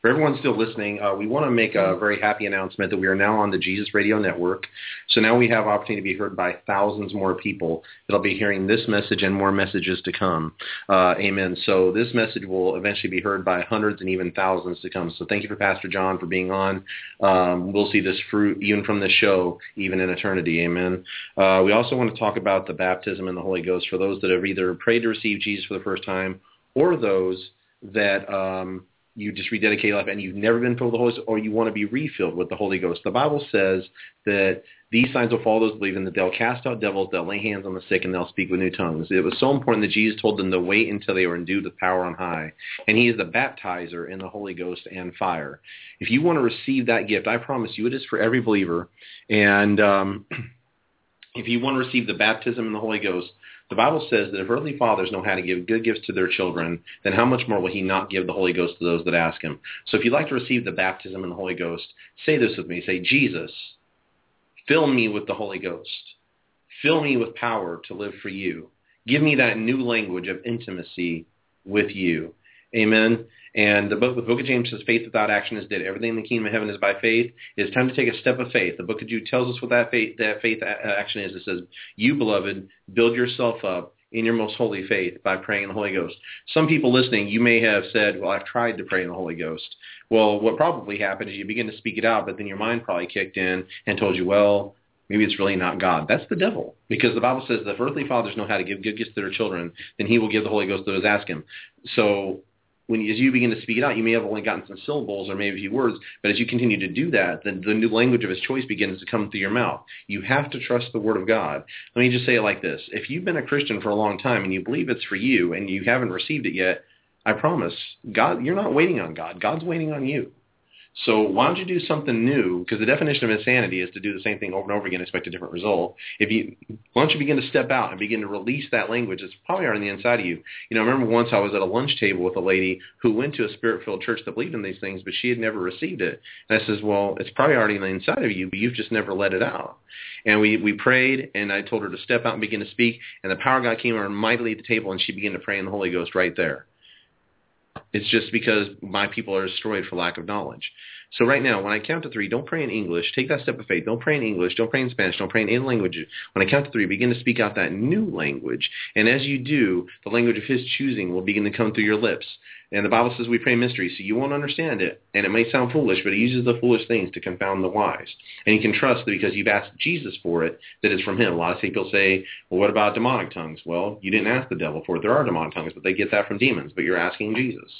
For everyone still listening, uh, we want to make a very happy announcement that we are now on the Jesus Radio Network. So now we have opportunity to be heard by thousands more people that'll be hearing this message and more messages to come. Uh, amen. So this message will eventually be heard by hundreds and even thousands to come. So thank you for Pastor John for being on. Um, we'll see this fruit even from this show, even in eternity. Amen. Uh, we also want to talk about the baptism in the Holy Ghost for those that have either prayed to receive Jesus for the first time or those that um, you just rededicate life and you've never been filled with the Holy Ghost or you want to be refilled with the Holy Ghost. The Bible says that These signs will follow those believing that they'll cast out devils, they'll lay hands on the sick, and they'll speak with new tongues. It was so important that Jesus told them to wait until they were endued with power on high. And he is the baptizer in the Holy Ghost and fire. If you want to receive that gift, I promise you it is for every believer. And um, if you want to receive the baptism in the Holy Ghost, the Bible says that if earthly fathers know how to give good gifts to their children, then how much more will he not give the Holy Ghost to those that ask him? So if you'd like to receive the baptism in the Holy Ghost, say this with me. Say, Jesus, fill me with the Holy Ghost. Fill me with power to live for you. Give me that new language of intimacy with you. Amen. And the book, the book of James says, faith without action is dead. Everything in the kingdom of heaven is by faith. It's time to take a step of faith. The book of Jude tells us what that faith, that faith uh, action is. It says, you, beloved, build yourself up in your most holy faith by praying in the Holy Ghost. Some people listening, you may have said, well, I've tried to pray in the Holy Ghost. Well, what probably happened is you begin to speak it out, but then your mind probably kicked in and told you, well, maybe it's really not God. That's the devil. Because the Bible says that if earthly fathers know how to give good gifts to their children, then he will give the Holy Ghost to those ask him. So when as you begin to speak it out, you may have only gotten some syllables or maybe a few words, but as you continue to do that, then the new language of his choice begins to come through your mouth. You have to trust the word of God. Let me just say it like this. If you've been a Christian for a long time and you believe it's for you and you haven't received it yet, I promise, God, you're not waiting on God. God's waiting on you. So why don't you do something new? Because the definition of insanity is to do the same thing over and over again, expect a different result. If you why don't you begin to step out and begin to release that language that's probably already on the inside of you. You know, I remember once I was at a lunch table with a lady who went to a spirit-filled church that believed in these things, but she had never received it. And I says, well, it's probably already on the inside of you, but you've just never let it out. And we we prayed, and I told her to step out and begin to speak, and the power of God came on mightily at the table, and she began to pray in the Holy Ghost right there. It's just because my people are destroyed for lack of knowledge. So right now, when I count to three, don't pray in English. Take that step of faith. Don't pray in English. Don't pray in Spanish. Don't pray in any language. When I count to three, begin to speak out that new language. And as you do, the language of his choosing will begin to come through your lips. And the Bible says we pray mysteries, so you won't understand it. And it may sound foolish, but he uses the foolish things to confound the wise. And you can trust that because you've asked Jesus for it, that it's from him. A lot of people say, well, what about demonic tongues? Well, you didn't ask the devil for it. There are demonic tongues, but they get that from demons. But you're asking Jesus.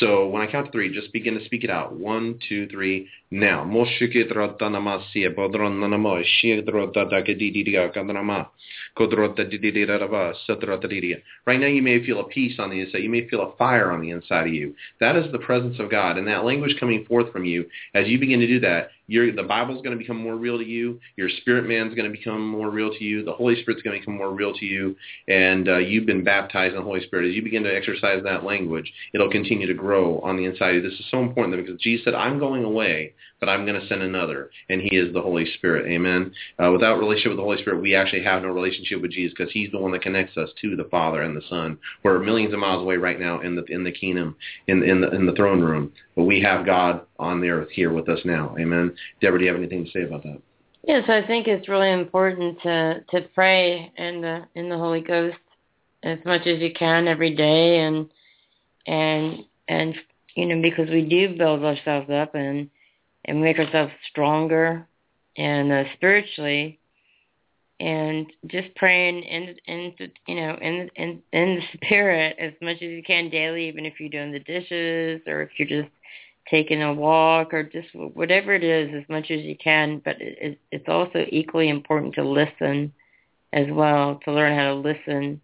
So when I count to three, just begin to speak it out. One, two, three, now. Right now you may feel a peace on the inside. You may feel a fire on the inside of you. That is the presence of God. And that language coming forth from you, as you begin to do that, your, the Bible's going to become more real to you. Your spirit man's going to become more real to you. The Holy Spirit's going to become more real to you. And uh, you've been baptized in the Holy Spirit. As you begin to exercise that language, it'll continue to grow on the inside of you. This is so important because Jesus said, I'm going away, but I'm going to send another. And he is the Holy Spirit. Amen. Uh, without relationship with the Holy Spirit, we actually have no relationship with Jesus because he's the one that connects us to the Father and the Son. We're millions of miles away right now in the in the kingdom, in in the in the throne room. But we have God on the earth here with us now. Amen. Deborah, do you have anything to say about that? Yes, I think it's really important to to pray in the in the Holy Ghost as much as you can every day, and and and you know because we do build ourselves up and and make ourselves stronger and uh, spiritually and just praying in in you know in in in the spirit as much as you can daily even if you're doing the dishes or if you're just taking a walk or just whatever it is as much as you can. But it, it's also equally important to listen as well to learn how to listen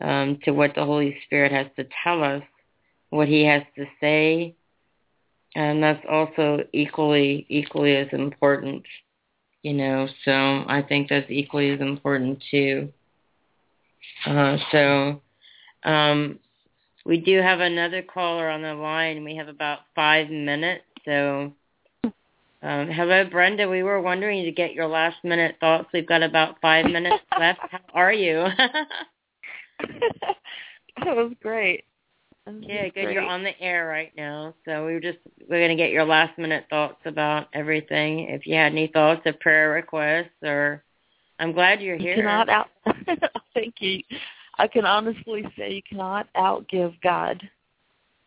um, to what the holy spirit has to tell us what he has to say and that's also equally equally as important you know so i think that's equally as important too uh, so um, we do have another caller on the line. We have about five minutes. So, um, hello, Brenda. We were wondering to get your last minute thoughts. We've got about five minutes left. How are you? that was great. Yeah, good. Great. You're on the air right now, so we are just we're gonna get your last minute thoughts about everything. If you had any thoughts or prayer requests, or I'm glad you're here. You cannot out. Thank you. I can honestly say you cannot outgive God.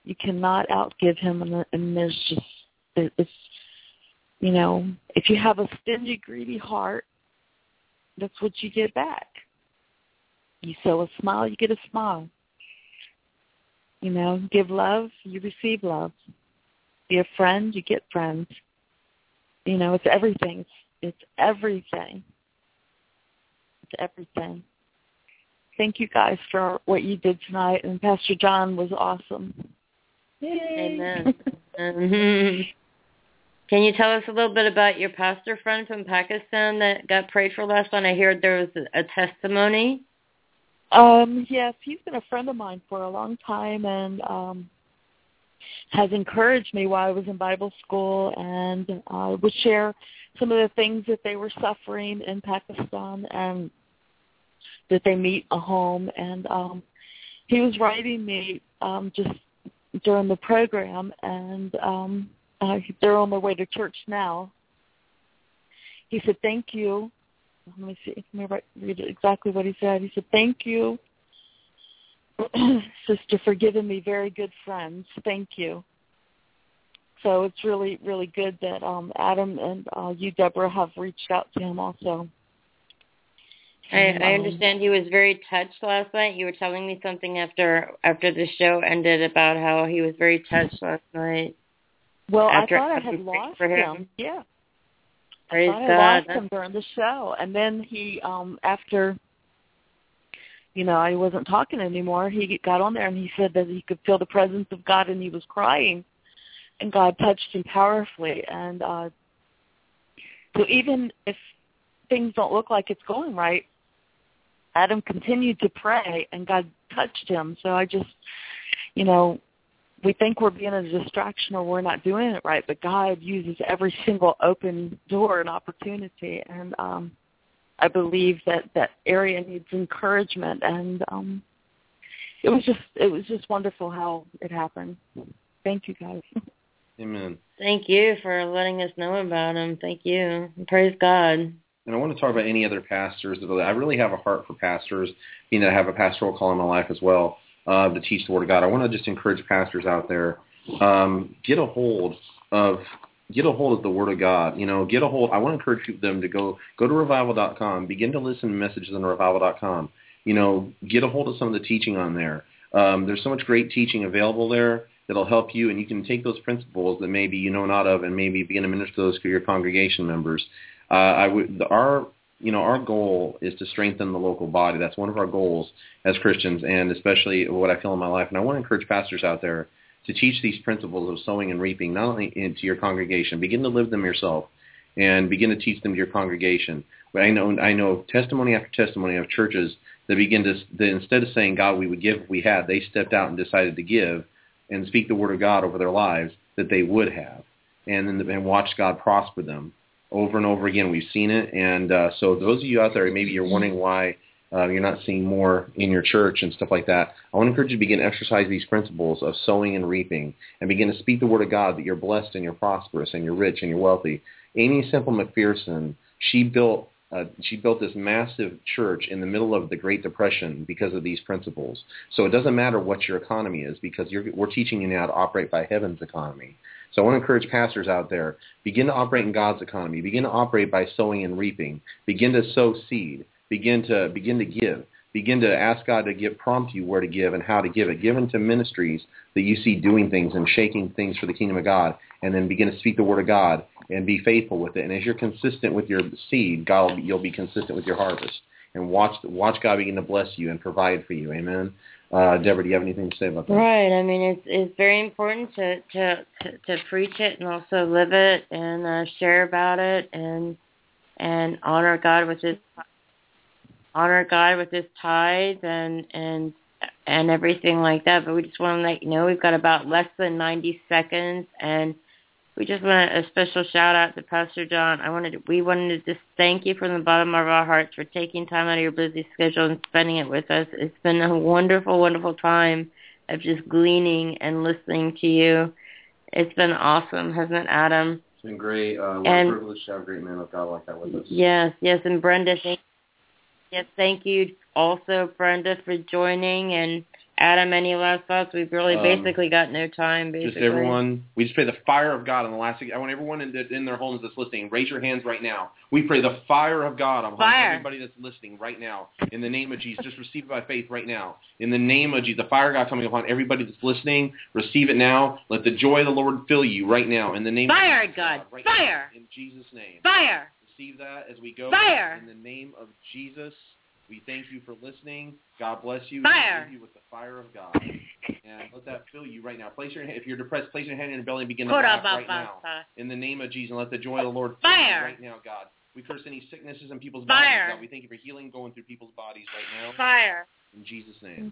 You cannot outgive Him, and, and there's just it's you know if you have a stingy, greedy heart, that's what you get back. You sow a smile, you get a smile. You know, give love, you receive love. Be a friend, you get friends. You know, it's everything. It's everything. It's everything. Thank you guys for what you did tonight, and Pastor John was awesome. Yay. Amen. Mm-hmm. Can you tell us a little bit about your pastor friend from Pakistan that got prayed for last night? I heard there was a testimony. Um, yes, he's been a friend of mine for a long time and um has encouraged me while I was in Bible school and uh, would share some of the things that they were suffering in Pakistan and that they meet a home and um he was writing me um just during the program and um uh, they're on their way to church now. He said, "Thank you." Let me see. Let me read exactly what he said. He said, "Thank you, sister, for giving me very good friends. Thank you." So it's really, really good that um Adam and uh, you, Deborah, have reached out to him also. I, I um, understand he was very touched last night. You were telling me something after after the show ended about how he was very touched last night. Well, After, I thought I had lost him. him. Yeah. Praise I God. I lost him during the show, and then he, um after, you know, I wasn't talking anymore. He got on there and he said that he could feel the presence of God, and he was crying, and God touched him powerfully. And uh so even if things don't look like it's going right, Adam continued to pray, and God touched him. So I just, you know, we think we're being a distraction or we're not doing it right, but God uses every single open door and opportunity, and um, I believe that that area needs encouragement, and um, it was just it was just wonderful how it happened. Thank you, guys. Amen. Thank you for letting us know about him. Thank you. Praise God. And I want to talk about any other pastors. I really have a heart for pastors, being that I have a pastoral call in my life as well uh, to teach the Word of God. I want to just encourage pastors out there, um, get a hold of get a hold of the Word of God. You know, get a hold. I want to encourage them to go go to revival.com, begin to listen to messages on revival.com. You know, get a hold of some of the teaching on there. Um, there's so much great teaching available there that'll help you, and you can take those principles that maybe you know not of, and maybe begin to minister those to your congregation members. Uh, I would the, our you know, our goal is to strengthen the local body. That's one of our goals as Christians, and especially what I feel in my life. And I want to encourage pastors out there to teach these principles of sowing and reaping, not only into your congregation, begin to live them yourself, and begin to teach them to your congregation. But I know, I know testimony after testimony of churches that begin to, that instead of saying, God, we would give if we had, they stepped out and decided to give and speak the word of God over their lives that they would have, and then and watch God prosper them over and over again. We've seen it, and uh, so those of you out there, maybe you're wondering why uh, you're not seeing more in your church and stuff like that. I want to encourage you to begin to exercise these principles of sowing and reaping, and begin to speak the word of God that you're blessed and you're prosperous and you're rich and you're wealthy. Aimee Semple McPherson, she built uh, she built this massive church in the middle of the Great Depression because of these principles. So it doesn't matter what your economy is because we're teaching you now to operate by heaven's economy. So I want to encourage pastors out there, begin to operate in God's economy. Begin to operate by sowing and reaping. Begin to sow seed. Begin to begin to give. Begin to ask God to give, prompt you where to give and how to give it. Give into ministries that you see doing things and shaking things for the kingdom of God, and then begin to speak the word of God and be faithful with it. And as you're consistent with your seed, God, will, you'll be consistent with your harvest. And watch watch God begin to bless you and provide for you. Amen. Uh, Deborah, do you have anything to say about that? Right. I mean, it's it's very important to to to, to preach it and also live it and uh, share about it and and honor God with His honor God with His tithes and and and everything like that. But we just want to let you know we've got about less than ninety seconds and we just want a special shout out to Pastor John. I wanted to, we wanted to just thank you from the bottom of our hearts for taking time out of your busy schedule and spending it with us. It's been a wonderful, wonderful time of just gleaning and listening to you. It's been awesome, hasn't it, Adam? It's been great. Uh, we're and, privileged to have a great man of God like that with us. Yes, yes, and Brenda, thank, yes, thank you also, Brenda, for joining and Adam, any last thoughts? We've really um, basically got no time. Basically, just everyone. We just pray the fire of God on the last. I want everyone in, in their homes that's listening. Raise your hands right now. We pray the fire of God on everybody that's listening right now. In the name of Jesus, just receive it by faith right now. In the name of Jesus, the fire of God coming upon everybody that's listening. Receive it now. Let the joy of the Lord fill you right now. In the name fire, of Jesus, God. Right fire. Now, in Jesus' name. Fire. receive that as we go. Fire! In the name of Jesus, we thank you for listening. God bless you. Fire! You with the fire of God. And let that fill you right now. Place your hand, if you're depressed, place your hand in your belly and begin to laugh right now. In the name of Jesus, and let the joy of the Lord fill you right now, God. We curse any sicknesses in people's Fire! bodies, God. We thank you for healing going through people's bodies right now. Fire. In Jesus' name.